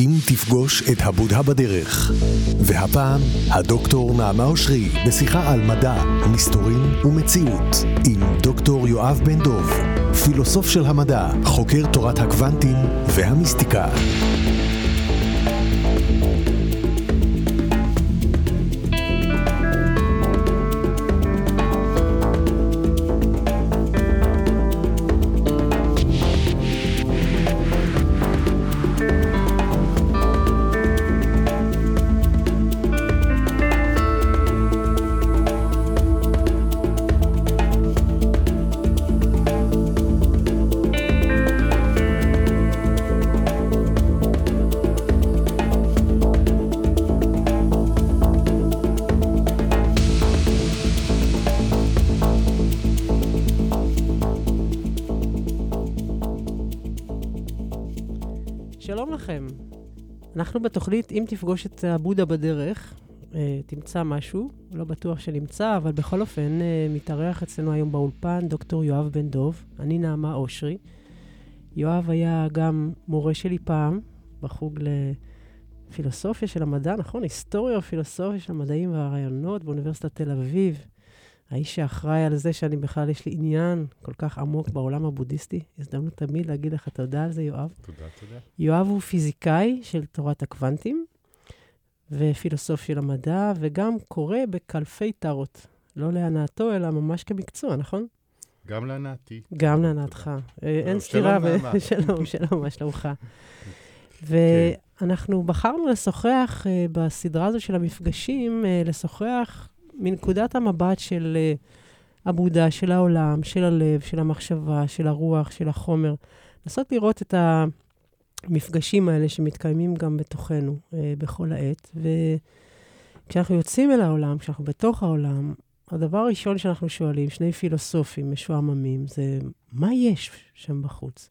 אם תפגוש את הבודה בדרך. והפעם, הדוקטור נעמה אושרי בשיחה על מדע, מסתורים ומציאות עם דוקטור יואב בן דוב, פילוסוף של המדע, חוקר תורת הקוונטים והמיסטיקה. אנחנו בתוכנית, אם תפגוש את הבודה בדרך, אה, תמצא משהו, לא בטוח שנמצא, אבל בכל אופן, אה, מתארח אצלנו היום באולפן דוקטור יואב בן דוב, אני נעמה אושרי. יואב היה גם מורה שלי פעם, בחוג לפילוסופיה של המדע, נכון? היסטוריה ופילוסופיה של המדעים והרעיונות באוניברסיטת תל אביב. האיש שאחראי על זה שאני בכלל, יש לי עניין כל כך עמוק בעולם הבודהיסטי. הזדמנות תמיד להגיד לך תודה על זה, יואב. תודה, תודה. יואב הוא פיזיקאי של תורת הקוונטים, ופילוסוף של המדע, וגם קורא בקלפי טארות. לא להנאתו, אלא ממש כמקצוע, נכון? גם להנאתי. גם להנאתך. אה, אין סתירה. שלום, נעמה. שלום, שלום, מה שלומך? כן. ואנחנו בחרנו לשוחח אה, בסדרה הזו של המפגשים, אה, לשוחח מנקודת המבט של אה, הבודה, של העולם, של הלב, של המחשבה, של הרוח, של החומר. לנסות לראות את המפגשים האלה שמתקיימים גם בתוכנו אה, בכל העת. וכשאנחנו יוצאים אל העולם, כשאנחנו בתוך העולם, הדבר הראשון שאנחנו שואלים, שני פילוסופים משועממים, זה מה יש שם בחוץ?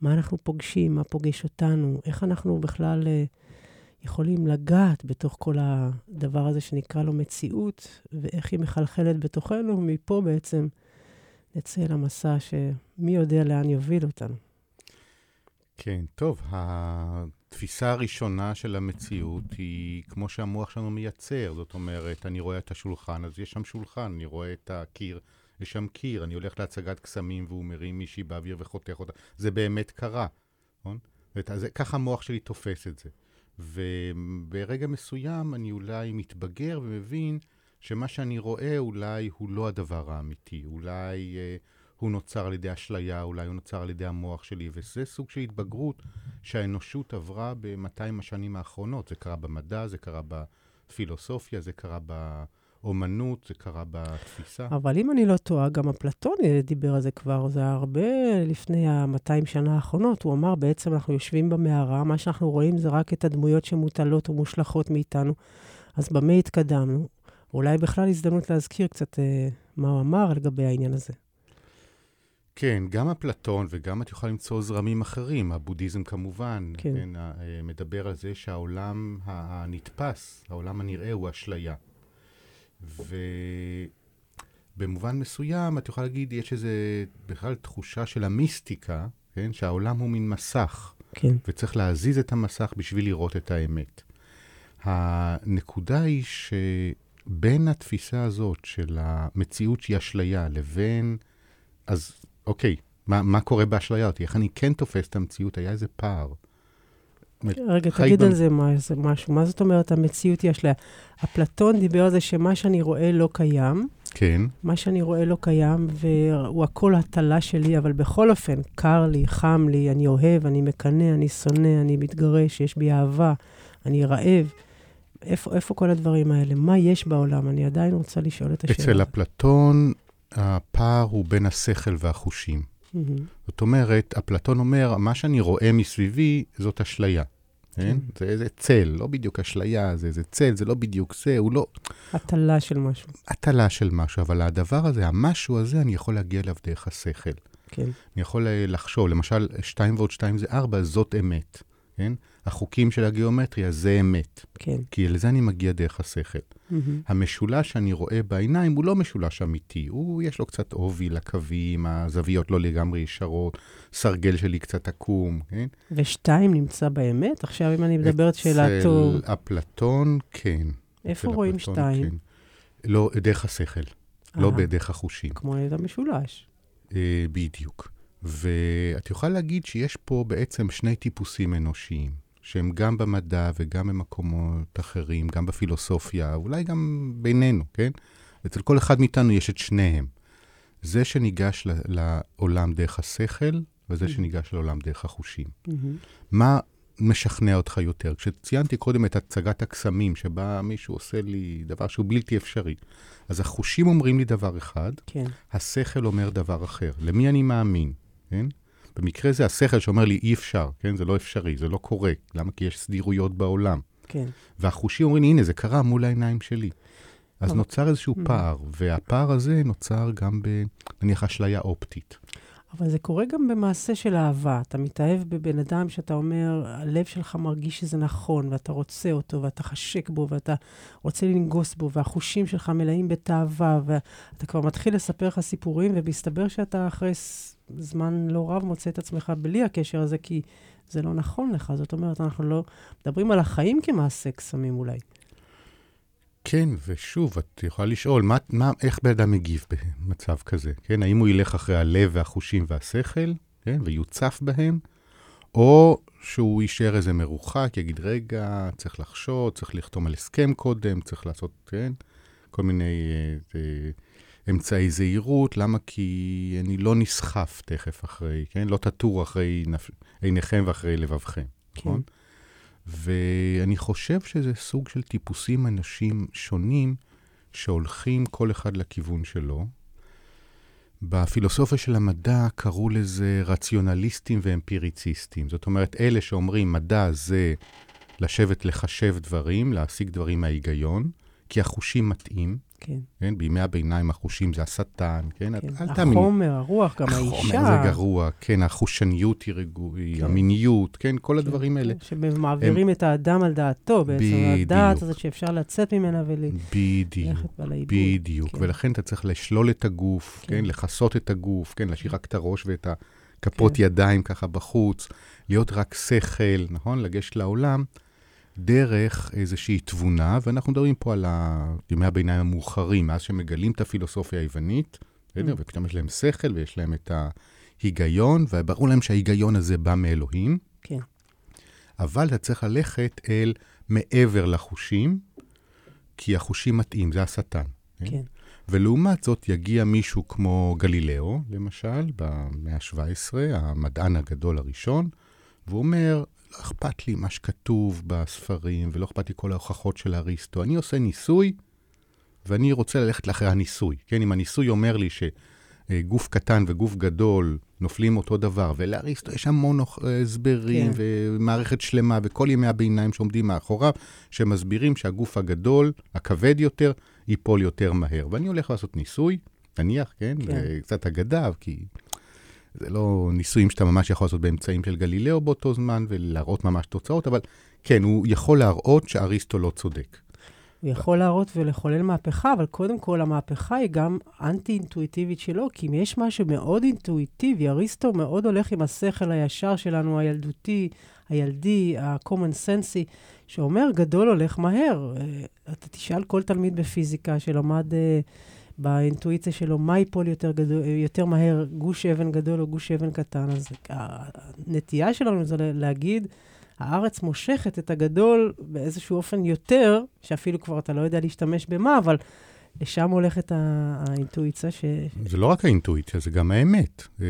מה אנחנו פוגשים, מה פוגש אותנו, איך אנחנו בכלל אה, יכולים לגעת בתוך כל הדבר הזה שנקרא לו מציאות, ואיך היא מחלחלת בתוכנו, ומפה בעצם נצא למסע שמי יודע לאן יוביל אותנו. כן, טוב, התפיסה הראשונה של המציאות היא כמו שהמוח שלנו מייצר. זאת אומרת, אני רואה את השולחן, אז יש שם שולחן, אני רואה את הקיר, יש שם קיר, אני הולך להצגת קסמים והוא מרים מישהי באוויר וחותך אותה. זה באמת קרה, נכון? ככה המוח שלי תופס את זה. וברגע מסוים אני אולי מתבגר ומבין שמה שאני רואה אולי הוא לא הדבר האמיתי, אולי אה, הוא נוצר על ידי אשליה, אולי הוא נוצר על ידי המוח שלי, וזה סוג של התבגרות שהאנושות עברה ב-200 השנים האחרונות. זה קרה במדע, זה קרה בפילוסופיה, זה קרה באומנות, זה קרה בתפיסה. אבל אם אני לא טועה, גם אפלטון דיבר על זה כבר, זה הרבה לפני ה-200 שנה האחרונות. הוא אמר, בעצם אנחנו יושבים במערה, מה שאנחנו רואים זה רק את הדמויות שמוטלות ומושלכות מאיתנו. אז במה התקדמנו? אולי בכלל הזדמנות להזכיר קצת אה, מה הוא אמר לגבי העניין הזה. כן, גם אפלטון וגם את יכולה למצוא זרמים אחרים, הבודהיזם כמובן, כן. כן. אה, מדבר על זה שהעולם הנתפס, העולם הנראה הוא אשליה. ובמובן מסוים, את יכולה להגיד, יש איזה בכלל תחושה של המיסטיקה, כן? שהעולם הוא מין מסך, כן. וצריך להזיז את המסך בשביל לראות את האמת. הנקודה היא שבין התפיסה הזאת של המציאות שהיא אשליה לבין, אז אוקיי, מה, מה קורה באשליה אותי? איך אני כן תופס את המציאות? היה איזה פער. רגע, תגיד על זה משהו. מה זאת אומרת המציאות היא אשליה? אפלטון דיבר על זה שמה שאני רואה לא קיים, כן, מה שאני רואה לא קיים, והוא הכל הטלה שלי, אבל בכל אופן, קר לי, חם לי, אני אוהב, אני מקנא, אני שונא, אני מתגרש, יש בי אהבה, אני רעב. איפה, איפה כל הדברים האלה? מה יש בעולם? אני עדיין רוצה לשאול את השאלה. אצל אפלטון הפער הוא בין השכל והחושים. מהמם. זאת אומרת, אפלטון אומר, מה שאני רואה מסביבי זאת אשליה. כן? זה איזה צל, לא בדיוק אשליה, זה איזה צל, זה לא בדיוק זה, הוא לא הטלה של משהו. הטלה של משהו, אבל הדבר הזה, המשהו הזה, אני יכול להגיע אליו דרך השכל. כן. אני יכול אה, לחשוב, למשל, 2 ועוד 2 זה 4, זאת אמת. כן? החוקים של הגיאומטריה זה אמת. כן. כי לזה אני מגיע דרך השכל. מהמם. המשולש שאני רואה בעיניים הוא לא משולש אמיתי, הוא, יש לו קצת עובי לקווים, הזוויות לא לגמרי ישרות, סרגל שלי קצת עקום, כן? ושתיים נמצא באמת? עכשיו, אם אני מדברת שאלתו, אצל אפלטון, כן. איפה רואים אפלטון, שתיים? כן. לא, דרך השכל, לא אה. בדרך החושים. כמו את המשולש. אה, בדיוק. ואת יכולה להגיד שיש פה בעצם שני טיפוסים אנושיים, שהם גם במדע וגם במקומות אחרים, גם בפילוסופיה, אולי גם בינינו, כן? אצל כל אחד מאיתנו יש את שניהם. זה שניגש לעולם דרך השכל, וזה שניגש לעולם דרך החושים. מהמם. מה משכנע אותך יותר? כשציינתי קודם את הצגת הקסמים, שבה מישהו עושה לי דבר שהוא בלתי אפשרי, אז החושים אומרים לי דבר אחד, כן. השכל אומר דבר אחר. למי אני מאמין, כן? במקרה זה השכל שאומר לי אי אפשר, כן? זה לא אפשרי, זה לא קורה. למה? כי יש סדירויות בעולם. כן. והחושים אומרים לי, הנה, זה קרה מול העיניים שלי. אז אבל- נוצר איזשהו Mm. פער, והפער הזה נוצר גם ב... נניח אשליה אופטית. אבל זה קורה גם במעשה של אהבה. אתה מתאהב בבן אדם שאתה אומר, הלב שלך מרגיש שזה נכון, ואתה רוצה אותו, ואתה חשק בו, ואתה רוצה לנגוס בו, והחושים שלך מלאים בתאווה, ואתה כבר מתחיל לספר לך סיפורים, ומסתבר שאתה אחרי זמן לא רב מוצא את עצמך בלי הקשר הזה, כי זה לא נכון לך. זאת אומרת, אנחנו לא מדברים על החיים כמעשה קסמים אולי. כן, ושוב, את יכולה לשאול, מה, מה, איך בן אדם מגיב במצב כזה? כן, האם הוא ילך אחרי הלב והחושים והשכל, כן, ויוצף בהם, או שהוא יישאר איזה מרוחק, יגיד, רגע, צריך לחשוד, צריך לחתום על הסכם קודם, צריך לעשות, כן, כל מיני אה, אה, אמצעי זהירות, למה? כי אני לא נסחף תכף אחרי, כן, לא תטור אחרי נפ... עיניכם ואחרי לבבכם, נכון? ואני חושב שזה סוג של טיפוסים אנשים שונים שהולכים כל אחד לכיוון שלו. בפילוסופיה של המדע קראו לזה רציונליסטים ואמפיריציסטים. זאת אומרת, אלה שאומרים מדע זה לשבת לחשב דברים, להשיג דברים מההיגיון, כי החושים מתאים, כן, כן? בימי הביניים החושים זה השטן, כן? כן. אל תאמין. החומר, הרוח, גם האישה. החומר זה גרוע, כן, החושניות היא רגוע, כן. כן. המיניות, כן, כל הדברים האלה. שמעבירים את האדם על דעתו בעצם. בדיוק. הדעת הזאת שאפשר לצאת ממנה. וללכת בה לאיבוד. בדיוק, כן. כן. ולכן אתה צריך לשלול את הגוף, כן. כן, כן לכסות את הגוף, כן, להשאיר רק את הראש ואת הכפות כן. כן. ידיים ככה בחוץ, להיות רק שכל, נכון? לגשת לעולם דרך איזושהי תבונה, ואנחנו מדברים פה על ימי הביניים המאוחרים, מאז שמגלים את הפילוסופיה היוונית, בסדר? Mm. ופתאום יש להם שכל ויש להם את ההיגיון, וברור להם שההיגיון הזה בא מאלוהים, כן, אבל אתה צריך ללכת אל מעבר לחושים, כי החושים מתאים, זה השטן. כן. ולעומת זאת יגיע מישהו כמו גלילאו, למשל, במאה ה-17, המדען הגדול הראשון, והוא אומר, לא אכפת לי מה שכתוב בספרים, ולא אכפת לי כל ההוכחות של אריסטו. אני עושה ניסוי, ואני רוצה ללכת לאחרי הניסוי. כן, אם הניסוי אומר לי שגוף קטן וגוף גדול נופלים אותו דבר, ולאריסטו יש המון הוכ- הסברים, כן. ומערכת שלמה, וכל ימי הביניים שעומדים מאחוריו, שמסבירים שהגוף הגדול, הכבד יותר, ייפול יותר מהר. ואני הולך לעשות ניסוי, נניח? כן. כן. קצת אגדה, כי זה לא ניסויים שאתה ממש יכול לעשות באמצעים של גלילאו באותו זמן, ולהראות ממש תוצאות, אבל כן, הוא יכול להראות שאריסטו לא צודק. הוא יכול להראות ולחולל מהפכה, אבל קודם כל המהפכה היא גם אנטי-אינטואיטיבית שלו, כי אם יש משהו מאוד אינטואיטיבי, אריסטו מאוד הולך עם השכל הישר שלנו, הילדותי, הילדי, ה-common sense, שאומר, גדול הולך מהר. אה, אתה תשאל כל תלמיד בפיזיקה שלמד אה, באינטואיציה שלו, מה ייפול יותר, גדול, יותר מהר, גוש אבן גדול או גוש אבן קטן, אז הנטייה שלנו זה להגיד, הארץ מושכת את הגדול באיזשהו אופן יותר, שאפילו כבר אתה לא יודע להשתמש במה, אבל לשם הולכת האינטואיציה ש... זה לא רק האינטואיציה, זה גם האמת. אה,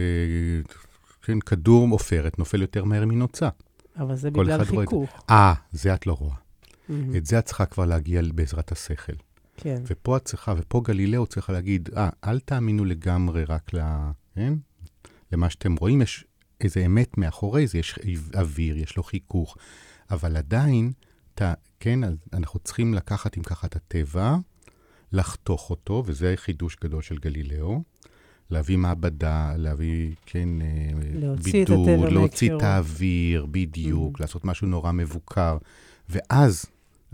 כן, כדור עופרת נופל יותר מהר מנוצה. אבל זה בגלל. חיכוך. אה, זה את לא רואה. מהמם. את זה את צריכה כבר להגיע בעזרת השכל. כן, ופה את צריכה, ופה גלילאו צריכה להגיד, אה, אל תאמינו לגמרי רק ל... כן? למה שאתם רואים, יש איזה אמת מאחורי זה, יש אוויר, יש לו חיכוך, אבל עדיין, ת, כן, אנחנו צריכים לקחת, אם ככה, את הטבע, לחתוך אותו, וזה חידוש גדול של גלילאו, להביא מעבדה, להביא, כן, אה, להוציא בידוד, את הטבע להוציא את. האוויר, בדיוק, Mhm. לעשות משהו נורא מבוקר. ואז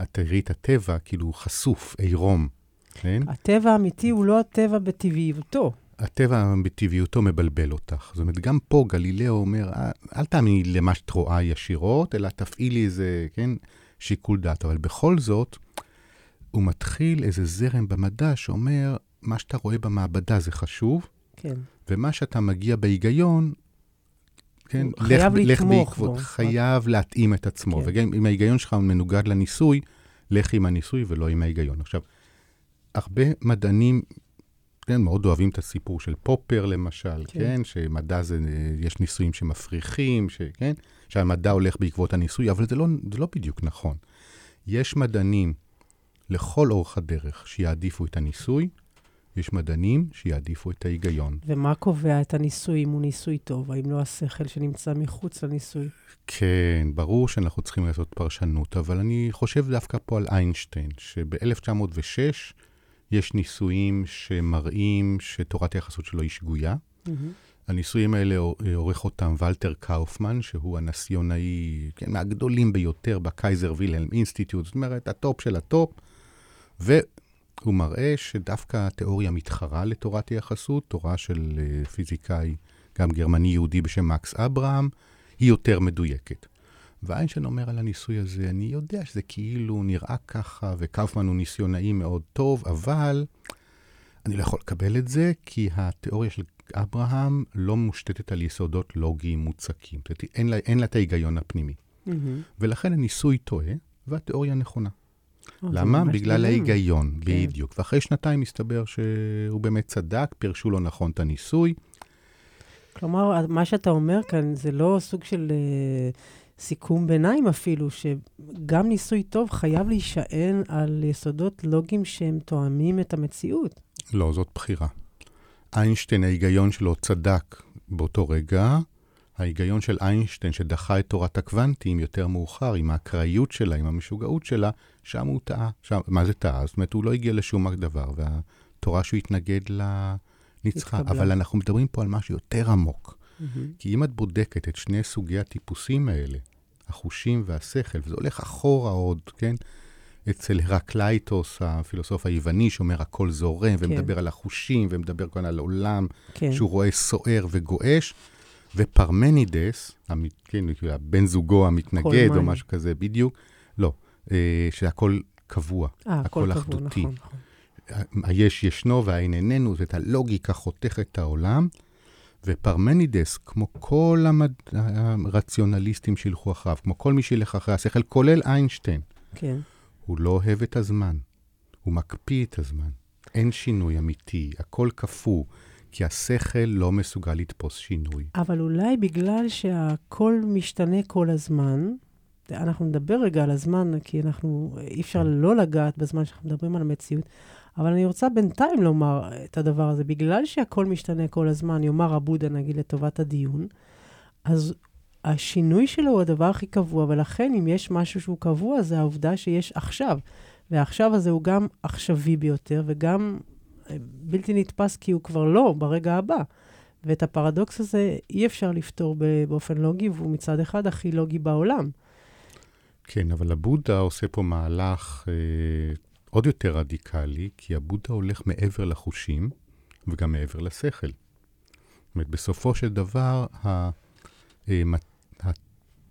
את הטבע כאילו חשוף, עירום, כן? הטבע האמיתי הוא לא הטבע בטבעיותו. הטבע בטבעיותו מבלבל אותך. זאת אומרת, גם פה גלילאו אומר, "אל- אל תאמיני למה שאת רואה ישירות, אלא תפעילי איזה, כן, שיקול דעת. אבל בכל זאת, הוא מתחיל איזה זרם במדע שאומר, מה שאתה רואה במעבדה זה חשוב, כן. ומה שאתה מגיע בהיגיון, כן, חייב לתמוך בעקבות, בו. חייב להתאים את עצמו. כן. וגם אם ההיגיון שלך מנוגד לניסוי, לך עם הניסוי ולא עם ההיגיון. עכשיו, הרבה מדענים, כן, מאוד אוהבים את הסיפור של פופר למשל, כן. כן, שמדע זה, יש ניסויים שמפריכים, ש, כן, שהמדע הולך בעקבות הניסוי, אבל זה לא, זה לא בדיוק נכון. יש מדענים לכל אורך הדרך שיעדיפו את הניסוי, יש מדענים שיעדיפו את ההיגיון. ומה קובע את הניסוי, אם הוא ניסוי טוב? האם לא השכל שנמצא מחוץ לניסוי? כן, ברור שאנחנו צריכים לעשות פרשנות, אבל אני חושב דווקא פה על איינשטיין, שב-1906 יש ניסויים שמראים שתורת היחסות שלו היא שגויה. הניסויים האלה עורך אותם ולטר קאופמן, שהוא הנסיונאי, כן, מהגדולים ביותר בקייזר וילהלם אינסטיטוט, זאת אומרת, הטופ של הטופ, והוא מראה שדווקא התיאוריה מתחרה לתורת היחסות, תורה של אה, פיזיקאי, גם גרמני יהודי בשם מקס אברהם, היא יותר מדויקת. ואיינשטיין אומר על הניסוי הזה, אני יודע שזה כאילו נראה ככה, וקאופמן הוא ניסיונאי מאוד טוב, אבל אני לא יכול לקבל את זה, כי התיאוריה של אברהם לא מושתתת על יסודות לוגיים מוצקים. זאת אומרת, אין לה, אין לה את ההיגיון הפנימי. מהמם. ולכן הניסוי טועה, והתיאוריה נכונה. אה, למה? בגלל דומה. ההיגיון, כן. בדיוק. ואחרי שנתיים מסתבר שהוא באמת צדק, פירשו לו נכון את הניסוי. כלומר, מה שאתה אומר כאן זה לא סוג של אה, סיכום ביניים אפילו, שגם ניסוי טוב חייב להישען על יסודות לוגיים שהם תואמים את המציאות. לא, זאת בחירה. איינשטיין, ההיגיון שלו צדק באותו רגע. ההיגיון של איינשטיין, שדחה את תורת הקוונטים יותר מאוחר, עם האקראיות שלה, עם המשוגעות שלה, שם הוא טעה. שם, מה זה טעה? זאת אומרת, הוא לא הגיע לשום דבר, והתורה שהוא התנגד לה ניצחה. התקבלה. אבל אנחנו מדברים פה על משהו יותר עמוק. מהמם. כי אם את בודקת את שני סוגי הטיפוסים האלה, החושים והשכל, וזה הולך אחורה עוד, כן? אצל הרקלייטוס, הפילוסוף היווני, שאומר הכל זורם, ומדבר על החושים, ומדבר כאן על עולם, כן. שהוא רואה סוער וגועש, ופרמנידס, המת, כן, כאילו, הבן זוגו המתנגד, או. משהו כזה, בדיוק, לא, אה, שהכל קבוע, אה, הכל אחדותי. נכון, נכון. היש ישנו והאין איננו, זאת הלוגיקה חותכת את העולם, ופרמנידס, כמו כל המד... הרציונליסטים שילכו אחריו, כמו כל מי שילך אחרי השכל, כולל איינשטיין, כן. הוא לא אוהב את הזמן, הוא מקפיא את הזמן. אין שינוי אמיתי, הכל קפוא, כי השכל לא מסוגל לתפוס שינוי. אבל אולי בגלל שהכל משתנה כל הזמן, אנחנו נדבר רגע על הזמן, כי אנחנו, אי אפשר לא לגעת בזמן שאנחנו מדברים על המציאות, אבל אני רוצה בינתיים לומר את הדבר הזה. בגלל שהכל משתנה כל הזמן, יאמר הבודה, נגיד, לטובת הדיון, אז השינוי שלו הוא הדבר הכי קבוע, ולכן אם יש משהו שהוא קבוע, זה העובדה שיש עכשיו. והעכשיו הזה הוא גם עכשווי ביותר, וגם בלתי נתפס, כי הוא כבר לא ברגע הבא. ואת הפרדוקס הזה אי אפשר לפתור באופן לוגי, והוא מצד אחד הכי לוגי בעולם. כן, אבל הבודה עושה פה מהלך אה, עוד יותר רדיקלי, כי הבודה הולך מעבר לחושים וגם מעבר לשכל. זאת אומרת, בסופו של דבר, ה, אה,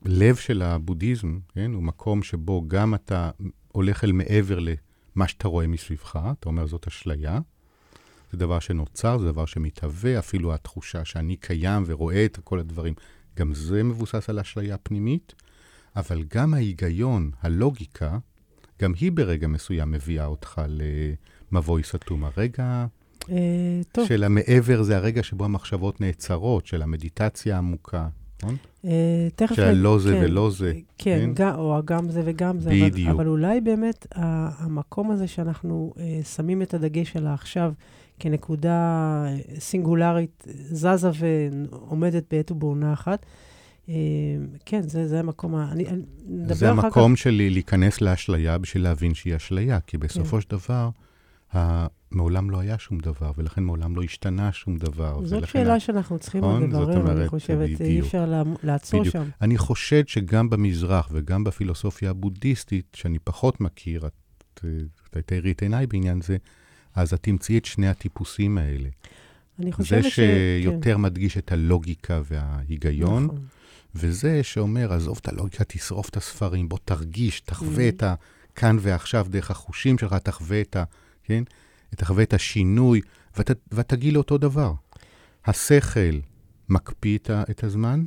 הלב של הבודהיזם, כן, הוא מקום שבו גם אתה הולך אל מעבר למה שאתה רואה מסביבך, אתה אומר זאת אשליה. זה דבר שנוצר, זה דבר שמתהווה, אפילו התחושה שאני קיים ורואה את כל הדברים, גם זה מבוסס על אשליה פנימית. אבל גם ההיגיון, הלוגיקה, גם היא ברגע מסוים מביאה אותך למבוי סתום. הרגע אה, טוב, של המעבר זה הרגע שבו המחשבות נעצרות, של המדיטציה העמוקה, נכון? אה, תכף... של הלא זה כן, ולא זה. כן, כן? גם, או גם זה וגם זה. בדיוק. אבל, אבל אולי באמת המקום הזה שאנחנו אה, שמים את הדגש על העכשיו כנקודה אה, סינגולרית, זזה ועומדת בעת ובעונה אחת, כן, זה, זה המקום, ה- אני, אני נדבר זה אחר המקום שלי להיכנס לאשליה בשביל להבין שהיא אשליה, כי בסופו כן. של דבר, מעולם לא היה שום דבר, ולכן מעולם לא השתנה שום דבר. זאת שאלה ה... שאנחנו צריכים עוד נכון? לברר, אני חושבת, אי אפשר לעצור בדיוק. שם. אני חושד שגם במזרח וגם בפילוסופיה הבודהיסטית, שאני פחות מכיר, את תאירי את עיניי בעניין זה, אז את תמצאי את שני הטיפוסים האלה. אני חושבת ש... זה שיותר כן. מדגיש את הלוגיקה וההיגיון, נכון. וזה שאומר, עזוב את הלוגיקה, תשרוף את הספרים, בוא תרגיש, תחווה mm-hmm. את הכאן ועכשיו דרך החושים שלך, תחווה את ה... כן? תחווה את השינוי, ואת, ואת תגיעי לאותו דבר. השכל מקפיא את הזמן,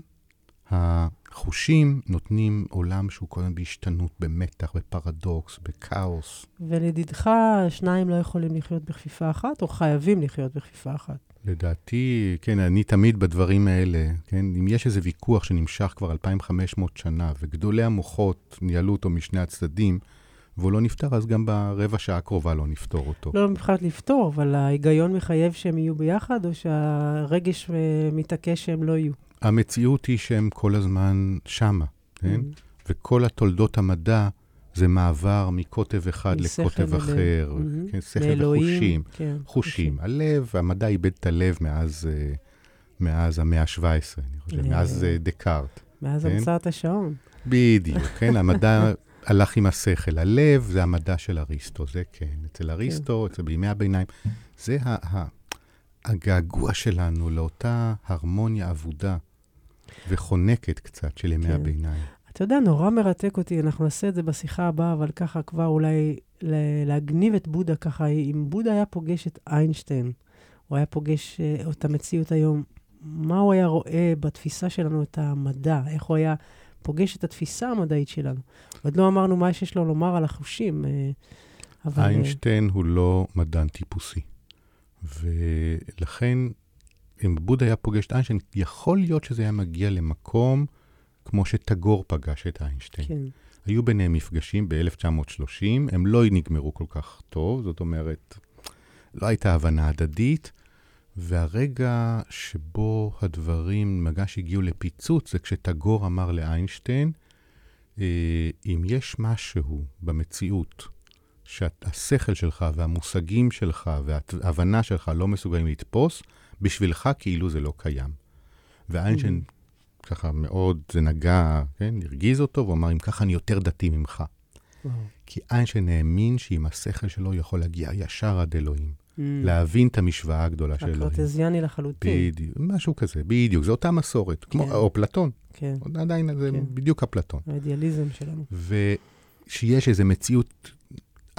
החושים נותנים עולם שהוא קודם בהשתנות, במתח, בפרדוקס, בכאוס. ולדידך, שניים לא יכולים לחיות בכפיפה אחת, או חייבים לחיות בכפיפה אחת? לדעתי, כן, אני תמיד בדברים האלה, כן, אם יש איזה ויכוח שנמשך כבר 2,500 שנה, וגדולי המוחות ניהלו אותו משני הצדדים, והוא לא נפתר, אז גם ברבע שעה הקרובה לא נפתור אותו. לא מבחינת לפתור, אבל ההיגיון מחייב שהם יהיו ביחד, או שהרגש מתעקש שהם לא יהיו? המציאות היא שהם כל הזמן שמה, כן? Mm-hmm. וכל התולדות המדע זה מעבר מקוטב אחד לקוטב אחר, mm-hmm. כן, שכל מאלוהים, וחושים. כן, חושים. Okay. הלב, המדע איבד את הלב מאז, uh, מאז המאה ה-17, אני חושב, מאז uh, דקארט. מאז כן? המצאת השעון. בדיוק, כן, המדע הלך עם השכל. הלב זה המדע של אריסטו, זה כן. אצל אריסטו, כן. אצל בימי הביניים, זה ה- ה- הגעגוע שלנו לאותה הרמוניה אבודה וחונקת קצת של ימי כן. הביניים. אתה יודע, נורא מרתק אותי, אנחנו נעשה את זה בשיחה הבאה, אבל ככה כבר אולי להגניב את בודה ככה, אם בודה היה פוגש את איינשטיין, הוא היה פוגש uh, את המציאות היום, מה הוא היה רואה בתפיסה שלנו את המדע, איך הוא היה פוגש את התפיסה המדעית שלנו. עוד לא אמרנו מה שיש לו לומר על החושים. אה, אבל... איינשטיין הוא לא מדען טיפוסי. ולכן, אם בודה היה פוגש את איינשטיין, יכול להיות שזה היה מגיע למקום כמו שטגור פגש את איינשטיין. כן. היו ביניהם מפגשים ב-1930, הם לא נגמרו כל כך טוב, זאת אומרת, לא הייתה הבנה הדדית, והרגע שבו הדברים ממש הגיעו לפיצוץ זה כשטגור אמר לאיינשטיין, אה, אם יש משהו במציאות שהשכל שלך והמושגים שלך וההבנה שלך לא מסוגלים לתפוס, בשבילך כאילו זה לא קיים. ואיינשטיין mm. ככה מאוד, זה נגע, כן, הרגיז אותו, והוא אמר, אם ככה אני יותר דתי ממך. Mm. כי איינשטיין האמין שעם השכל שלו יכול להגיע ישר עד אלוהים. Mm. להבין את המשוואה הגדולה של אלוהים. הקרטזיאני לחלוטין. בדיוק, משהו כזה, בדיוק, זו אותה מסורת, כמו, כן. או פלטון. כן. עדיין זה כן. בדיוק אפלטון. האידיאליזם שלנו. ושיש איזו מציאות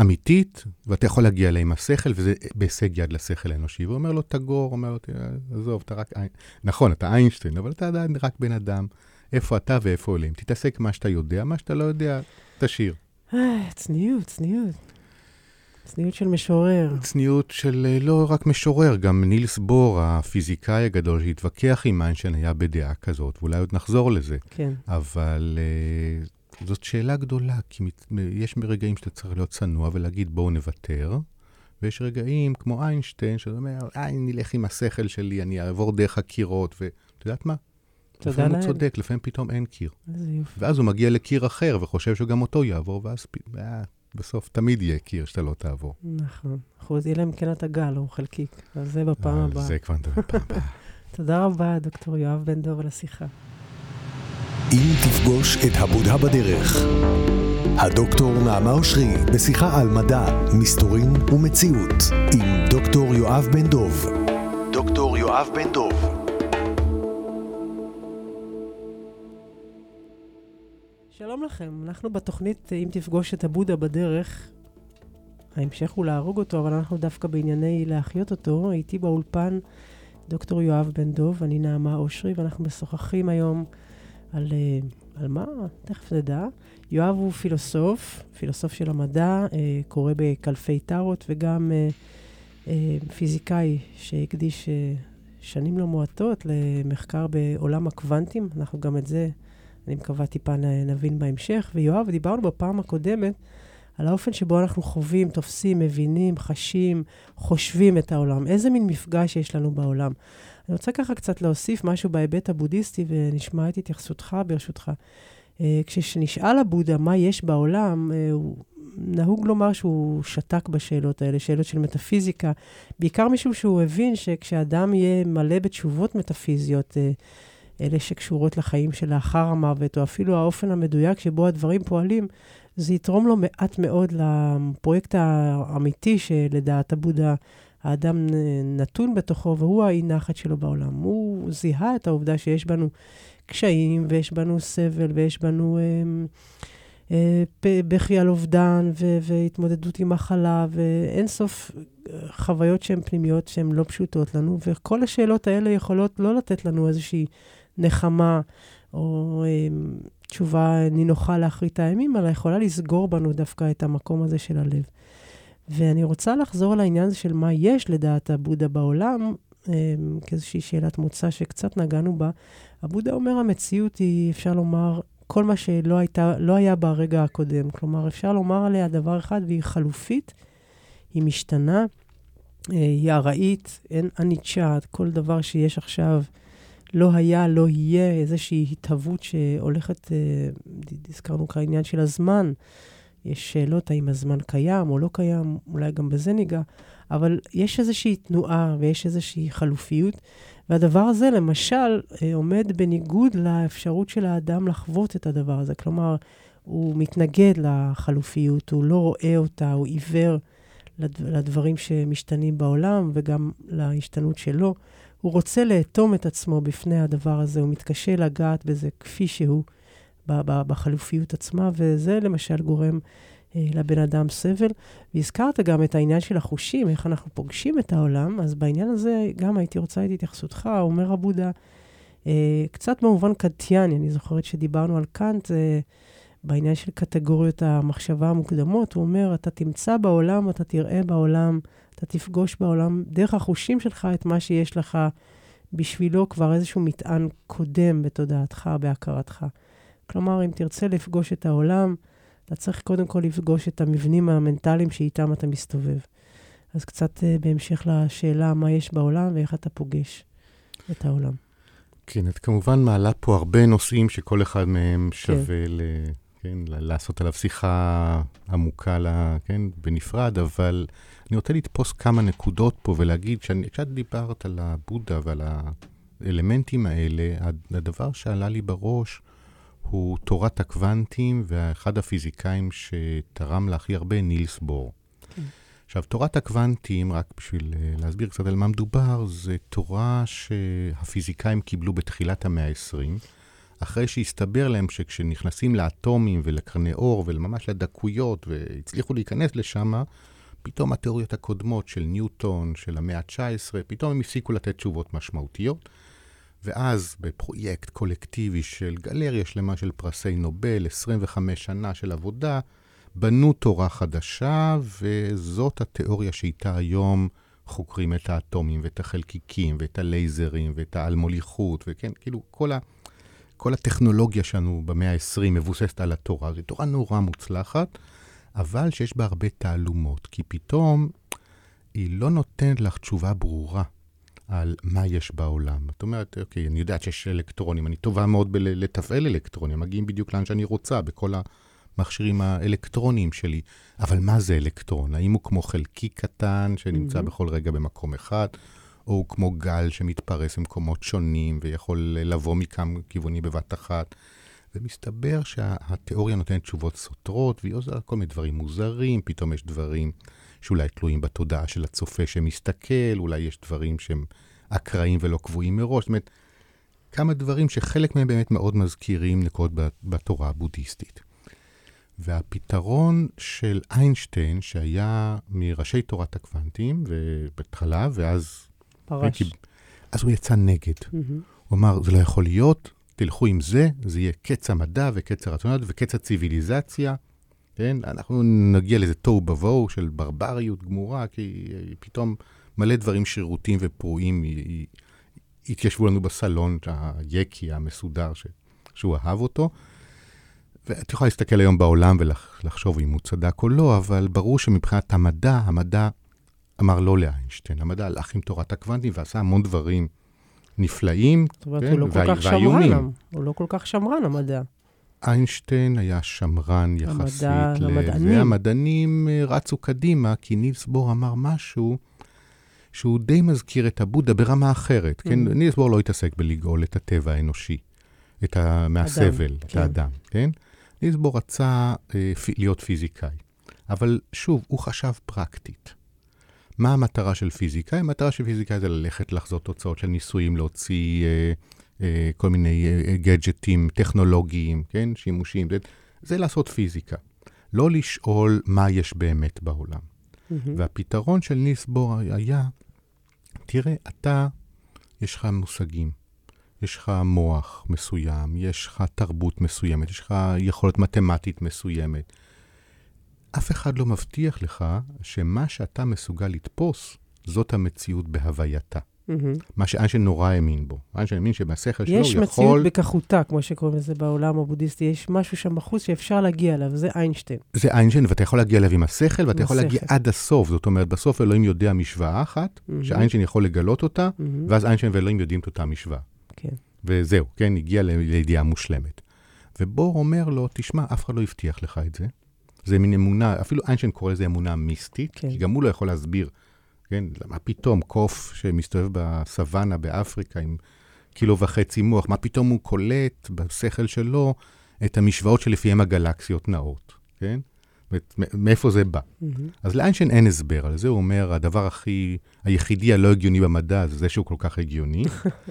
אמיתית, ואתה יכול להגיע אליה עם השכל, וזה בהישג יד לשכל האנושי. והוא אומר לו, תגור, אומר לו, עזוב, אתה רק... נכון, אתה איינשטיין, אבל אתה עדיין רק בן אדם. איפה אתה ואיפה עולים. תתעסק מה שאתה יודע, מה שאתה לא יודע, תשאיר. אה, צניעות, צניעות. צניעות של משורר. צניעות של אה, לא רק משורר, גם נילס בור, הפיזיקאי הגדול שהתווכח עם איינשטיין, היה בדעה כזאת, ואולי עוד נחזור לזה. כן. אבל uh, זאת שאלה גדולה, כי מת, יש רגעים שאתה צריך להיות צנוע ולהגיד בואו נוותר, ויש רגעים כמו איינשטיין, שאתה אומר, איי, נלך עם השכל שלי, אני אעבור דרך הקירות, ואת יודעת מה? לפעמים הוא צודק, לפעמים פתאום אין קיר. איזה יופי. ואז הוא מגיע לקיר אחר וחושב שגם אותו יעבור, ואז אה, בסוף תמיד יהיה קיר שאתה לא תעבור. נכון. אחוז, אלא אם כן אתה גל או חלקיק, אז זה בפעם אה, הבאה. זה כבר נדבר בפעם הבאה. תודה רבה, דוקטור יואב בן דוב, על השיחה. אם תפגוש את הבודה בדרך, הדוקטור נעמה אושרי בשיחה על מדע, מסתורין ומציאות, עם דוקטור יואב בן דוב. דוקטור יואב בן דוב. שלום לכם, אנחנו בתוכנית אם תפגוש את הבודה בדרך. ההמשך הוא להרוג אותו, אבל אנחנו דווקא בענייני להחיות אותו. איתי באולפן דוקטור יואב בן דוב, אני נעמה אושרי, ואנחנו משוחחים היום על, אה, על מה? תכף נדע. יואב הוא פילוסוף, פילוסוף של המדע, אה, קורא בקלפי טארות, וגם אה, פיזיקאי שהקדיש שנים לא מועטות למחקר בעולם הקוונטים. אנחנו גם את זה... אני מקווה טיפה נבין בהמשך. ויואב, דיברנו בפעם הקודמת על האופן שבו אנחנו חווים, תופסים, מבינים, חשים, חושבים את העולם. איזה מין מפגש יש לנו בעולם. אני רוצה ככה קצת להוסיף משהו בהיבט הבודהיסטי, ונשמע את התייחסותך ברשותך. Uh, כשנשאל הבודה מה יש בעולם, uh, הוא נהוג לומר שהוא שתק בשאלות האלה, שאלות של מטאפיזיקה, בעיקר משום שהוא הבין שכשאדם יהיה מלא בתשובות מטאפיזיות, אה, אלה שקשורות לחיים שלאחר המוות, או אפילו האופן המדויק שבו הדברים פועלים, זה יתרום לו מעט מאוד לפרויקט האמיתי שלדעת הבודה האדם נתון בתוכו, והוא האי נחת שלו בעולם. הוא זיהה את העובדה שיש בנו קשיים, ויש בנו סבל, ויש בנו אה, אה, בכי על אובדן, ו- והתמודדות עם מחלה, ואין סוף אה, חוויות שהן פנימיות, שהן לא פשוטות לנו, וכל השאלות האלה יכולות לא לתת לנו איזושהי נחמה, או אה, תשובה נינוחה לאחרית הימים, אלא יכולה לסגור בנו דווקא את המקום הזה של הלב. ואני רוצה לחזור לעניין הזה של מה יש לדעת הבודה בעולם, כאיזושהי שאלת מוצא שקצת נגענו בה. הבודה אומר, המציאות היא, אפשר לומר, כל מה שלא הייתה, לא היה ברגע הקודם. כלומר, אפשר לומר עליה דבר אחד, והיא חלופית, היא משתנה, היא ארעית, אין אניצ'ה, כל דבר שיש עכשיו לא היה, לא יהיה, איזושהי התהוות שהולכת, הזכרנו כאן העניין של הזמן. יש שאלות האם הזמן קיים או לא קיים, אולי גם בזה ניגע, אבל יש איזושהי תנועה ויש איזושהי חלופיות, והדבר הזה, למשל, אה, עומד בניגוד לאפשרות של האדם לחוות את הדבר הזה. כלומר, הוא מתנגד לחלופיות, הוא לא רואה אותה, הוא עיוור לדברים שמשתנים בעולם וגם להשתנות שלו. הוא רוצה לאטום את עצמו בפני הדבר הזה, הוא מתקשה לגעת בזה כפי שהוא. בחלופיות עצמה, וזה למשל גורם אה, לבן אדם סבל. והזכרת גם את העניין של החושים, איך אנחנו פוגשים את העולם, אז בעניין הזה גם הייתי רוצה את התייחסותך, אומר הבודה, אה, קצת במובן קנטיאני, אני זוכרת שדיברנו על קאנט, אה, בעניין של קטגוריות המחשבה המוקדמות, הוא אומר, אתה תמצא בעולם, אתה תראה בעולם, אתה תפגוש בעולם, דרך החושים שלך, את מה שיש לך בשבילו כבר איזשהו מטען קודם בתודעתך, בהכרתך. כלומר, אם תרצה לפגוש את העולם, אתה צריך קודם כל לפגוש את המבנים המנטליים שאיתם אתה מסתובב. אז קצת uh, בהמשך לשאלה מה יש בעולם ואיך אתה פוגש את העולם. כן, את כמובן מעלה פה הרבה נושאים שכל אחד מהם כן. שווה כן. ל, כן, לעשות עליו שיחה עמוקה, לה, כן, בנפרד, אבל אני רוצה לתפוס כמה נקודות פה ולהגיד, כשאת דיברת על הבודה ועל האלמנטים האלה, הדבר שעלה לי בראש, הוא תורת הקוונטים, ואחד הפיזיקאים שתרם לה הכי הרבה, נילס בור. כן. עכשיו, תורת הקוונטים, רק בשביל אה, להסביר קצת על מה מדובר, זה תורה שהפיזיקאים קיבלו בתחילת המאה ה-20, אחרי שהסתבר להם שכשנכנסים לאטומים ולקרני אור וממש לדקויות והצליחו להיכנס לשם, פתאום התיאוריות הקודמות של ניוטון, של המאה ה-19, פתאום הם הפסיקו לתת תשובות משמעותיות. ואז בפרויקט קולקטיבי של גלריה שלמה של פרסי נובל, 25 שנה של עבודה, בנו תורה חדשה, וזאת התיאוריה שאיתה היום חוקרים את האטומים ואת החלקיקים ואת הלייזרים ואת העל-מוליכות, וכן, כאילו כל, ה, כל הטכנולוגיה שלנו במאה ה-20 מבוססת על התורה. זו תורה נורא מוצלחת, אבל שיש בה הרבה תעלומות, כי פתאום היא לא נותנת לך תשובה ברורה. על מה יש בעולם. את אומרת, אוקיי, אני יודעת שיש אלקטרונים, אני טובה מאוד בלתפעל אלקטרונים, מגיעים בדיוק לאן שאני רוצה, בכל המכשירים האלקטרוניים שלי. אבל מה זה אלקטרון? האם הוא כמו חלקיק קטן שנמצא mm-hmm. בכל רגע במקום אחד, או הוא כמו גל שמתפרס במקומות שונים ויכול לבוא מכמה כיוונים בבת אחת? ומסתבר שהתיאוריה נותנת תשובות סותרות, והיא עוזרת כל מיני דברים מוזרים, פתאום יש דברים שאולי תלויים בתודעה של הצופה שמסתכל, אולי יש דברים שהם אקראיים ולא קבועים מראש. זאת אומרת, כמה דברים שחלק מהם באמת מאוד מזכירים נקודות בתורה הבודהיסטית. והפתרון של איינשטיין, שהיה מראשי תורת הקוונטים, בהתחלה, ואז... פרש. אז הוא יצא נגד. Mm-hmm. הוא אמר, זה לא יכול להיות, תלכו עם זה, זה יהיה קץ המדע וקץ הרצונות וקץ הציוויליזציה. כן? אנחנו נגיע לאיזה תוהו ובוהו של ברבריות גמורה, כי פתאום מלא דברים שרירותיים ופרועים התיישבו לנו בסלון, היקי המסודר ש, שהוא אהב אותו. ואת יכולה להסתכל היום בעולם ולחשוב אם הוא צדק או לא, אבל ברור שמבחינת המדע, המדע אמר לא לאיינשטיין. המדע הלך עם תורת הקוונטים ועשה המון דברים נפלאים, זאת אומרת, כן, הוא לא כל כך שמרן, הוא לא כל כך שמרן, המדע. איינשטיין היה שמרן יחסית. המדע, ל- המדענים. והמדענים אה, רצו קדימה, כי נילס בור אמר משהו שהוא די מזכיר את הבודה ברמה אחרת. כן? Mhm. נילס בור לא התעסק בלגאול את הטבע האנושי, את ה... מהסבל, את כן. האדם, כן? נילס בור רצה אה, להיות פיזיקאי. אבל שוב, הוא חשב פרקטית. מה המטרה של פיזיקאי? המטרה של פיזיקאי זה ללכת לחזות תוצאות של ניסויים, להוציא אה, אה, כל מיני אה, גדג'טים טכנולוגיים, כן? שימושיים. זה, זה לעשות פיזיקה. לא לשאול מה יש באמת בעולם. מהמם. והפתרון של ניס בור היה, תראה, אתה, יש לך מושגים, יש לך מוח מסוים, יש לך תרבות מסוימת, יש לך יכולת מתמטית מסוימת. אף אחד לא מבטיח לך שמה שאתה מסוגל לתפוס, זאת המציאות בהווייתה. מהמם. מה שאיינשטיין נורא האמין בו. איינשטיין האמין שבשכל שלו יש הוא מציאות יכול... בכחותה, כמו שקוראים לזה בעולם הבודהיסטי, יש משהו שם בחוץ שאפשר להגיע אליו, זה איינשטיין. זה איינשטיין, ואתה יכול להגיע אליו עם השכל, ואתה עם יכול להגיע. עד הסוף. זאת אומרת, בסוף אלוהים יודע משוואה אחת, מהמם. שאיינשטיין יכול לגלות אותה, מהמם. ואז איינשטיין ואלוהים יודעים את אותה משוואה. כן. וזהו, כן, הגיע לידיעה מושלמת. ובור אומר לו, תשמע, אף אחד לא הבטיח לך את זה. זה מין אמונה, אפילו איינשטיין קורא לזה אמונה מיסטית, כן. כי גם הוא לא יכול להסביר, כן, מה פתאום קוף שמסתובב בסוואנה באפריקה עם קילו וחצי מוח, מה פתאום הוא קולט בשכל שלו את המשוואות שלפיהן הגלקסיות נעות, כן? מ- מאיפה זה בא? מהמם. אז לאיינשטיין אין הסבר על זה, הוא אומר, הדבר הכי, היחידי הלא הגיוני במדע זה זה שהוא כל כך הגיוני.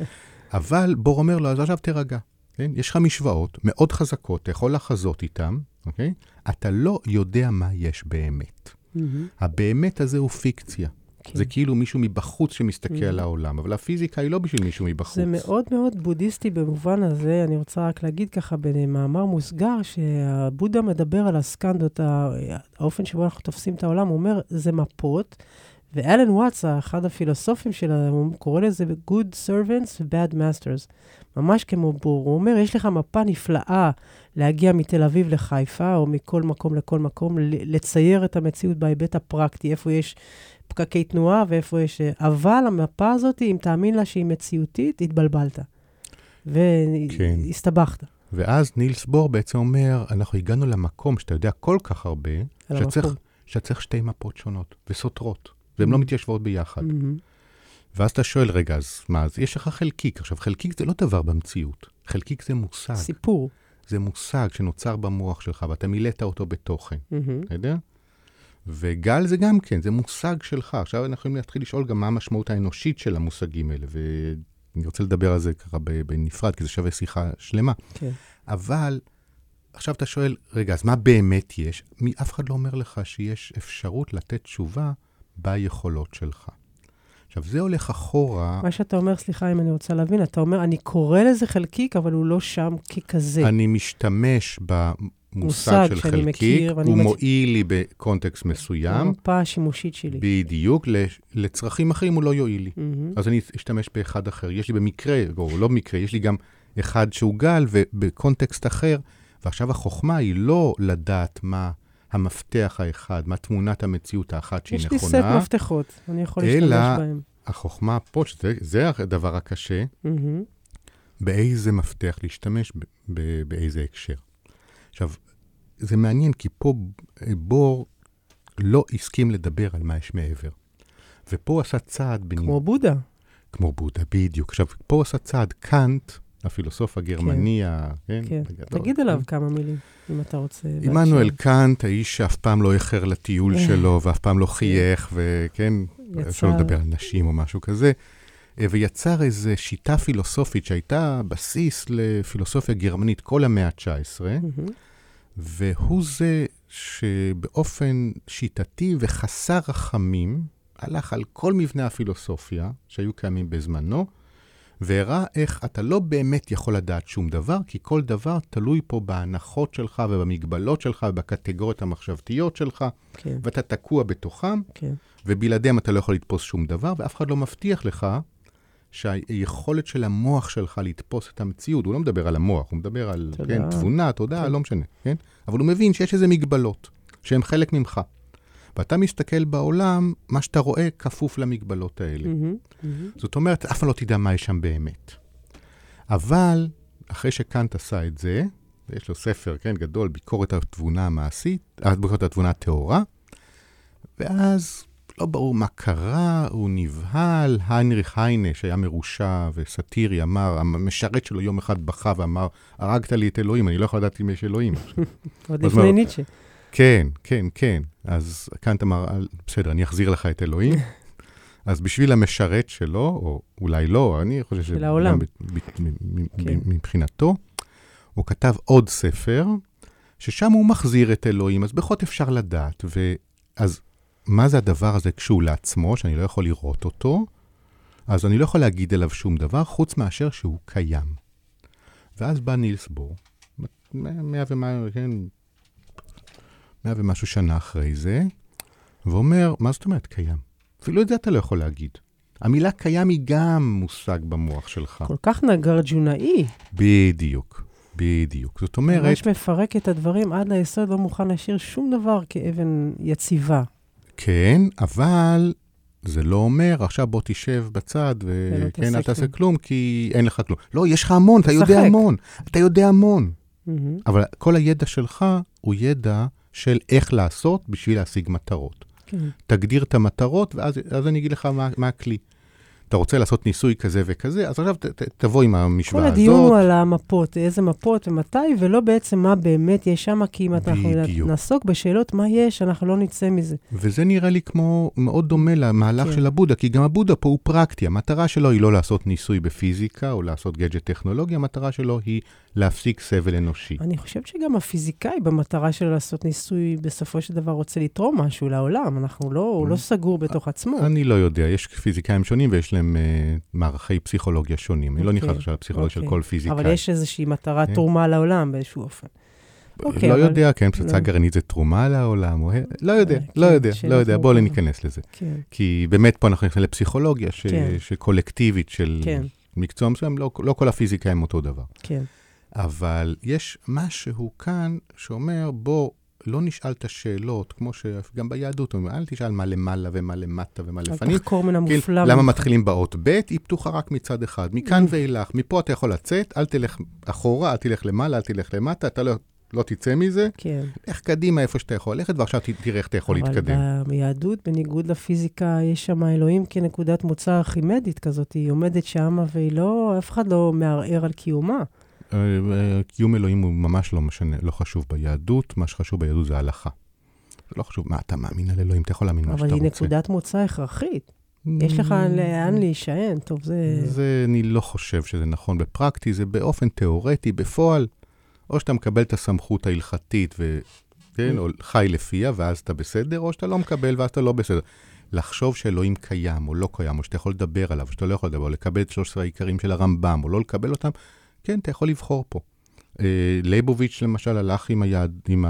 אבל בור אומר לו, אז עכשיו תירגע, כן? יש לך משוואות מאוד חזקות, אתה יכול לחזות איתן, אוקיי? אתה לא יודע מה יש באמת. מהמם. הבאמת הזה הוא פיקציה. כן. זה כאילו מישהו מבחוץ שמסתכל Mhm. על העולם, אבל הפיזיקה היא לא בשביל מישהו מבחוץ. זה מאוד מאוד בודהיסטי במובן הזה, אני רוצה רק להגיד ככה במאמר מוסגר, שהבודה מדבר על הסקנדות, ה- האופן שבו אנחנו תופסים את העולם, הוא אומר, זה מפות, ואלן וואטס, אחד הפילוסופים שלה, הוא קורא לזה Good Servants ו-Bad Masters, ממש כמו בור. הוא אומר, יש לך מפה נפלאה להגיע מתל אביב לחיפה, או מכל מקום לכל מקום, לצייר את המציאות בהיבט הפרקטי, איפה יש פקקי תנועה ואיפה יש... אבל המפה הזאת, אם תאמין לה שהיא מציאותית, התבלבלת. כן. והסתבכת. ואז נילס בור בעצם אומר, אנחנו הגענו למקום שאתה יודע כל כך הרבה, שאתה צריך, שתי מפות שונות וסותרות, והן לא Mhm. מתיישבות ביחד. מהמם. ואז אתה שואל, רגע, אז מה, אז יש לך חלקיק. עכשיו, חלקיק זה לא דבר במציאות, חלקיק זה מושג. סיפור. זה מושג שנוצר במוח שלך, ואתה מילאת אותו בתוכן. אתה יודע? וגל זה גם כן, זה מושג שלך. עכשיו אנחנו יכולים להתחיל לשאול גם מה המשמעות האנושית של המושגים האלה, ואני רוצה לדבר על זה ככה בנפרד, כי זה שווה שיחה שלמה. כן. אבל עכשיו אתה שואל, רגע, אז מה באמת יש? מי- אף אחד לא אומר לך שיש אפשרות לתת תשובה ביכולות שלך. עכשיו, זה הולך אחורה. מה שאתה אומר, סליחה אם אני רוצה להבין, אתה אומר, אני קורא לזה חלקיק, אבל הוא לא שם ככזה. אני משתמש במושג מושג של חלקיק, מכיר, הוא מצ- מועיל לי בקונטקסט מסוים, המפה השימושית שלי. בדיוק, לצרכים אחרים הוא לא יועיל לי. מהמם. אז אני אשתמש באחד אחר. יש לי במקרה, או לא במקרה, יש לי גם אחד שהוא גל ובקונטקסט אחר, ועכשיו החוכמה היא לא לדעת מה המפתח האחד, מה תמונת המציאות האחת שהיא יש לי סט נכונה. מפתחות, אני יכול אלא- להשתמש בהם. החוכמה פה, שזה זה הדבר הקשה, מהמם. באיזה מפתח להשתמש, ב- ב- באיזה הקשר. עכשיו, זה מעניין, כי פה בור לא הסכים לדבר על מה יש מעבר. ופה הוא עשה צעד בנימוק. כמו בודה. כמו בודה, בדיוק. עכשיו, פה הוא עשה צעד קאנט, הפילוסוף הגרמני, ה- כן? כן. הגדול, תגיד כן? עליו כמה מילים, אם אתה רוצה. עמנואל. קאנט, האיש שאף פעם לא איחר לטיול אה. שלו, ואף פעם לא חייך, וכן, יצא- אפשר לדבר על נשים או משהו כזה, אה, ויצר איזו שיטה פילוסופית שהייתה בסיס לפילוסופיה גרמנית כל המאה ה-19, מהמם. והוא זה שבאופן שיטתי וחסר רחמים, הלך על כל מבנה הפילוסופיה שהיו קיימים בזמנו, והראה איך אתה לא באמת יכול לדעת שום דבר, כי כל דבר תלוי פה בהנחות שלך ובמגבלות שלך ובקטגוריות המחשבתיות שלך, כן, ואתה תקוע בתוכם, כן. ובלעדיהם אתה לא יכול לתפוס שום דבר, ואף אחד לא מבטיח לך שהיכולת של המוח שלך לתפוס את המציאות, הוא לא מדבר על המוח, הוא מדבר על תודעה. כן, תבונה, תודעה, כן. לא משנה, כן? אבל הוא מבין שיש איזה מגבלות, שהן חלק ממך. ואתה מסתכל בעולם, מה שאתה רואה כפוף למגבלות האלה. מהמם, מהמם. זאת אומרת, אף פעם לא תדע מה יש שם באמת. אבל, אחרי שקאנט עשה את זה, יש לו ספר, כן, גדול, ביקורת התבונה המעשית, אה, ביקורת התבונה הטהורה, ואז לא ברור מה קרה, הוא נבהל, היינריך היינה, שהיה מרושע וסאטירי, אמר, המשרת שלו יום אחד בכה ואמר, הרגת לי את אלוהים, אני לא יכול לדעת אם יש אלוהים. עוד לפני ניטשה. כן, כן, כן. אז קאנט אמר, בסדר, אני אחזיר לך את אלוהים. אז בשביל המשרת שלו, או אולי לא, אני חושב של העולם. כן. מבחינתו, הוא כתב עוד ספר, ששם הוא מחזיר את אלוהים, אז בכל אפשר לדעת. ואז מה זה הדבר הזה כשהוא לעצמו, שאני לא יכול לראות אותו? אז אני לא יכול להגיד עליו שום דבר, חוץ מאשר שהוא קיים. ואז בא נילס בור, מאה ומה, כן, מאה ומשהו שנה אחרי זה, ואומר, מה זאת אומרת קיים? אפילו את זה אתה לא יכול להגיד. המילה קיים היא גם מושג במוח שלך. כל כך נגרג'ונאי. בדיוק, בדיוק. זאת אומרת... ממש מפרק את הדברים עד ליסוד, לא מוכן להשאיר שום דבר כאבן יציבה. כן, אבל זה לא אומר, עכשיו בוא תשב בצד, וכן, אל תעשה כלום, כי אין לך כלום. לא, יש לך המון, אתה יודע המון. אתה יודע המון. אבל כל הידע שלך הוא ידע של איך לעשות בשביל להשיג מטרות. כן. תגדיר את המטרות, ואז אני אגיד לך מה, מה הכלי. אתה רוצה לעשות ניסוי כזה וכזה, אז עכשיו ת, ת, תבוא עם המשוואה הזאת. כל הדיון הוא על המפות, איזה מפות ומתי, ולא בעצם מה באמת יש שם, כי אם אנחנו נעסוק בשאלות מה יש, אנחנו לא נצא מזה. וזה נראה לי כמו מאוד דומה למהלך כן. של הבודה, כי גם הבודה פה הוא פרקטי. המטרה שלו היא לא לעשות ניסוי בפיזיקה או לעשות גדג'ט טכנולוגי, המטרה שלו היא להפסיק סבל אנושי. אני חושבת שגם הפיזיקאי במטרה שלו לעשות ניסוי, בסופו של דבר רוצה לתרום משהו לעולם. אנחנו לא, הוא לא סגור בתוך עצמו. אני לא יודע, יש פיזיקאים שונים ויש להם uh, מערכי פסיכולוגיה שונים. אני לא נכנס עכשיו לפסיכולוגיה של כל פיזיקאי. אבל יש איזושהי מטרה כן. תרומה לעולם באיזשהו אופן. אוקיי, לא יודע, כן, פצצה לא. גרעינית זה תרומה לעולם, לא יודע, אה, לא יודע, לא יודע, בואו לא ניכנס לזה. כן. כי באמת פה אנחנו נכנסים לפסיכולוגיה שקולקטיבית של מקצוע מסוים, לא, לא כל הפיזיקה הם אותו דבר. כן. אבל יש משהו כאן שאומר, בוא, לא נשאל את השאלות, כמו שגם ביהדות אומרים, אל תשאל מה למעלה ומה למטה ומה לפנים. אל תחקור מן המופלא. כאילו, למה מתחילים באות ב', היא פתוחה רק מצד אחד. מכאן ואילך, מפה אתה יכול לצאת, אל תלך אחורה, אל תלך למעלה, אל תלך למטה, אתה לא, לא תצא מזה. כן. לך קדימה איפה שאתה יכול ללכת, ועכשיו תראה איך אתה יכול אבל להתקדם. אבל ביהדות, בניגוד לפיזיקה, יש שם אלוהים כנקודת מוצא ארכימדית כזאת, היא עומדת שמה והיא לא, אף אחד לא מערער על קיומה. קיום אלוהים הוא ממש לא משנה, לא חשוב ביהדות, מה שחשוב ביהדות זה הלכה. זה לא חשוב, מה, אתה מאמין על אלוהים, אתה יכול להאמין מה שאתה רוצה. אבל היא נקודת מוצא הכרחית. יש לך לאן להישען, טוב, זה... זה, אני לא חושב שזה נכון בפרקטי, זה באופן תיאורטי, בפועל, או שאתה מקבל את הסמכות ההלכתית ו... כן, או חי לפיה, ואז אתה בסדר, או שאתה לא מקבל ואז אתה לא בסדר. לחשוב שאלוהים קיים או לא קיים, או שאתה יכול לדבר עליו, או שאתה לא יכול לדבר, או לקבל את 13 העיקרים של הרמב"ם, או לא לקבל אותם, כן, אתה יכול לבחור פה. אה, לייבוביץ' למשל הלך עם, היד, עם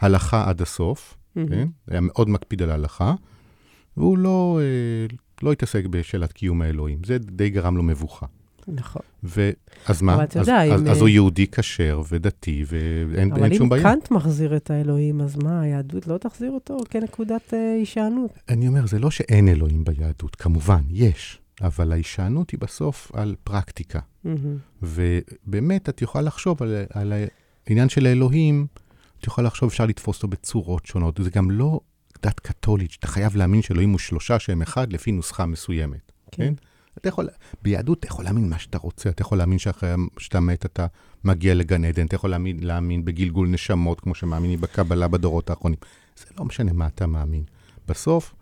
ההלכה עד הסוף, mm-hmm. כן? היה מאוד מקפיד על ההלכה, והוא לא, אה, לא התעסק בשאלת קיום האלוהים. זה די גרם לו מבוכה. נכון. ו... אז מה? אז, יודע, אז, אם... אז הוא יהודי כשר ודתי, ואין שום בעיה. אבל אם קאנט מחזיר את האלוהים, אז מה, היהדות לא תחזיר אותו כנקודת אה, הישענות? אני אומר, זה לא שאין אלוהים ביהדות, כמובן, יש. אבל ההישענות היא בסוף על פרקטיקה. Mm-hmm. ובאמת, את יכולה לחשוב על, על העניין של האלוהים, את יכולה לחשוב, אפשר לתפוס אותו בצורות שונות. זה גם לא דת קתולית, שאתה חייב להאמין שאלוהים הוא שלושה שהם אחד לפי נוסחה מסוימת, כן? כן? אתה יכול, ביהדות אתה יכול להאמין מה שאתה רוצה, אתה יכול להאמין שאחרי שאתה מת אתה מגיע לגן עדן, אתה יכול להאמין, להאמין בגלגול נשמות, כמו שמאמינים בקבלה בדורות האחרונים. זה לא משנה מה אתה מאמין. בסוף,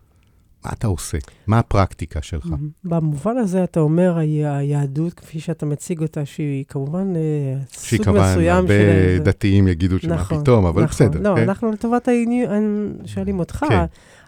מה אתה עושה? מה הפרקטיקה שלך? במובן הזה אתה אומר, היהדות, כפי שאתה מציג אותה, שהיא כמובן אה, סוג מסוים של... שהיא כמובן, הרבה דתיים יגידו שמה נכון, פתאום, אבל נכון. בסדר. לא, כן? אנחנו לטובת העניין, שואלים אותך, כן.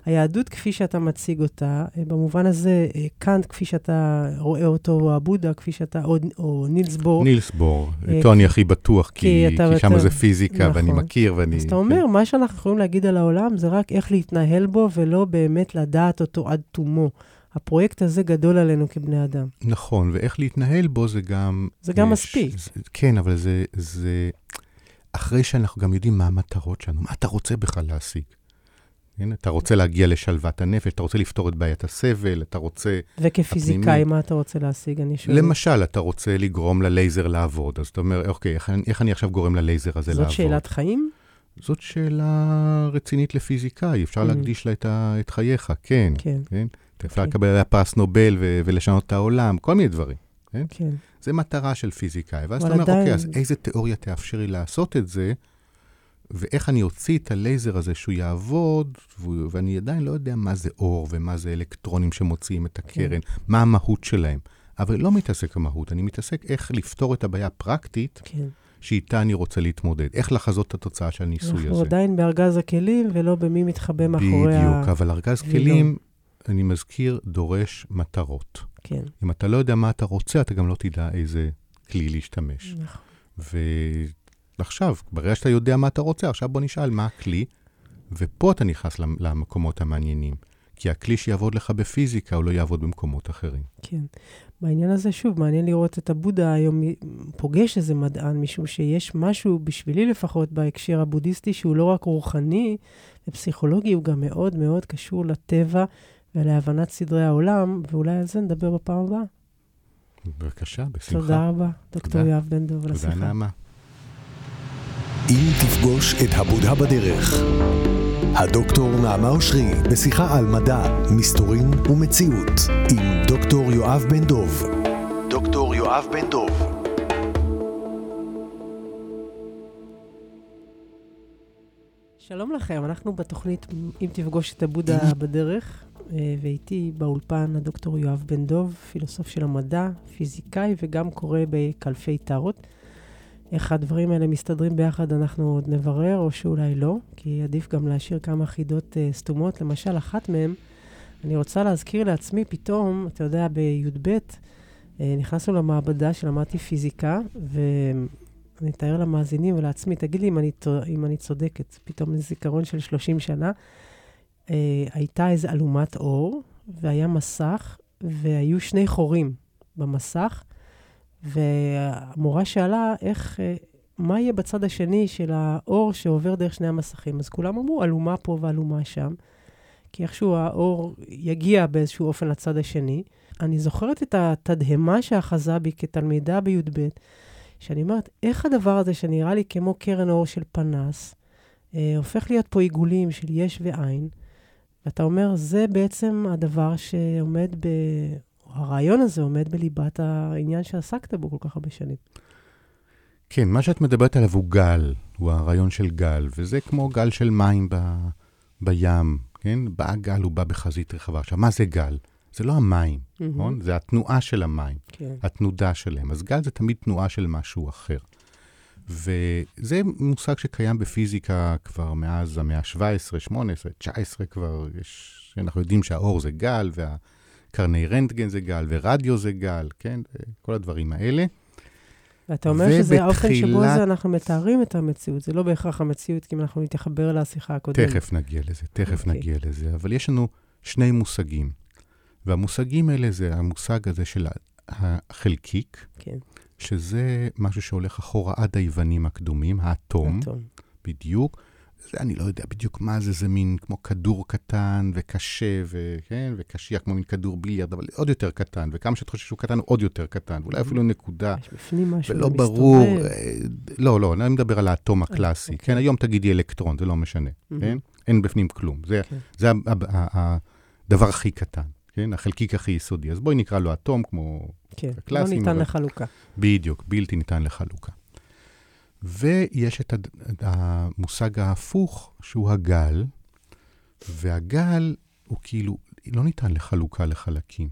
היהדות כפי שאתה מציג אותה, אה, במובן הזה, אה, קאנט כפי שאתה רואה אותו, או הבודה כפי שאתה, או, או נילס בור. נילס בור, איתו אני הכי בטוח, כי, כי, כי שם זה פיזיקה, נכון. ואני מכיר, ואני... אז אתה אומר, כן. מה שאנחנו יכולים להגיד על העולם זה רק איך להתנהל בו, ולא באמת לדעת אותו עד תומו. הפרויקט הזה גדול עלינו כבני אדם. נכון, ואיך להתנהל בו זה גם... זה גם יש, מספיק. זה, כן, אבל זה, זה... אחרי שאנחנו גם יודעים מה המטרות שלנו, מה אתה רוצה בכלל להשיג. כן? אתה רוצה להגיע לשלוות הנפש, אתה רוצה לפתור את בעיית הסבל, אתה רוצה... וכפיזיקאי, הפנימי. מה אתה רוצה להשיג? אני שואלת. למשל, אתה רוצה לגרום ללייזר לעבוד, אז אתה אומר, אוקיי, איך, איך אני עכשיו גורם ללייזר הזה זאת לעבוד? שאלת חיים? זאת שאלה רצינית לפיזיקאי, אפשר Mhm. להקדיש לה את, ה, את חייך, כן. כן, כן? אפשר אוקיי. לקבל עליה פרס נובל ו- ולשנות את העולם, כל מיני דברים. כן. זה מטרה של פיזיקאי. ואז אתה אומר, עדיין- אוקיי, אז איזה תיאוריה תאפשר לי לעשות את זה, ואיך אני אוציא את הלייזר הזה שהוא יעבוד, והוא- ואני עדיין לא יודע מה זה אור ומה זה אלקטרונים שמוציאים את הקרן, מה המהות שלהם. אבל לא מתעסק במהות, אני מתעסק איך לפתור את הבעיה הפרקטית כן. שאיתה אני רוצה להתמודד. איך לחזות את התוצאה של הניסוי אנחנו הזה. עדיין בארגז הכלים, ולא במי מתחבא מאחורי ה... בדיוק, אבל ארגז וילון. כלים, אני מזכיר, דורש מטרות. כן, אם אתה לא יודע מה אתה רוצה, אתה גם לא תדע איזה כלי להשתמש. נכון. ועכשיו, ברגע שאתה יודע מה אתה רוצה, עכשיו בוא נשאל מה הכלי, ופה אתה נכנס למ- למקומות המעניינים. כי הכלי שיעבוד לך בפיזיקה, הוא לא יעבוד במקומות אחרים. כן. בעניין הזה, שוב, מעניין לראות את הבודה היום פוגש איזה מדען, משום שיש משהו, בשבילי לפחות, בהקשר הבודהיסטי, שהוא לא רק רוחני ופסיכולוגי, הוא גם מאוד מאוד קשור לטבע ולהבנת סדרי העולם, ואולי על זה נדבר בפעם הבאה. בבקשה, בשמחה. תודה רבה, דוקטור תודה. יואב בן דב, על תודה, השיחה. נעמה. אם תפגוש את הבודה בדרך. הדוקטור נעמה אושרי בשיחה על מדע, מסתורין ומציאות עם דוקטור יואב בן דב. דוקטור יואב בן דב. שלום לכם, אנחנו בתוכנית אם תפגוש את הבודה בדרך, אה, ואיתי באולפן הדוקטור יואב בן דב, פילוסוף של המדע, פיזיקאי וגם קורא בקלפי טארות. איך הדברים האלה מסתדרים ביחד אנחנו עוד נברר, או שאולי לא, כי עדיף גם להשאיר כמה חידות אה, סתומות. למשל, אחת מהן, אני רוצה להזכיר לעצמי פתאום, אתה יודע, בי"ב, אה, נכנסנו למעבדה שלמדתי פיזיקה, ו... אני אתאר למאזינים ולעצמי, תגיד לי אם אני, אם אני צודקת, פתאום זיכרון של 30 שנה. אה, הייתה איזו אלומת אור, והיה מסך, והיו שני חורים במסך, והמורה שאלה איך, אה, מה יהיה בצד השני של האור שעובר דרך שני המסכים. אז כולם אמרו, אלומה פה ואלומה שם, כי איכשהו האור יגיע באיזשהו אופן לצד השני. אני זוכרת את התדהמה שאחזה בי כתלמידה בי"ב, שאני אומרת, איך הדבר הזה שנראה לי כמו קרן אור של פנס, אה, הופך להיות פה עיגולים של יש ואין, ואתה אומר, זה בעצם הדבר שעומד ב... הרעיון הזה עומד בליבת העניין שעסקת בו כל כך הרבה שנים. כן, מה שאת מדברת עליו הוא גל, הוא הרעיון של גל, וזה כמו גל של מים ב, בים, כן? בא גל, הוא בא בחזית רחבה. עכשיו, מה זה גל? זה לא המים, נכון? זה התנועה של המים, כן. התנודה שלהם. אז גל זה תמיד תנועה של משהו אחר. וזה מושג שקיים בפיזיקה כבר מאז המאה ה-17, 18, 19 כבר, יש, אנחנו יודעים שהאור זה גל, והקרני רנטגן זה גל, ורדיו זה גל, כן? כל הדברים האלה. ואתה אומר שזה האופן שבו ובתחילת- זה אנחנו מתארים את המציאות, זה לא בהכרח המציאות, כי אם אנחנו נתחבר לשיחה הקודמת. תכף נגיע לזה, תכף אוקיי. נגיע לזה. אבל יש לנו שני מושגים. והמושגים האלה זה המושג הזה של החלקיק, כן, שזה משהו שהולך אחורה עד היוונים הקדומים, האטום, אטום. בדיוק. זה, אני לא יודע בדיוק מה זה, זה מין כמו כדור קטן וקשה, וכן, וקשיח כמו מין כדור ביליארד, אבל עוד יותר קטן, וכמה שאתה חושב שהוא קטן, עוד יותר קטן, ואולי אפילו נקודה. יש בפנים משהו ולא מסתובב. ברור, אה, לא, לא, אני מדבר על האטום הקלאסי. אוקיי. כן, היום תגידי אלקטרון, זה לא משנה, מהמם. כן? אין בפנים כלום. זה כן. זה ה- ה- ה- הדבר הכי קטן, כן? החלקיק הכי יסודי. אז בואי נקרא לו אטום, כמו כן, לא הקלאסיים, ניתן אבל- לחלוקה. בדיוק, בלתי ניתן לחלוקה. ויש את המושג ההפוך, שהוא הגל, והגל הוא כאילו, לא ניתן לחלוקה לחלקים,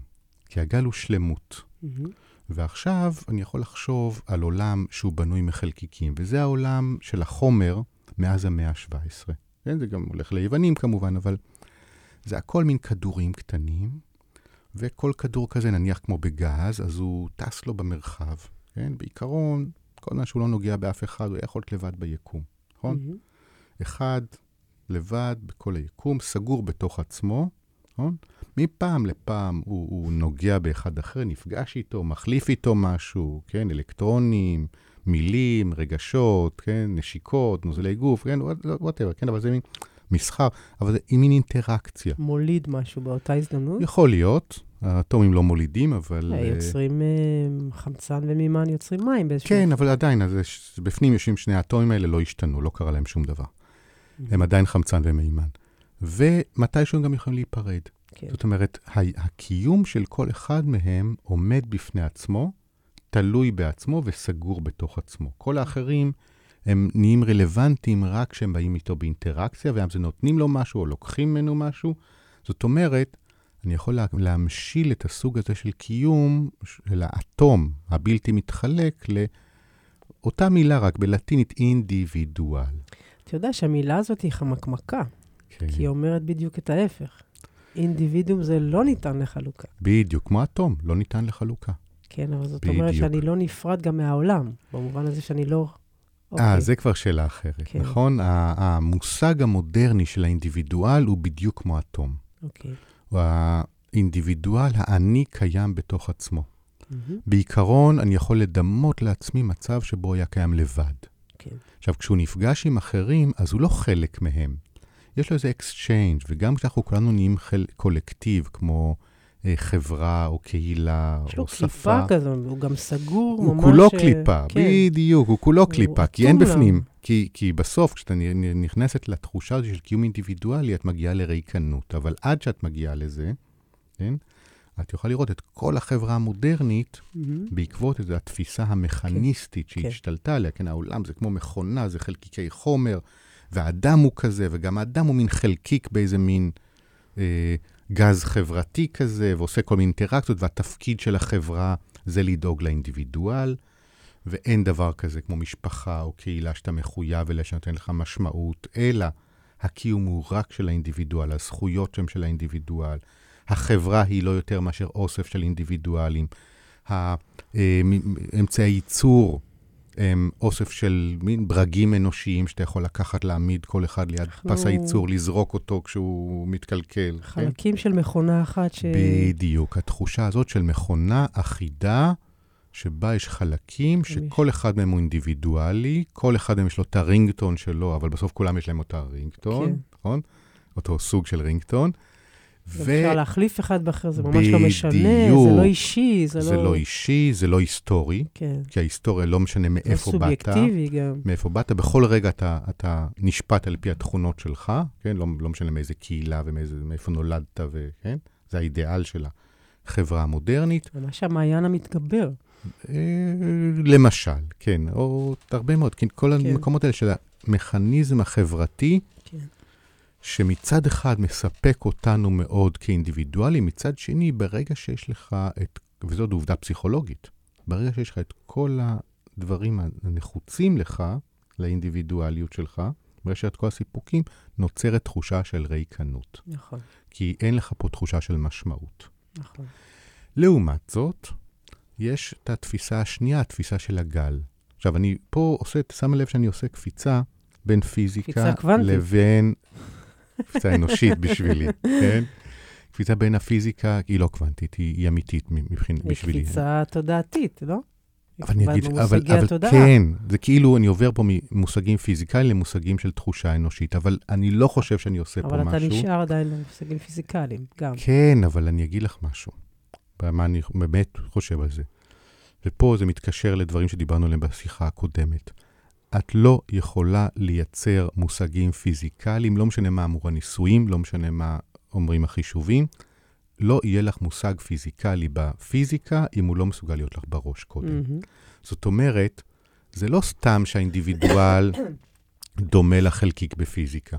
כי הגל הוא שלמות. מהמם. ועכשיו אני יכול לחשוב על עולם שהוא בנוי מחלקיקים, וזה העולם של החומר מאז המאה ה-17. כן, זה גם הולך ליוונים כמובן, אבל זה הכל מין כדורים קטנים, וכל כדור כזה, נניח כמו בגז, אז הוא טס לו במרחב, כן? בעיקרון, כל מה שהוא לא נוגע באף אחד, הוא יכול להיות לבד ביקום, נכון? מהמם. אחד לבד בכל היקום, סגור בתוך עצמו, נכון? מפעם לפעם הוא, הוא נוגע באחד אחר, נפגש איתו, מחליף איתו משהו, כן? אלקטרונים, מילים, רגשות, כן? נשיקות, נוזלי גוף, כן? whatever, כן? אבל זה מין מסחר, אבל זה מין אינטראקציה. מוליד משהו באותה הזדמנות? יכול להיות, האטומים לא מולידים, אבל... אה, יוצרים אה, חמצן ומימן, יוצרים מים באיזשהו... כן, אבל עדיין, אז יש- בפנים יושבים שני האטומים האלה, לא השתנו, לא קרה להם שום דבר. הם עדיין חמצן ומימן. ומתישהו הם גם יכולים להיפרד. כן. זאת אומרת, הקיום של כל אחד מהם עומד בפני עצמו, תלוי בעצמו וסגור בתוך עצמו. כל האחרים, הם נהיים רלוונטיים רק כשהם באים איתו באינטראקציה, ואז נותנים לו משהו או לוקחים ממנו משהו. זאת אומרת, אני יכול לה- להמשיל את הסוג הזה של קיום, של האטום הבלתי מתחלק, לאותה מילה, רק בלטינית אינדיבידואל. אתה יודע שהמילה הזאת היא חמקמקה, כן. כי היא אומרת בדיוק את ההפך. אינדיבידום זה לא ניתן לחלוקה. בדיוק, כמו אטום, לא ניתן לחלוקה. כן, אבל זאת אומרת בדיוק. שאני לא נפרד גם מהעולם, במובן הזה שאני לא... אה, אוקיי. זה כבר שאלה אחרת, כן. נכון? המושג המודרני של האינדיבידואל הוא בדיוק כמו אטום. אוקיי. הוא האינדיבידואל האני קיים בתוך עצמו. מהמם. בעיקרון, אני יכול לדמות לעצמי מצב שבו היה קיים לבד. כן. עכשיו, כשהוא נפגש עם אחרים, אז הוא לא חלק מהם. יש לו איזה exchange, וגם כשאנחנו כולנו נהיים חל... קולקטיב, כמו חברה או קהילה יש לו או שפה, קליפה כזו, הוא גם סגור הוא ממש... כולו אה, קליפה, כן. בדיוק, הוא כולו הוא קליפה, כי אטום אין לה. בפנים. כי, כי בסוף, כשאתה נכנסת לתחושה הזו של קיום אינדיבידואלי, את מגיעה לריקנות. אבל עד שאת מגיעה לזה, כן, את יכולה לראות את כל החברה המודרנית מהמם. בעקבות איזו התפיסה המכניסטית כן. שהשתלטה עליה. כן, העולם זה כמו מכונה, זה חלקיקי חומר, והאדם הוא כזה, וגם האדם הוא מין חלקיק באיזה מין אה, גז חברתי כזה, ועושה כל מיני אינטראקציות, והתפקיד של החברה זה לדאוג לאינדיבידואל, ואין דבר כזה כמו משפחה או קהילה שאתה מחויב אליה, שנותן לך משמעות, אלא הקיום הוא רק של האינדיבידואל, הזכויות הן של האינדיבידואל. החברה היא לא יותר מאשר אוסף של אינדיבידואלים. אה, אמצעי הייצור הם אוסף של מין ברגים אנושיים שאתה יכול לקחת, להעמיד כל אחד ליד אנחנו- פס הייצור, לזרוק אותו כשהוא מתקלקל. כן? חלקים של מכונה אחת ש... בדיוק, התחושה הזאת של מכונה אחידה, שבה יש חלקים שכל אחד מהם הוא אינדיבידואלי, כל אחד מהם יש לו את הרינגטון שלו, אבל בסוף כולם יש להם אותה רינגטון, כן. נכון? אותו סוג של רינגטון. גם אפשר להחליף אחד באחר, זה ממש לא בדיוק. משנה, זה לא אישי, זה לא... זה לא אישי, זה לא היסטורי, כן. כי ההיסטוריה לא משנה זה מאיפה באת. סובייקטיבי גם. מאיפה באת, בכל רגע אתה, אתה נשפט על פי התכונות שלך, כן? לא, לא משנה מאיזה קהילה ומאיפה נולדת, וכן? זה האידיאל של החברה המודרנית. ממש המעיין המתגבר. אה, למשל, כן, או הרבה מאוד, כן, כל כן. המקומות האלה של המכניזם החברתי, כן. שמצד אחד מספק אותנו מאוד כאינדיבידואלים, מצד שני, ברגע שיש לך את, וזאת עובדה פסיכולוגית, ברגע שיש לך את כל הדברים הנחוצים לך, לאינדיבידואליות שלך, ברגע שיש את כל הסיפוקים, נוצרת תחושה של ריקנות. נכון, כי אין לך פה תחושה של משמעות. נכון. לעומת זאת, יש את התפיסה השנייה, התפיסה של הגל. עכשיו, אני פה עושה, שמה לב שאני עושה קפיצה בין פיזיקה קפיצה. לבין... קפיצה אנושית בשבילי, כן? קפיצה בין הפיזיקה, היא לא קוונטית, היא, היא אמיתית מבחין, היא בשבילי. קפיצה תודעתית, לא? אבל אני אגיד, אבל, אבל. כן, זה כאילו אני עובר פה ממושגים פיזיקליים למושגים של תחושה אנושית, אבל אני לא חושב שאני עושה פה אבל אתה משהו. נשאר עדיין במושגים פיזיקליים, גם. כן, אבל אני אגיד לך משהו. מה אני באמת חושב על זה. ופה זה מתקשר לדברים שדיברנו עליהם בשיחה הקודמת. את לא יכולה לייצר מושגים פיזיקליים, לא משנה מה אמור הניסויים, לא משנה מה אומרים החישובים. לא יהיה לך מושג פיזיקלי בפיזיקה אם הוא לא מסוגל להיות לך בראש קודם. מהמם. זאת אומרת, זה לא סתם שהאינדיבידואל דומה לחלקיק בפיזיקה.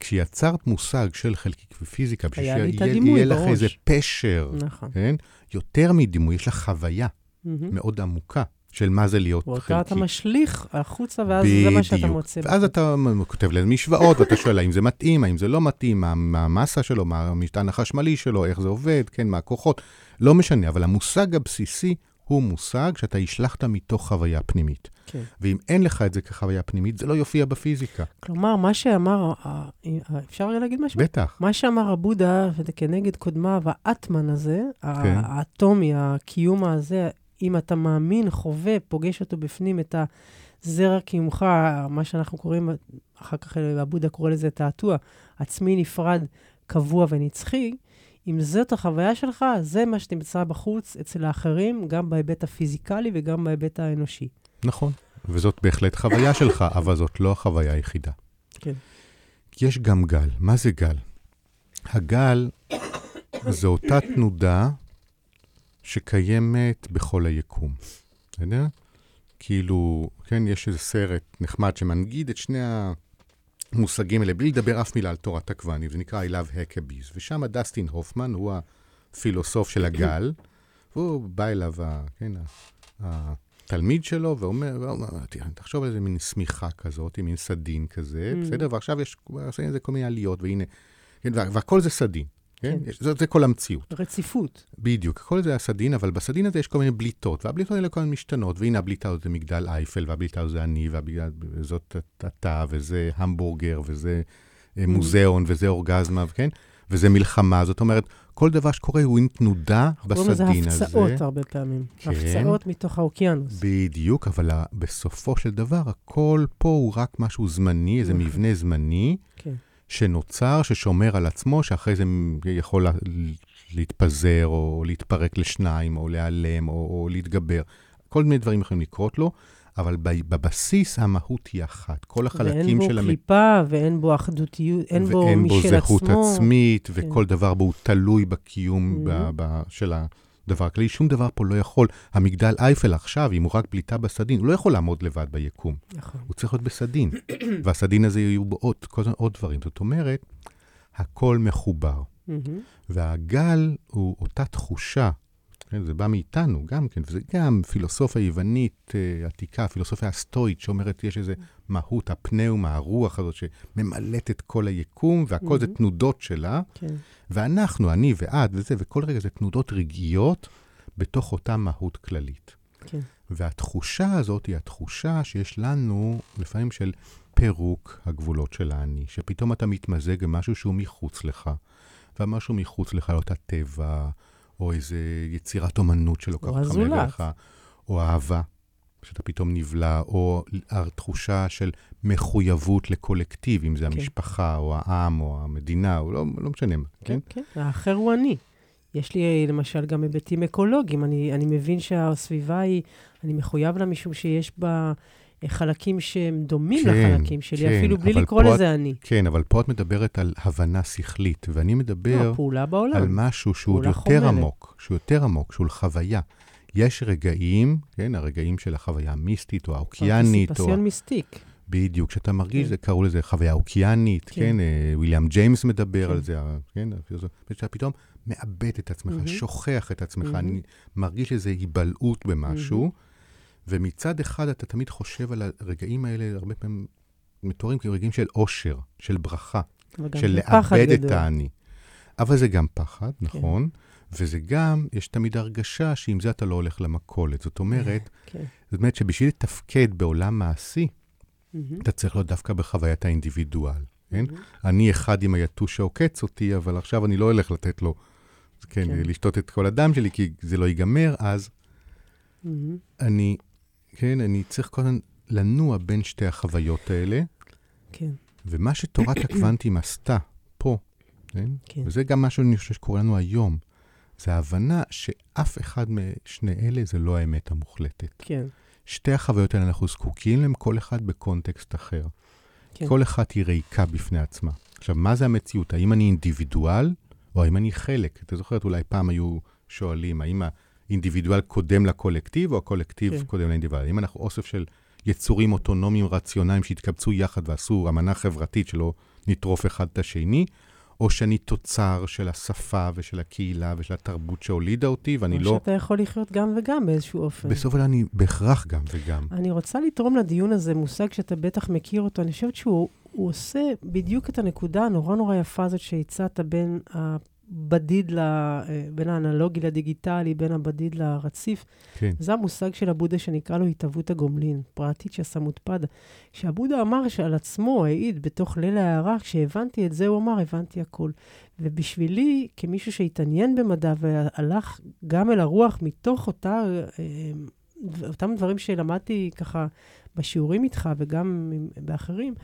כשיצרת מושג של חלקיק בפיזיקה, בשביל שיהיה לך. איזה פשר, נכון. כן? יותר מדימוי, יש לך חוויה מהמם. מאוד עמוקה של מה זה להיות ואותה חלקיק. אתה משליך החוצה, ואז זה מה שאתה מוצא. ואז. אתה כותב לזה משוואות, ואתה שואל האם זה מתאים, האם זה לא מתאים, מה, מה המסה שלו, מה המשטן החשמלי שלו, איך זה עובד, כן, מה הכוחות. לא משנה, אבל המושג הבסיסי הוא מושג שאתה השלכת מתוך חוויה פנימית. כן. ואם אין לך את זה כחוויה פנימית, זה לא יופיע בפיזיקה. כלומר, מה שאמר, ה- ה- אפשר להגיד משהו? בטח. מה שאמר הבודה, וכנגד קודמיו, האטמן הזה, כן. האטומי, הקיום הזה, אם אתה מאמין, חווה, פוגש אותו בפנים, את הזרע קיומך, מה שאנחנו קוראים אחר כך הבודה קורא לזה תעתוע, עצמי נפרד, קבוע ונצחי, אם זאת החוויה שלך, זה מה שתמצא בחוץ אצל האחרים, גם בהיבט הפיזיקלי וגם בהיבט האנושי. נכון, וזאת בהחלט חוויה שלך, אבל זאת לא החוויה היחידה. כן. יש גם גל. מה זה גל? הגל זה אותה תנודה שקיימת בכל היקום, בסדר? כאילו, כן, יש איזה סרט נחמד שמנגיד את שני המושגים האלה, בלי לדבר אף מילה על תורת הקוואנים, זה נקרא I Love Hackabees, ושם דסטין הופמן הוא הפילוסוף של הגל, והוא בא אליו, כן, התלמיד שלו, ואומר, ואומר תחשוב על איזה מין שמיכה כזאת, מין סדין כזה, mm. בסדר? ועכשיו יש, עושים איזה כל מיני עליות, והנה, כן, והכל זה סדין. כן? כן. יש, זה, זה כל המציאות. רציפות. בדיוק, כל זה הסדין, אבל בסדין הזה יש כל מיני בליטות, והבליטות האלה כל מיני משתנות, והנה הבליטה הזאת זה מגדל אייפל, והבליטה הזאת זה אני, וזאת אתה, וזה המבורגר, וזה אה, mm. מוזיאון, וזה אורגזמה, כן? וזה מלחמה, זאת אומרת, כל דבר שקורה הוא עם תנודה בסדין הזה. קוראים לזה הפצעות הרבה פעמים. כן. הפצעות מתוך האוקיינוס. בדיוק, אבל בסופו של דבר, הכל פה הוא רק משהו זמני, איזה נכון. מבנה זמני. כן. שנוצר, ששומר על עצמו, שאחרי זה יכול להתפזר, או להתפרק לשניים, או להיעלם, או, או להתגבר. כל מיני דברים יכולים לקרות לו, אבל בבסיס המהות היא אחת. כל החלקים של... ואין בו קליפה, ואין בו אחדותיות, אין בו משל עצמו. ואין בו זהות עצמית, כן. וכל דבר בו הוא תלוי בקיום mm-hmm. ב, ב, של ה... דבר כללי, שום דבר פה לא יכול. המגדל אייפל עכשיו, אם הוא רק פליטה בסדין, הוא לא יכול לעמוד לבד ביקום. נכון. הוא צריך להיות בסדין, והסדין הזה יהיו בו עוד, עוד דברים. זאת אומרת, הכל מחובר. והגל הוא אותה תחושה, כן, זה בא מאיתנו גם כן, וזה גם פילוסופיה יוונית uh, עתיקה, פילוסופיה הסטואית, שאומרת יש איזה מהות, הפנאומה, הרוח הזאת שממלאת את כל היקום, והכל זה תנודות שלה. כן. ואנחנו, אני ואת וזה, וכל רגע זה תנודות רגעיות בתוך אותה מהות כללית. כן. והתחושה הזאת היא התחושה שיש לנו לפעמים של פירוק הגבולות של האני, שפתאום אתה מתמזג במשהו שהוא מחוץ לך, והמשהו מחוץ לך, לאותה טבע, או איזו יצירת אומנות שלוקחת לך לך, או אהבה, שאתה פתאום נבלע, או התחושה של מחויבות לקולקטיב, אם זה כן. המשפחה, או העם, או המדינה, או לא, לא משנה מה, כן? כן, כן, האחר הוא אני. יש לי למשל גם היבטים אקולוגיים. אני, אני מבין שהסביבה היא, אני מחויב לה משום שיש בה חלקים שהם דומים כן, לחלקים שלי, כן, אפילו בלי לקרוא לזה את, אני. כן, אבל פה את מדברת על הבנה שכלית, ואני מדבר לא, על משהו שהוא יותר חומלת. עמוק, שהוא יותר עמוק, שהוא חוויה. יש רגעים, כן, הרגעים של החוויה המיסטית או האוקיינית. פרטיסיפציון או... מיסטיק. בדיוק, כשאתה מרגיש, כן. קראו לזה חוויה אוקיינית, כן, כן אה, ויליאם ג'יימס מדבר כן. על זה, כן, שאתה פתאום מאבד את עצמך, mm-hmm. שוכח את עצמך, mm-hmm. אני מרגיש איזו היבלעות במשהו, mm-hmm. ומצד אחד אתה תמיד חושב על הרגעים האלה, הרבה פעמים מתוארים כרגעים של אושר, של ברכה, של לאבד את האני. אבל זה גם פחד, כן. וזה גם, יש תמיד הרגשה שעם זה אתה לא הולך למכולת. זאת אומרת, כן. זאת אומרת שבשביל לתפקד בעולם מעשי, mm-hmm. אתה צריך להיות דווקא בחוויית האינדיבידואל, כן? Mm-hmm. אני אחד עם היתוש שעוקץ אותי, אבל עכשיו אני לא הולך לתת לו, כן, כן. לשתות את כל הדם שלי, כי זה לא ייגמר, אז mm-hmm. אני, כן, אני צריך כל הזמן לנוע בין שתי החוויות האלה. כן. ומה שתורת הקוונטים עשתה פה, כן? כן. וזה גם משהו שאני חושב שקורה לנו היום, זה ההבנה שאף אחד משני אלה זה לא האמת המוחלטת. כן. שתי החוויות האלה, אנחנו זקוקים להם, כל אחד בקונטקסט אחר. כן. כל אחת היא ריקה בפני עצמה. עכשיו, מה זה המציאות? האם אני אינדיבידואל, או האם אני חלק? אתה זוכרת, אולי פעם היו שואלים, האם האינדיבידואל קודם לקולקטיב, או הקולקטיב כן. קודם לאינדיבידואל? האם אנחנו אוסף של יצורים אוטונומיים רציונליים שהתקבצו יחד ועשו אמנה חברתית שלא נטרוף אחד את השני, או שאני תוצר של השפה ושל הקהילה ושל התרבות שהולידה אותי, ואני לא... או שאתה יכול לחיות גם וגם באיזשהו אופן. בסוף אני בהכרח גם וגם. אני רוצה לתרום לדיון הזה מושג שאתה בטח מכיר אותו. אני חושבת שהוא עושה בדיוק את הנקודה הנורא נורא יפה הזאת שהצעת בין הבדיד, ל, אה, בין האנלוגי לדיגיטלי, בין הבדיד לרציף. כן. זה המושג של הבודה שנקרא לו התהוות הגומלין, פרטית שסמוטפדה. כשהבודה אמר שעל עצמו, העיד בתוך ליל ההערה, כשהבנתי את זה, הוא אמר, הבנתי הכל. ובשבילי, כמישהו שהתעניין במדע והלך גם אל הרוח מתוך אותה, אה, אותם דברים שלמדתי ככה בשיעורים איתך וגם באחרים,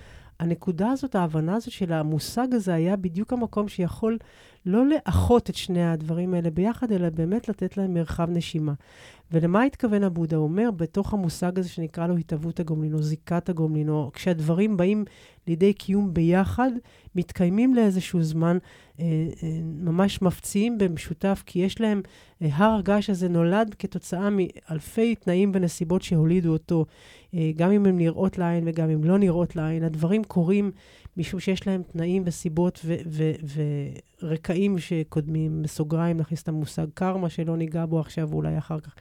הנקודה הזאת, ההבנה הזאת של המושג הזה, היה בדיוק המקום שיכול לא לאחות את שני הדברים האלה ביחד, אלא באמת לתת להם מרחב נשימה. ולמה התכוון הבודה? הוא אומר, בתוך המושג הזה שנקרא לו התהוות הגומלין, או זיקת הגומלין, או כשהדברים באים לידי קיום ביחד, מתקיימים לאיזשהו זמן, אה, אה, ממש מפציעים במשותף, כי יש להם, אה, הר הגעש הזה נולד כתוצאה מאלפי תנאים ונסיבות שהולידו אותו, אה, גם אם הן נראות לעין וגם אם לא נראות לעין. הדברים קורים משום שיש להם תנאים וסיבות ורקעים שקודמים, בסוגריים נכניס את המושג קרמה, שלא ניגע בו עכשיו ואולי אחר כך.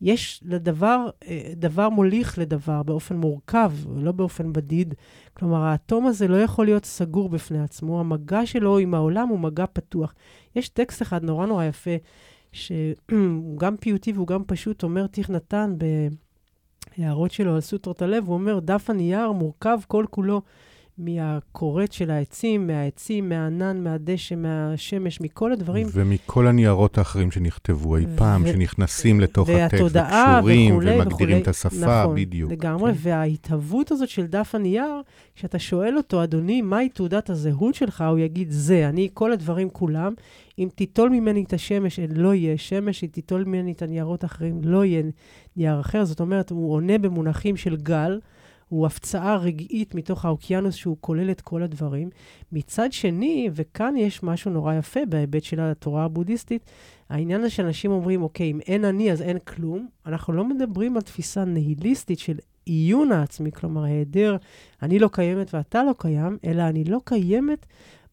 יש לדבר, אה, דבר מוליך לדבר באופן מורכב, לא באופן בדיד. כלומר, האטום הזה לא יכול להיות סגור בפני עצמו, המגע שלו עם העולם הוא מגע פתוח. יש טקסט אחד נורא נורא יפה, שהוא גם פיוטי והוא גם פשוט, אומר תיך נתן בהערות שלו על סוטרות הלב, הוא אומר, דף הנייר מורכב כל כולו מהכורת של העצים, מהעצים, מהענן, מהדשא, מהשמש, מכל הדברים. ומכל הניירות האחרים שנכתבו אי פעם, ו- שנכנסים לתוך הטקסט, וקשורים, וכולי, ומגדירים וכולי. את השפה, נכון, בדיוק. לגמרי, כן. וההתהוות הזאת של דף הנייר, כשאתה שואל אותו, אדוני, מהי תעודת הזהות שלך, הוא יגיד, זה, אני, כל הדברים כולם. אם תיטול ממני את השמש, לא יהיה שמש, אם תיטול ממני את הניירות האחרים, לא יהיה נייר אחר. זאת אומרת, הוא עונה במונחים של גל. הוא הפצעה רגעית מתוך האוקיינוס שהוא כולל את כל הדברים. מצד שני, וכאן יש משהו נורא יפה בהיבט של התורה הבודהיסטית, העניין הזה שאנשים אומרים, אוקיי, אם אין אני אז אין כלום, אנחנו לא מדברים על תפיסה ניהיליסטית של עיון העצמי, כלומר, היעדר אני לא קיימת ואתה לא קיים, אלא אני לא קיימת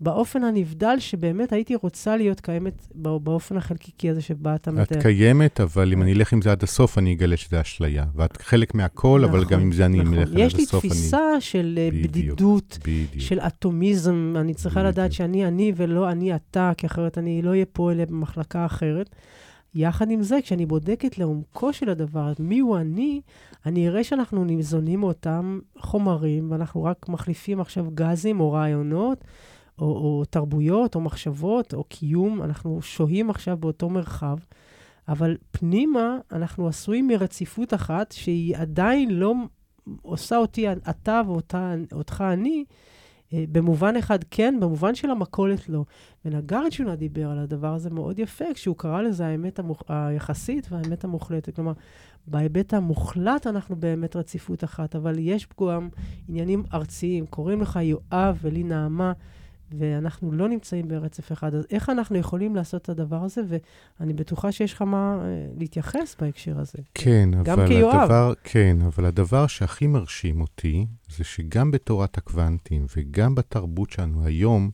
באופן הנבדל שבאמת הייתי רוצה להיות קיימת באופן החלקיקי הזה שבה אתה מתאר. את קיימת, אבל אם אני אלך עם זה עד הסוף, אני אגלה שזה אשליה. ואת חלק מהכל, נכון, אבל גם עם זה אני נכון. אלך עד הסוף. יש לי תפיסה אני... של אה, בדיוק, בדידות, בדיוק. של אטומיזם. אני צריכה בדיוק. לדעת שאני אני ולא אני אתה, כי אחרת אני לא אהיה פה אלה במחלקה אחרת. יחד עם זה, כשאני בודקת לעומקו של הדבר, מי הוא אני, אני אראה שאנחנו ניזונים מאותם חומרים, ואנחנו רק מחליפים עכשיו גזים או רעיונות. או, או תרבויות, או מחשבות, או קיום, אנחנו שוהים עכשיו באותו מרחב, אבל פנימה אנחנו עשויים מרציפות אחת שהיא עדיין לא עושה אותי אתה ואותך אני, אה, במובן אחד כן, במובן של המכולת לא. ונגרצ'ונה דיבר על הדבר הזה מאוד יפה, כשהוא קרא לזה האמת המוח... היחסית והאמת המוחלטת. כלומר, בהיבט המוחלט אנחנו באמת רציפות אחת, אבל יש גם עניינים ארציים. קוראים לך יואב ולי נעמה. ואנחנו לא נמצאים ברצף אחד. אז איך אנחנו יכולים לעשות את הדבר הזה? ואני בטוחה שיש לך מה אה, להתייחס בהקשר הזה. כן, אבל כיואב. הדבר, כן, אבל הדבר שהכי מרשים אותי, זה שגם בתורת הקוונטים וגם בתרבות שלנו היום,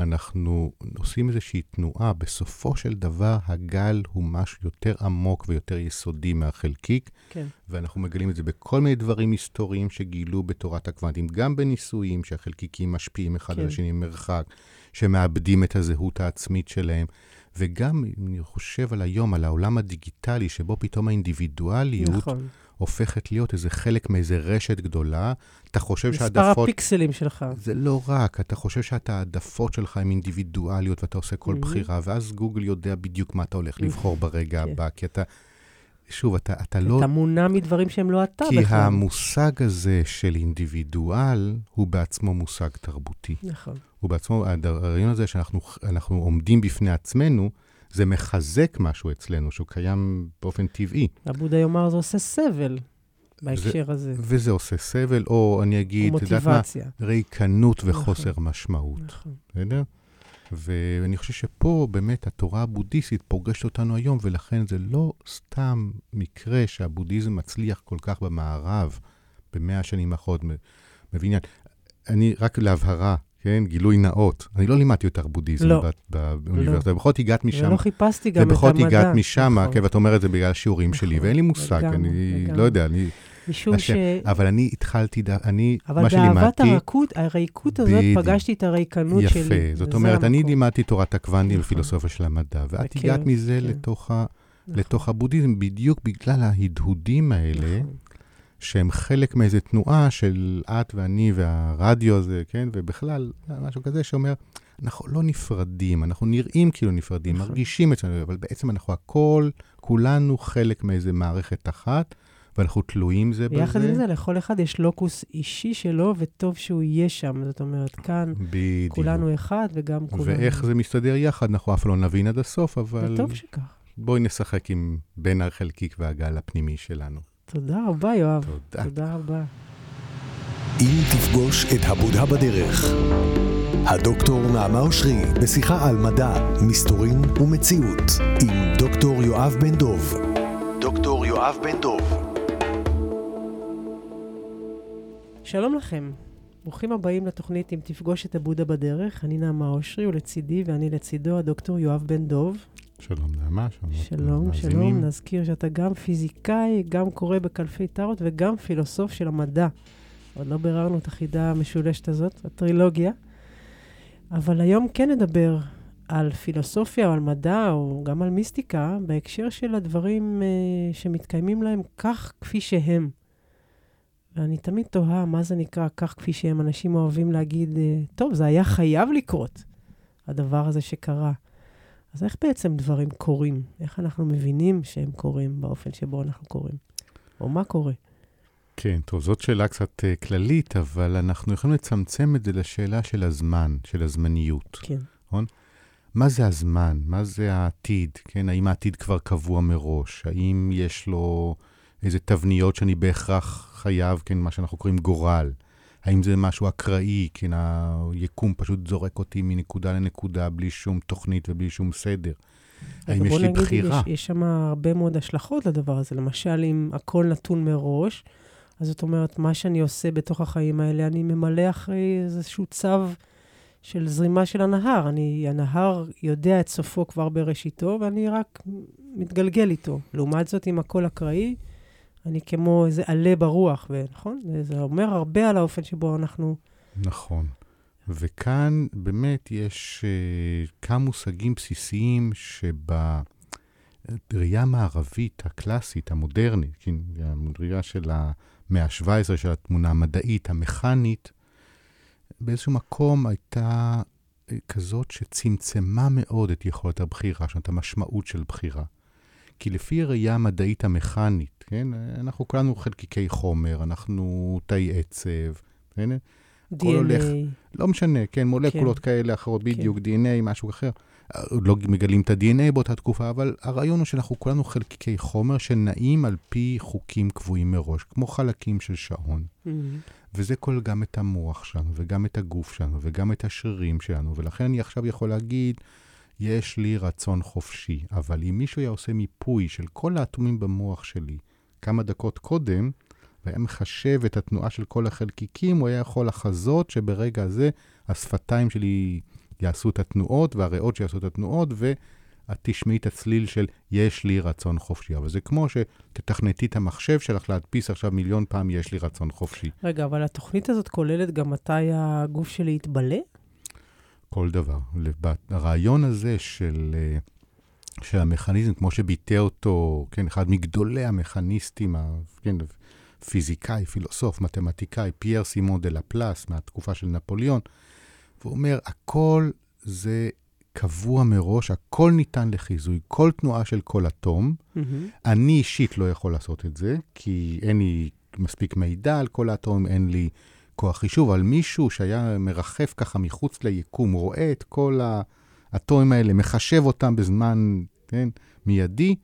אנחנו עושים איזושהי תנועה. בסופו של דבר, הגל הוא משהו יותר עמוק ויותר יסודי מהחלקיק, כן. ואנחנו מגלים את זה בכל מיני דברים היסטוריים שגילו בתורת הקוונטים, גם בניסויים שהחלקיקים משפיעים אחד כן. על השני ממרחק, שמאבדים את הזהות העצמית שלהם. וגם, אם אני חושב על היום, על העולם הדיגיטלי, שבו פתאום האינדיבידואליות... נכון. הופכת להיות איזה חלק מאיזה רשת גדולה. אתה חושב שהעדפות... מספר הפיקסלים שלך. זה לא רק, אתה חושב שאת העדפות שלך הן אינדיבידואליות ואתה עושה כל mm-hmm. בחירה, ואז גוגל יודע בדיוק מה אתה הולך לבחור ברגע כן. הבא, כי אתה... שוב, אתה, אתה לא... אתה מונע מדברים שהם לא אתה בכלל. כי המושג הזה של אינדיבידואל הוא בעצמו מושג תרבותי. נכון. הוא בעצמו, הרעיון הזה שאנחנו עומדים בפני עצמנו, זה מחזק משהו אצלנו, שהוא קיים באופן טבעי. הבודה יאמר, זה עושה סבל בהקשר זה, הזה. וזה עושה סבל, או אני אגיד, את יודעת מה, ריקנות וחוסר נכון, משמעות. נכון. בסדר? ואני חושב שפה באמת התורה הבודהיסטית פוגשת אותנו היום, ולכן זה לא סתם מקרה שהבודהיזם מצליח כל כך במערב, במאה השנים האחרונות. מבין? אני, רק להבהרה, כן, גילוי נאות. אני לא לימדתי יותר בודהיזם לא. באוניברסיטה, לא. בכל זאת הגעת משם. ולא חיפשתי גם את המדע. ובכל זאת הגעת משם, נכון. כן, ואת אומרת זה בגלל השיעורים נכון, שלי, ואין לי מושג, לגמרי, אני לגמרי. לא יודע, אני... משום ש... אבל אני התחלתי, אני, מה שלימדתי... אבל באהבת הרכות, הריקות הזאת, ב... פגשתי את הריקנות יפה. שלי. יפה, זאת אומרת, אני לימדתי תורת הקוונטים נכון. ופילוסופיה של המדע, ואת הגעת מזה כן. לתוך, ה... נכון. לתוך הבודהיזם, בדיוק בגלל ההדהודים האלה. נכון. שהם חלק מאיזו תנועה של את ואני והרדיו הזה, כן? ובכלל, משהו כזה שאומר, אנחנו לא נפרדים, אנחנו נראים כאילו נפרדים, נכון. מרגישים אצלנו, אבל בעצם אנחנו הכל, כולנו חלק מאיזו מערכת אחת, ואנחנו תלויים זה בזה. ויחד עם זה, לכל אחד יש לוקוס אישי שלו, וטוב שהוא יהיה שם. זאת אומרת, כאן בדיוק. כולנו אחד וגם כולנו... ואיך זה מסתדר יחד, אנחנו אף לא נבין עד הסוף, אבל וטוב שכך. בואי נשחק עם בין החלקיק והגל הפנימי שלנו. תודה רבה, יואב. תודה. תודה רבה. אם תפגוש את הבודה בדרך. הדוקטור נעמה אושרי בשיחה על מדע, מסתורין ומציאות עם דוקטור יואב בן דוב. דוקטור יואב בן דוב. שלום לכם. ברוכים הבאים לתוכנית אם תפגוש את הבודה בדרך. אני נעמה אושרי, ולצידי ואני לצידו הדוקטור יואב בן דוב. שלום נעמה, שלום. שלום, שלום. נזכיר שאתה גם פיזיקאי, גם קורא בקלפי טארות וגם פילוסוף של המדע. עוד לא ביררנו את החידה המשולשת הזאת, הטרילוגיה. אבל היום כן נדבר על פילוסופיה או על מדע או גם על מיסטיקה, בהקשר של הדברים uh, שמתקיימים להם כך כפי שהם. ואני תמיד תוהה מה זה נקרא כך כפי שהם. אנשים אוהבים להגיד, uh, טוב, זה היה חייב לקרות, הדבר הזה שקרה. אז איך בעצם דברים קורים? איך אנחנו מבינים שהם קורים באופן שבו אנחנו קורים? או מה קורה? כן, טוב, זאת שאלה קצת uh, כללית, אבל אנחנו יכולים לצמצם את זה לשאלה של הזמן, של הזמניות. כן. מה זה הזמן? מה זה העתיד? כן, האם העתיד כבר קבוע מראש? האם יש לו איזה תבניות שאני בהכרח חייב, כן, מה שאנחנו קוראים גורל? האם זה משהו אקראי, כן, היקום פשוט זורק אותי מנקודה לנקודה בלי שום תוכנית ובלי שום סדר? האם יש לי נגיד, בחירה? יש, יש שם הרבה מאוד השלכות לדבר הזה. למשל, אם הכל נתון מראש, אז זאת אומרת, מה שאני עושה בתוך החיים האלה, אני ממלא אחרי איזשהו צו של זרימה של הנהר. אני, הנהר יודע את סופו כבר בראשיתו, ואני רק מתגלגל איתו. לעומת זאת, אם הכל אקראי, אני כמו איזה עלה ברוח, ונכון? זה אומר הרבה על האופן שבו אנחנו... נכון. וכאן באמת יש uh, כמה מושגים בסיסיים שבראייה המערבית הקלאסית, המודרנית, כן, הראייה של המאה ה-17, של התמונה המדעית, המכנית, באיזשהו מקום הייתה אה, כזאת שצמצמה מאוד את יכולת הבחירה, זאת אומרת, המשמעות של בחירה. כי לפי הראייה המדעית המכנית, כן, אנחנו כולנו חלקיקי חומר, אנחנו תאי עצב, כן? הכל הולך- DNA. לא משנה, כן, מולקולות כן. כאלה, אחרות, בדיוק, DNA, משהו אחר. לא מגלים את ה-DNA באותה תקופה, אבל הרעיון הוא שאנחנו כולנו חלקיקי חומר שנעים על פי חוקים קבועים מראש, כמו חלקים של שעון. מהמם. וזה כולל גם את המוח שלנו, וגם את הגוף שלנו, וגם את השרירים שלנו, ולכן אני עכשיו יכול להגיד, יש לי רצון חופשי, אבל אם מישהו היה עושה מיפוי של כל האטומים במוח שלי כמה דקות קודם, והיה מחשב את התנועה של כל החלקיקים, הוא היה יכול לחזות שברגע הזה השפתיים שלי יעשו את התנועות, והריאות שיעשו את התנועות, ואת תשמעי את הצליל של יש לי רצון חופשי. אבל זה כמו שתתכנתי את המחשב שלך להדפיס עכשיו מיליון פעם יש לי רצון חופשי. רגע, אבל התוכנית הזאת כוללת גם מתי הגוף שלי יתבלה? כל דבר. הרעיון הזה של, אה, של המכניזם, כמו שביטא אותו, כן, אחד מגדולי המכניסטים, ה- כן, פיזיקאי, פילוסוף, מתמטיקאי, פייר סימון דה לפלס, מהתקופה של נפוליאון, והוא אומר, הכל זה קבוע מראש, הכל ניתן לחיזוי, כל תנועה של כל אטום. מהמם. אני אישית לא יכול לעשות את זה, כי אין לי מספיק מידע על כל האטומים, אין לי כוח חישוב, אבל מישהו שהיה מרחף ככה מחוץ ליקום, רואה את כל האטומים האלה, מחשב אותם בזמן כן, מיידי,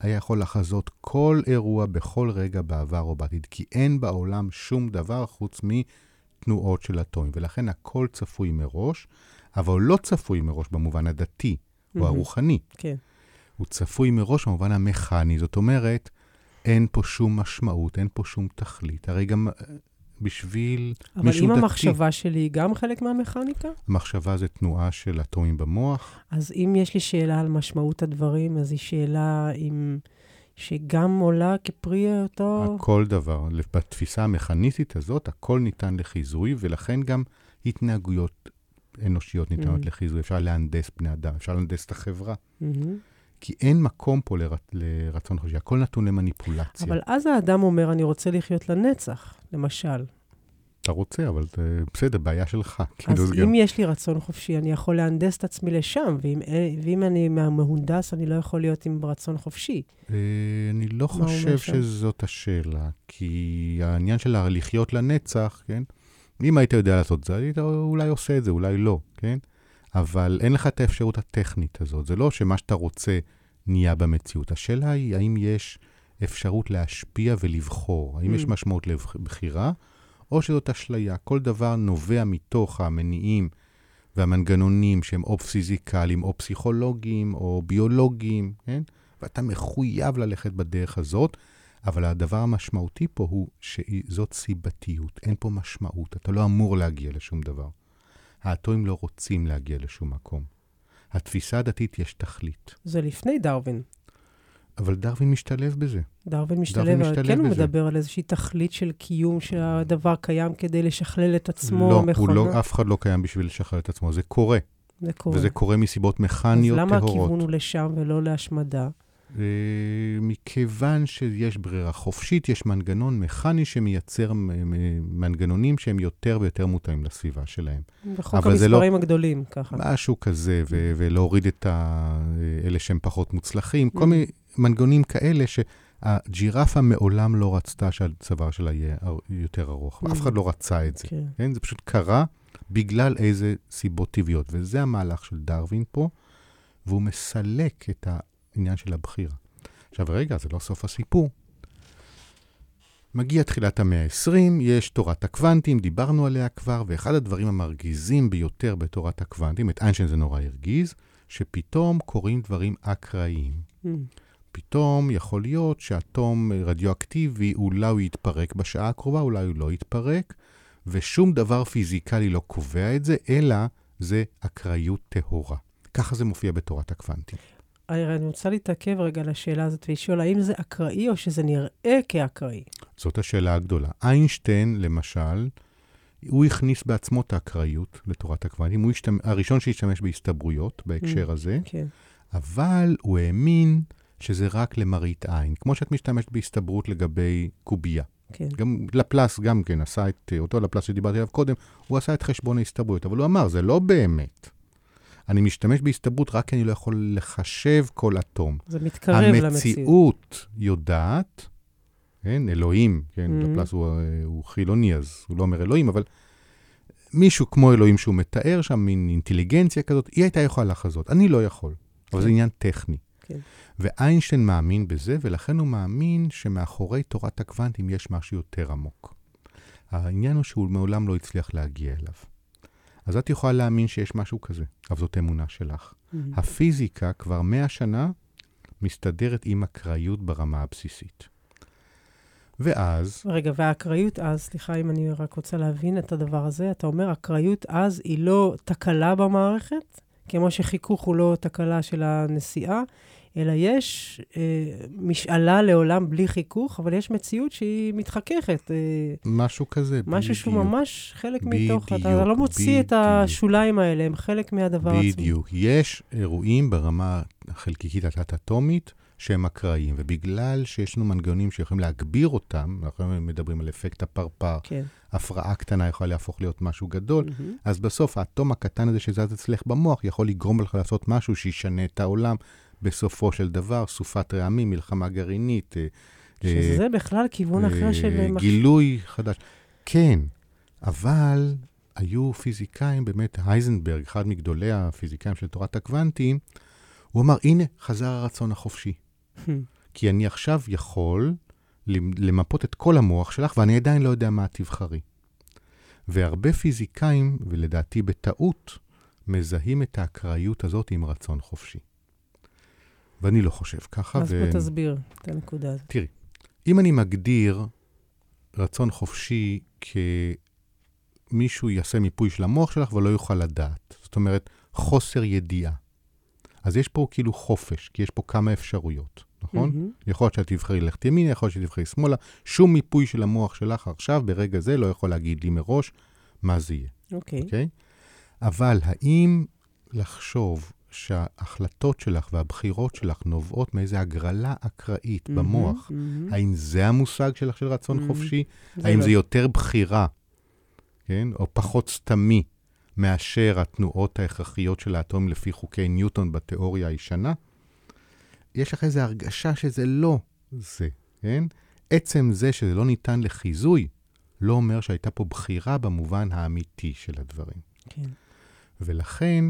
היה יכול לחזות כל אירוע בכל רגע בעבר או בעתיד, כי אין בעולם שום דבר חוץ מתנועות של אטומים, ולכן הכל צפוי מראש, אבל לא צפוי מראש במובן הדתי או מהמם. הרוחני. כן. הוא צפוי מראש במובן המכני, זאת אומרת, אין פה שום משמעות, אין פה שום תכלית. הרי גם בשביל אבל מישהו אם דתי, המחשבה שלי היא גם חלק מהמכניקה, מחשבה זה תנועה של אטומים במוח, אז אם יש לי שאלה על משמעות הדברים, אז היא שאלה עם... שגם עולה כפרי אותו... הכל דבר. בתפיסה המכניסטית הזאת, הכל ניתן לחיזוי, ולכן גם התנהגויות אנושיות ניתנות Mm. לחיזוי. אפשר להנדס בני אדם, אפשר להנדס את החברה. מהמם. כי אין מקום פה לר... לרצון חופשי, הכל נתון למניפולציה. אבל אז האדם אומר, אני רוצה לחיות לנצח, למשל. שאתה רוצה, אבל זה בסדר, בעיה שלך. אז כאילו, אם גם- יש לי רצון חופשי, אני יכול להנדס את עצמי לשם, ואם, אה, ואם אני מהמהונדס, אני לא יכול להיות עם רצון חופשי. אה, אני לא חושב? שזאת השאלה, כי העניין של לחיות לנצח, כן? אם היית יודע לעשות את זה, היית אולי עושה את זה, אולי לא, כן? אבל אין לך את האפשרות הטכנית הזאת. זה לא שמה שאתה רוצה נהיה במציאות. השאלה היא, האם יש אפשרות להשפיע ולבחור? האם יש Mm. משמעות לבחירה, או שזאת אשליה? כל דבר נובע מתוך המניעים והמנגנונים שהם או פיזיקליים, או פסיכולוגיים, או ביולוגיים, כן? ואתה מחויב ללכת בדרך הזאת, אבל הדבר המשמעותי פה הוא שזאת סיבתיות, אין פה משמעות, אתה לא אמור להגיע לשום דבר. האטומים לא רוצים להגיע לשום מקום. התפיסה הדתית יש תכלית, זה לפני דרווין. אבל דרווין משתלב בזה. דרווין משתלב, אבל משתלב כן הוא בזה. מדבר על איזושהי תכלית של קיום, שהדבר קיים כדי לשכלל את עצמו, לא, הוא מכונה. לא, אף אחד לא קיים בשביל לשחרר את עצמו, זה קורה, זה קורה. וזה קורה מסיבות אז מכניות למה טהורות. הכיוון הוא לשם ולא להשמדה? מכיוון שיש ברירה חופשית, יש מנגנון מכני שמייצר מנגנונים שהם יותר ויותר מותאמים לסביבה שלהם. בחוק לא- המספרים הגדולים, ככה. משהו כזה, ו- ולהוריד את ה- אלה שהם פחות מוצלחים, כל Mm. מיני מנגנונים כאלה שהג'ירפה מעולם לא רצתה שהצוואר שלה יהיה יותר ארוך. Mm. אף אחד לא רצה את זה. כן. כן? זה פשוט קרה בגלל איזה סיבות טבעיות. וזה המהלך של דרווין פה, והוא מסלק את העניין של הבחירה. עכשיו, רגע, זה לא סוף הסיפור. מגיע תחילת המאה ה-20, יש תורת הקוונטים, דיברנו עליה כבר, ואחד הדברים המרגיזים ביותר בתורת הקוונטים, את איינשטיין זה נורא הרגיז, שפתאום קורים דברים אקראיים. Mm. פתאום יכול להיות שאטום רדיואקטיבי, אולי הוא יתפרק בשעה הקרובה, אולי הוא לא יתפרק, ושום דבר פיזיקלי לא קובע את זה, אלא זה אקראיות טהורה. ככה זה מופיע בתורת הקוונטים. אני רוצה להתעכב רגע על השאלה הזאת ולשאול, האם זה אקראי או שזה נראה כאקראי? זאת השאלה הגדולה. איינשטיין, למשל, הוא הכניס בעצמו את האקראיות לתורת הקוונטים. הוא השתמ... הראשון שהשתמש בהסתברויות בהקשר הזה, כן. אבל הוא האמין שזה רק למראית עין. כמו שאת משתמשת בהסתברות לגבי קובייה. כן. גם לפלס גם כן עשה את, אותו לפלס שדיברתי עליו קודם, הוא עשה את חשבון ההסתברויות, אבל הוא אמר, זה לא באמת. אני משתמש בהסתברות רק כי אני לא יכול לחשב כל אטום. זה מתקרב למציאות. המציאות יודעת, כן, אלוהים, כן, Mhm. לפלס הוא, אה, הוא חילוני, אז הוא לא אומר אלוהים, אבל מישהו כמו אלוהים שהוא מתאר שם, מין אינטליגנציה כזאת, היא הייתה יכולה לחזות, אני לא יכול. אבל זה כן. עניין טכני. כן. ואיינשטיין מאמין בזה, ולכן הוא מאמין שמאחורי תורת הקוונטים יש משהו יותר עמוק. העניין הוא שהוא מעולם לא הצליח להגיע אליו. אז את יכולה להאמין שיש משהו כזה, אבל זאת אמונה שלך. מהמם. הפיזיקה כבר מאה שנה מסתדרת עם אקראיות ברמה הבסיסית. ואז, רגע, והאקראיות אז, סליחה אם אני רק רוצה להבין את הדבר הזה, אתה אומר, אקראיות אז היא לא תקלה במערכת, כמו שחיכוך הוא לא תקלה של הנסיעה, אלא יש אה, משאלה לעולם בלי חיכוך, אבל יש מציאות שהיא מתחככת. אה, משהו כזה, משהו שהוא בדיוק. ממש חלק מתוך, אתה בדיוק, לא מוציא את בדיוק. השוליים האלה, הם חלק מהדבר עצמו. בדיוק. יש אירועים ברמה החלקיקית התת-אטומית שהם אקראיים, ובגלל שיש לנו מנגנונים שיכולים להגביר אותם, אנחנו מדברים על אפקט הפרפר, כן. הפרעה קטנה יכולה להפוך להיות משהו גדול, מהמם. אז בסוף האטום הקטן הזה שזז אצלך במוח יכול לגרום לך לעשות משהו שישנה את העולם בסופו של דבר, סופת רעמים, מלחמה גרעינית. אה, אה, שזה בכלל כיוון אחר של... אה, מח- גילוי חדש. כן, אבל היו פיזיקאים, באמת, הייזנברג, אחד מגדולי הפיזיקאים של תורת הקוונטים, הוא אמר, הנה, חזר הרצון החופשי. כי אני עכשיו יכול למ- למפות את כל המוח שלך, ואני עדיין לא יודע מה את תבחרי. והרבה פיזיקאים, ולדעתי בטעות, מזהים את האקראיות הזאת עם רצון חופשי. ואני לא חושב ככה. אז ו- בוא תסביר את הנקודה הזאת. אם אני מגדיר רצון חופשי כמישהו יעשה מיפוי של המוח שלך ולא יוכל לדעת, זאת אומרת, חוסר ידיעה. אז יש פה כאילו חופש, כי יש פה כמה אפשרויות, נכון? מהמם. יכול להיות שאת תבחרי ללכת ימינה, יכול להיות שתבחרי שמאלה. שום מיפוי של המוח שלך עכשיו, ברגע זה, לא יכול להגיד לי מראש מה זה יהיה, אוקיי. אוקיי? אבל האם לחשוב שההחלטות שלך והבחירות שלך נובעות מאיזו הגרלה אקראית מהמם, במוח, מהמם. האם זה המושג שלך של רצון Mm, חופשי? זה האם לא. זה יותר בחירה כן? או פחות סתמי מאשר התנועות ההכרחיות של האטום לפי חוקי ניוטון בתיאוריה הישנה, יש לך איזו הרגשה שזה לא זה, כן? עצם זה שזה לא ניתן לחיזוי, לא אומר שהייתה פה בחירה במובן האמיתי של הדברים. כן. ולכן,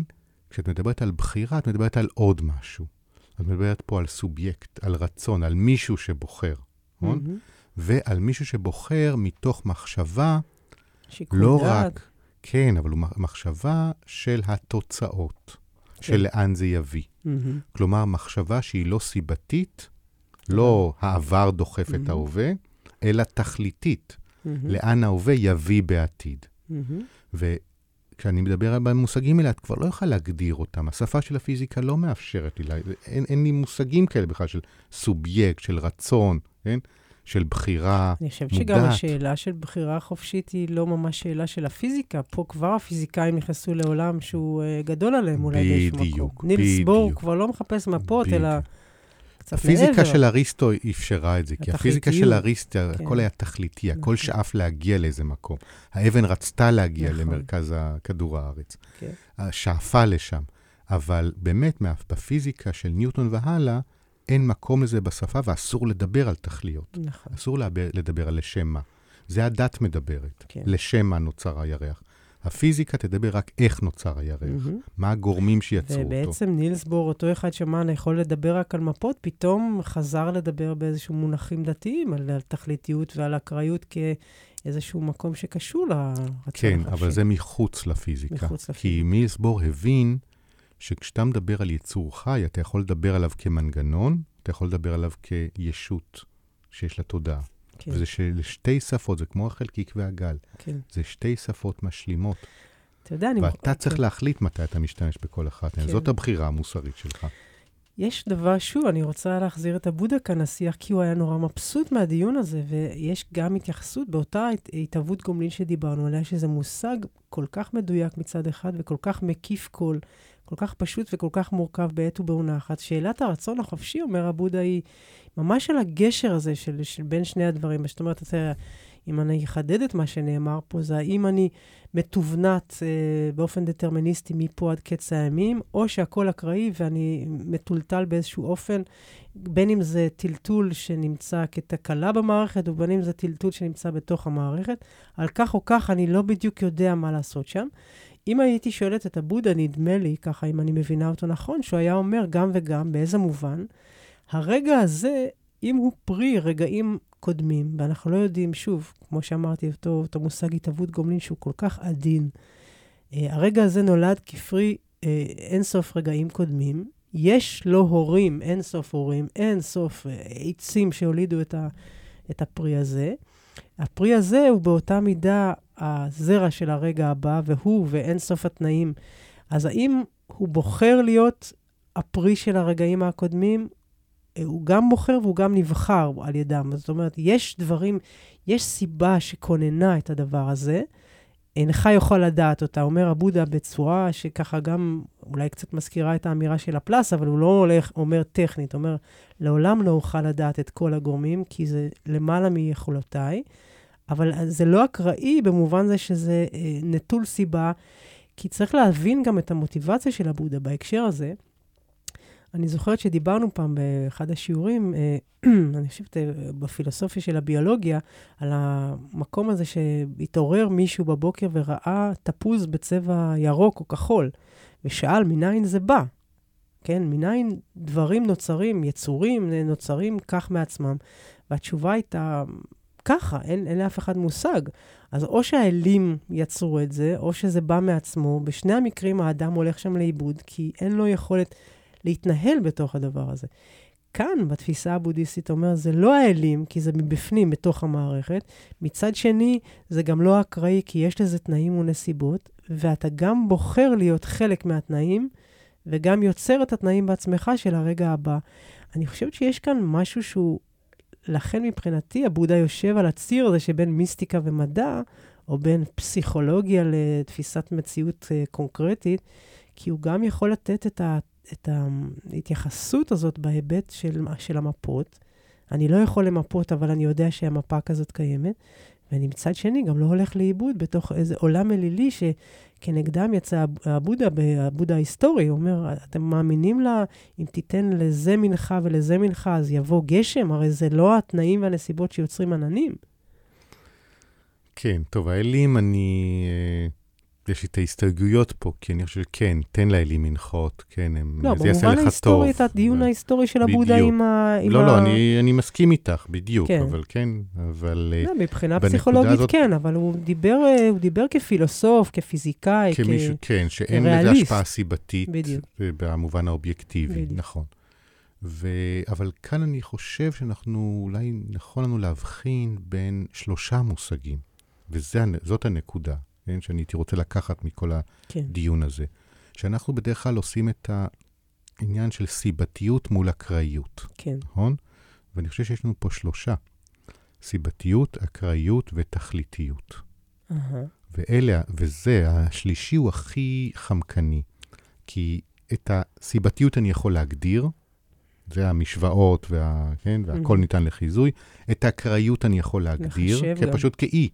כשאת מדברת על בחירה, את מדברת על עוד משהו. את מדברת פה על סובייקט, על רצון, על מישהו שבוחר, נכון? מהמם. ועל מישהו שבוחר מתוך מחשבה, לא דעת. רק, כן, אבל הוא מחשבה של התוצאות, של כן. לאן זה יביא. מהמם. כלומר, מחשבה שהיא לא סיבתית, לא העבר דוחף את מהמם. ההווה, אלא תכליתית, מהמם. לאן ההווה יביא בעתיד. מהמם. וכשאני מדבר במושגים האלה, את כבר לא יכולה להגדיר אותם. השפה של הפיזיקה לא מאפשרת לי, אין, אין לי מושגים כאלה בכלל של סובייקט, של רצון, כן? של בחירה אני חושבת שגם מודעת. השאלה של בחירה חופשית היא לא ממש שאלה של הפיזיקה. פה כבר הפיזיקאים נכנסו לעולם שהוא אה, גדול עליהם אולי באיזשהו מקום. בדיוק, נילס בור בדיוק. כבר לא מחפש מפות, בדיוק. אלא קצת מעבר. הפיזיקה של אריסטו אפשרה את זה, כי הפיזיקה של. אריסטו, כן. הכל היה תכליתי, הכל נכון. שאף להגיע לאיזה מקום. האבן רצתה להגיע נכון. למרכז כדור הארץ, כן. שאפה לשם. אבל באמת, בפיזיקה של ניוטון והלאה, אין מקום לזה בשפה ואסור לדבר על תכליות. נכון. אסור לדבר על לשם מה. זה הדת מדברת, כן. לשם מה נוצר הירח. הפיזיקה תדבר רק איך נוצר הירח, מהמם. מה הגורמים שיצרו אותו. ובעצם נילס בור, אותו אחד שאמן יכול לדבר רק על מפות, פתאום חזר לדבר באיזשהו מונחים דתיים, על, על תכליתיות ועל אקראיות כאיזשהו מקום שקשור לרצון כן, החופשי. אבל זה מחוץ לפיזיקה. מחוץ כי לפיזיקה. מילס בור הבין שכשאתה מדבר על יצור חי, אתה יכול לדבר עליו כמנגנון, אתה יכול לדבר עליו כישות שיש לה תודעה. כן, וזה שלשתי שפות, זה כמו החלקיק והגל, כן. זה שתי שפות משלימות, אתה יודע, אני... ואתה צריך כן. להחליט מתי אתה משתמש בכל אחת מהן. כן. זאת הבחירה המוסרית שלך. יש דבר, שוב, אני רוצה להחזיר את הבודה כאן לשיח, כי הוא היה נורא מבסוט מהדיון הזה, ויש גם התייחסות באותה הת- התהוות גומלין שדיברנו עליה, שזה מושג כל כך מדויק מצד אחד, וכל כך מקיף כל, כל כך פשוט וכל כך מורכב בעת ובעונה אחת. שאלת הרצון החופשי, אומר הבודה, היא ממש על הגשר הזה של, של בין שני הדברים. זאת אומרת, אתה אם אני אחדד את מה שנאמר פה, זה האם אני מתוונת אה, באופן דטרמיניסטי מפה עד קץ הימים, או שהכל אקראי ואני מטולטל באיזשהו אופן, בין אם זה טלטול שנמצא כתקלה במערכת, ובין אם זה טלטול שנמצא בתוך המערכת. על כך או כך, אני לא בדיוק יודע מה לעשות שם. אם הייתי שואלת את הבודה, נדמה לי, ככה, אם אני מבינה אותו נכון, שהוא היה אומר גם וגם, באיזה מובן, הרגע הזה, אם הוא פרי רגעים קודמים, ואנחנו לא יודעים, שוב, כמו שאמרתי, אותו, אותו מושג התהוות גומלין שהוא כל כך עדין, uh, הרגע הזה נולד כפרי uh, אינסוף רגעים קודמים. יש לו הורים, אינסוף הורים, אינסוף uh, עצים שהולידו את, ה, את הפרי הזה. הפרי הזה הוא באותה מידה הזרע של הרגע הבא, והוא ואינסוף התנאים. אז האם הוא בוחר להיות הפרי של הרגעים הקודמים? אה, הוא גם בוחר והוא גם נבחר על ידם. זאת אומרת, יש דברים, יש סיבה שכוננה את הדבר הזה. אינך יכול לדעת אותה, אומר הבודה בצורה שככה גם אולי קצת מזכירה את האמירה של הפלס, אבל הוא לא הולך, אומר טכנית, אומר, לעולם לא אוכל לדעת את כל הגורמים, כי זה למעלה מיכולותיי, אבל זה לא אקראי במובן זה שזה אה, נטול סיבה, כי צריך להבין גם את המוטיבציה של הבודה בהקשר הזה. אני זוכרת שדיברנו פעם באחד השיעורים, אה, אני חושבת אה, בפילוסופיה של הביולוגיה, על המקום הזה שהתעורר מישהו בבוקר וראה תפוז בצבע ירוק או כחול, ושאל מניין זה בא. כן, מניין דברים נוצרים, יצורים נוצרים כך מעצמם. והתשובה הייתה, ככה, אין, אין לאף אחד מושג. אז או שהאלים יצרו את זה, או שזה בא מעצמו. בשני המקרים האדם הולך שם לאיבוד, כי אין לו יכולת להתנהל בתוך הדבר הזה. כאן, בתפיסה הבודהיסטית, אומר, זה לא האלים, כי זה מבפנים, בתוך המערכת. מצד שני, זה גם לא אקראי, כי יש לזה תנאים ונסיבות, ואתה גם בוחר להיות חלק מהתנאים, וגם יוצר את התנאים בעצמך של הרגע הבא. אני חושבת שיש כאן משהו שהוא, לכן מבחינתי, הבודה יושב על הציר הזה שבין מיסטיקה ומדע, או בין פסיכולוגיה לתפיסת מציאות uh, קונקרטית, כי הוא גם יכול לתת את, ה, את ההתייחסות הזאת בהיבט של, של המפות. אני לא יכול למפות, אבל אני יודע שהמפה כזאת קיימת. ואני מצד שני גם לא הולך לאיבוד בתוך איזה עולם אלילי שכנגדם יצא הבודה, הבודה ההיסטורי. הוא אומר, אתם מאמינים לה, אם תיתן לזה מנחה ולזה מנחה, אז יבוא גשם? הרי זה לא התנאים והנסיבות שיוצרים עננים. כן, טוב, האלים, אני... אה, יש לי את ההסתייגויות פה, כי אני חושב שכן, תן לאלים מנחות, כן, הם, לא, זה יעשה לך טוב. לא, במובן ההיסטורי, את הדיון ההיסטורי של הבודה עם ה... עם לא, ה... לא, אני, אני מסכים איתך, בדיוק, כן. אבל כן, אבל... לא, מבחינה פסיכולוגית הזאת... כן, אבל הוא דיבר, אה, הוא דיבר כפילוסוף, כפיזיקאי, כמישהו, כ... כן, שאין לזה השפעה סיבתית, בדיוק. במובן האובייקטיבי, בדיוק. נכון. ו... אבל כאן אני חושב שאנחנו, אולי נכון לנו להבחין בין שלושה מושגים, וזאת הנקודה. כן, שאני הייתי רוצה לקחת מכל כן. הדיון הזה. שאנחנו בדרך כלל עושים את העניין של סיבתיות מול אקראיות. כן. נכון? ואני חושב שיש לנו פה שלושה. סיבתיות, אקראיות ותכליתיות. Uh-huh. ואלה, וזה, השלישי הוא הכי חמקני. כי את הסיבתיות אני יכול להגדיר, זה המשוואות, וה, כן, והכל mm-hmm. ניתן לחיזוי. את האקראיות אני יכול להגדיר, כפשוט כאי.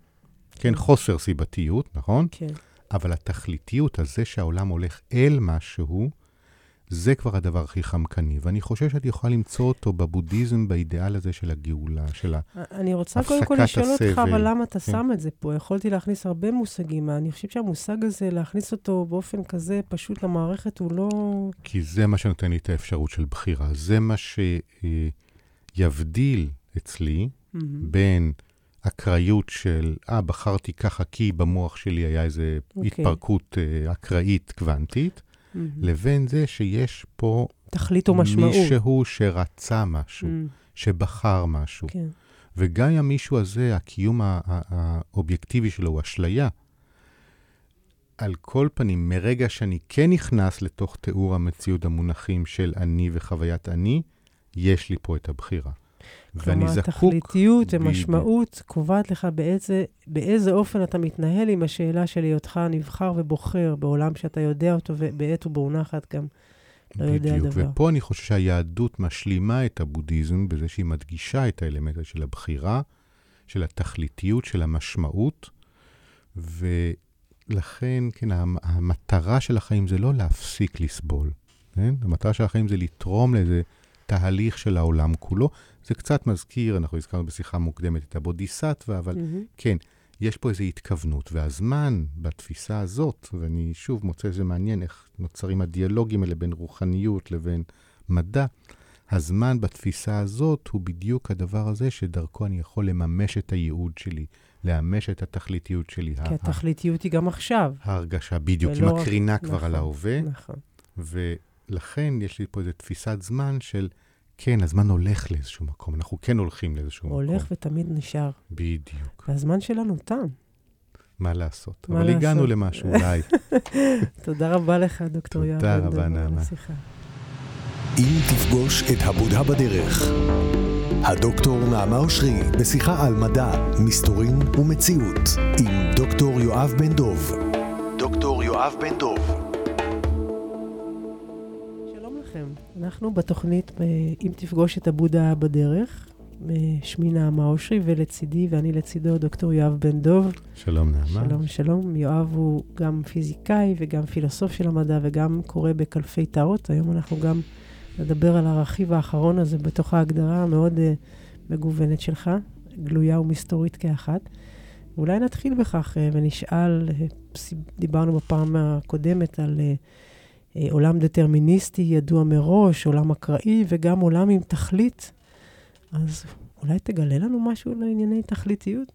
כן, חוסר סיבתיות, נכון? כן. אבל התכליתיות, הזה שהעולם הולך אל משהו, זה כבר הדבר הכי חמקני. ואני חושב שאת יכולה למצוא אותו בבודהיזם, באידיאל הזה של הגאולה, של הפסקת הסבל. אני רוצה קודם כל לשאול אותך, אבל למה אתה כן. שם את זה פה? יכולתי להכניס הרבה מושגים. אני חושבת שהמושג הזה, להכניס אותו באופן כזה פשוט למערכת, הוא לא... כי זה מה שנותן לי את האפשרות של בחירה. זה מה שיבדיל אצלי mm-hmm. בין... אקראיות של, אה, בחרתי ככה כי במוח שלי היה איזו okay. אוקיי. התפרקות אה, אקראית קוונטית, mm-hmm. לבין זה שיש פה... תכלית או משמעות. מישהו שרצה משהו, mm-hmm. שבחר משהו. כן. וגם אם המישהו הזה, הקיום האובייקטיבי שלו הוא אשליה, על כל פנים, מרגע שאני כן נכנס לתוך תיאור המציאות המונחים של אני וחוויית אני, יש לי פה את הבחירה. ואני זקוק... כלומר, תכליתיות ומשמעות קובעת לך באיזה, באיזה אופן אתה מתנהל עם השאלה של היותך נבחר ובוחר בעולם שאתה יודע אותו, ובעת ובעונה אחת גם לא יודע דבר. בדיוק, ופה אני חושב שהיהדות משלימה את הבודהיזם בזה שהיא מדגישה את האלמנט של הבחירה, של התכליתיות, של המשמעות, ולכן, כן, המטרה של החיים זה לא להפסיק לסבול, כן? המטרה של החיים זה לתרום לאיזה תהליך של העולם כולו. זה קצת מזכיר, אנחנו הזכרנו בשיחה מוקדמת את הבודיסטווה, אבל mm-hmm. כן, יש פה איזו התכוונות. והזמן בתפיסה הזאת, ואני שוב מוצא איזה מעניין איך נוצרים הדיאלוגים האלה בין רוחניות לבין מדע, הזמן בתפיסה הזאת הוא בדיוק הדבר הזה שדרכו אני יכול לממש את הייעוד שלי, לממש את התכליתיות שלי. כי התכליתיות היא גם עכשיו. ההרגשה, בדיוק, היא מקרינה כבר נכון, על ההווה. נכון. ולכן יש לי פה איזו תפיסת זמן של... כן, הזמן הולך לאיזשהו מקום, אנחנו כן הולכים לאיזשהו הולך מקום. הולך ותמיד נשאר. בדיוק. והזמן שלנו תם. מה לעשות? מה אבל לעשות? הגענו למשהו, אולי. תודה רבה לך, דוקטור יואב. תודה רבה, נעמה. אם תפגוש את הבודה בדרך. הדוקטור נעמה אושרי בשיחה על מדע, מסתורין ומציאות עם דוקטור יואב בן דוב. דוקטור יואב בן דוב. אנחנו בתוכנית, אם תפגוש את הבודה בדרך, שמי נעמה אושרי, ולצידי, ואני לצידו, דוקטור יואב בן דוב. שלום, נעמה. שלום, שלום. יואב הוא גם פיזיקאי וגם פילוסוף של המדע וגם קורא בקלפי טאות. היום אנחנו גם נדבר על הרכיב האחרון הזה בתוך ההגדרה המאוד uh, מגוונת שלך, גלויה ומסתורית כאחת. אולי נתחיל בכך uh, ונשאל, uh, דיברנו בפעם הקודמת על... Uh, אה, עולם דטרמיניסטי ידוע מראש, עולם אקראי, וגם עולם עם תכלית. אז אולי תגלה לנו משהו לענייני תכליתיות?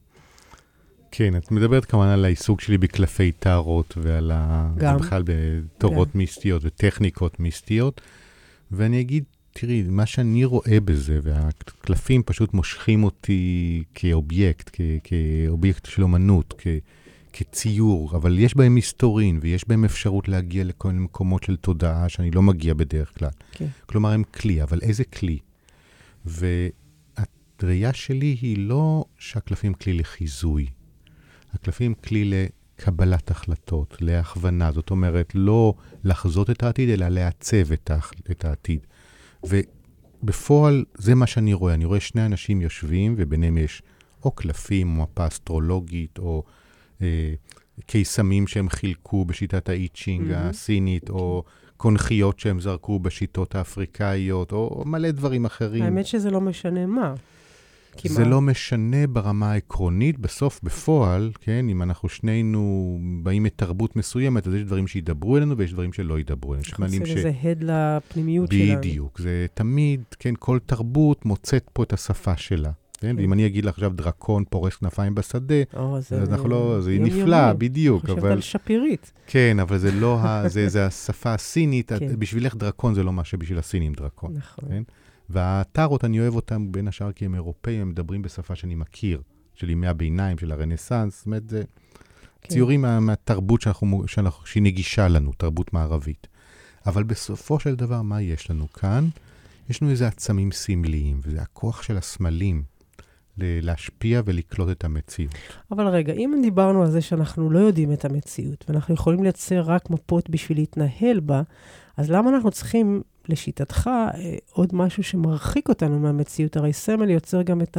כן, את מדברת כמובן על העיסוק שלי בקלפי טהרות ועל ה... גם. בכלל בתורות גם. מיסטיות וטכניקות מיסטיות. ואני אגיד, תראי, מה שאני רואה בזה, והקלפים פשוט מושכים אותי כאובייקט, כ- כאובייקט של אומנות, כ- כציור, אבל יש בהם מסתורין, ויש בהם אפשרות להגיע לכל מיני מקומות של תודעה שאני לא מגיע בדרך כלל. כן. כלומר, הם כלי, אבל איזה כלי? והראייה שלי היא לא שהקלפים כלי לחיזוי. הקלפים כלי לקבלת החלטות, להכוונה. זאת אומרת, לא לחזות את העתיד, אלא לעצב את, הח... את העתיד. ובפועל, זה מה שאני רואה. אני רואה שני אנשים יושבים, וביניהם יש או קלפים, או מפה אסטרולוגית, או קיסמים שהם חילקו בשיטת האיצ'ינג Mhm. הסינית, או קונכיות שהם זרקו בשיטות האפריקאיות, או מלא דברים אחרים. האמת שזה לא משנה מה. זה כמעט. לא משנה ברמה העקרונית, בסוף, בפועל, כן, אם אנחנו שנינו באים מתרבות מסוימת, אז יש דברים שידברו אלינו ויש דברים שלא ידברו אלינו. יש אנחנו זמנים עושים איזה הד לפנימיות שלנו. בדיוק. זה תמיד, כן, כל תרבות מוצאת פה את השפה שלה. כן, כן. ואם אני אגיד לך עכשיו דרקון פורס כנפיים בשדה, אז אנחנו לא, זה. נפלא, בדיוק, חושבת אבל... על שפירית. כן, אבל זה לא, ה- זה, זה השפה הסינית, כן. בשבילך דרקון זה לא מה שבשביל הסינים דרקון. נכון. כן? והטארות, אני אוהב אותם בין השאר כי הם אירופאים, הם מדברים בשפה שאני מכיר, של ימי הביניים, של הרנסאנס, זאת אומרת, זה כן. ציורים מה, מהתרבות שאנחנו, שאנחנו, שהיא נגישה לנו, תרבות מערבית. אבל בסופו של דבר, מה יש לנו כאן? יש לנו איזה עצמים סמליים, וזה הכוח של הסמלים להשפיע ולקלוט את המציאות. אבל רגע, אם דיברנו על זה שאנחנו לא יודעים את המציאות, ואנחנו יכולים לייצר רק מפות בשביל להתנהל בה, אז למה אנחנו צריכים, לשיטתך, אה, עוד משהו שמרחיק אותנו מהמציאות? הרי סמל יוצר גם את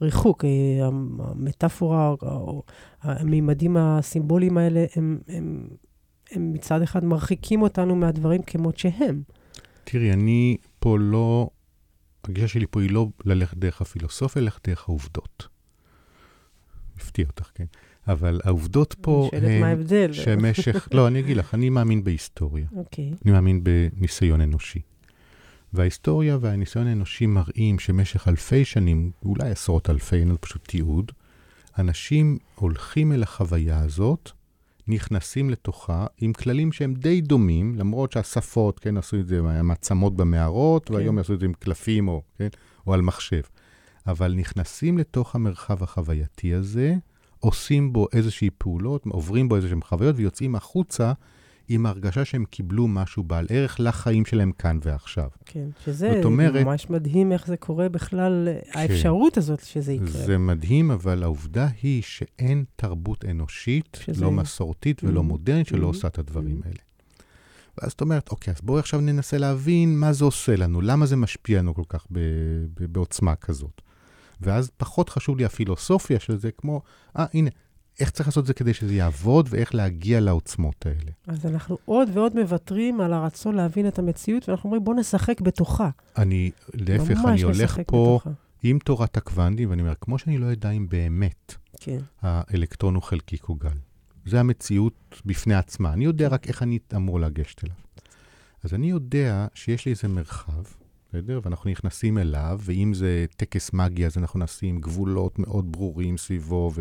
הריחוק. אה, המטאפורה, או- או המימדים הסימבוליים האלה, הם, הם, הם מצד אחד מרחיקים אותנו מהדברים כמות שהם. תראי, אני פה לא, הגישה שלי פה היא לא ללכת דרך הפילוסופיה, ללכת דרך העובדות. מפתיע אותך, כן? אבל העובדות פה אני שואלת מה ההבדל. שמשך, לא, אני אגיד לך, אני מאמין בהיסטוריה. אוקיי. אני מאמין בניסיון אנושי. וההיסטוריה והניסיון האנושי מראים שמשך אלפי שנים, אולי עשרות אלפי, אין לנו פשוט תיעוד, אנשים הולכים אל החוויה הזאת, נכנסים לתוכה עם כללים שהם די דומים, למרות שהשפות, כן, עשו את זה עם עצמות במערות, כן. והיום יעשו את זה עם קלפים או, כן, או על מחשב. אבל נכנסים לתוך המרחב החווייתי הזה, עושים בו איזושהי פעולות, עוברים בו איזשהם חוויות ויוצאים החוצה עם הרגשה שהם קיבלו משהו בעל ערך לחיים שלהם כאן ועכשיו. כן, שזה אומרת- ממש מדהים איך זה קורה בכלל, האפשרות הזאת שזה יקרה. זה מדהים, אבל העובדה היא שאין תרבות אנושית, שזה- לא מסורתית ולא Mhm. מודרנית, שלא Mhm. עושה את הדברים Mhm. האלה. ואז את אומרת, אוקיי, אז בואו עכשיו ננסה להבין מה זה עושה לנו, למה זה משפיע לנו כל כך ב- ב- בעוצמה כזאת. ואז פחות חשוב לי הפילוסופיה של זה, כמו, אה, הנה, איך צריך לעשות את זה כדי שזה יעבוד, ואיך להגיע לעוצמות האלה. אז אנחנו עוד ועוד מוותרים על הרצון להבין את המציאות, ואנחנו אומרים, בוא נשחק בתוכה. אני, להפך, אני הולך פה בתוכה. עם תורת הקוונטים, ואני אומר, כמו שאני לא יודע אם באמת כן, האלקטרון הוא חלקיק או גל. זה המציאות בפני עצמה. אני יודע רק איך אני אמור לגשת אליו. אז אני יודע שיש לי איזה מרחב, בסדר? ואנחנו נכנסים אליו, ואם זה טקס מגי, אז אנחנו נשים גבולות מאוד ברורים סביבו,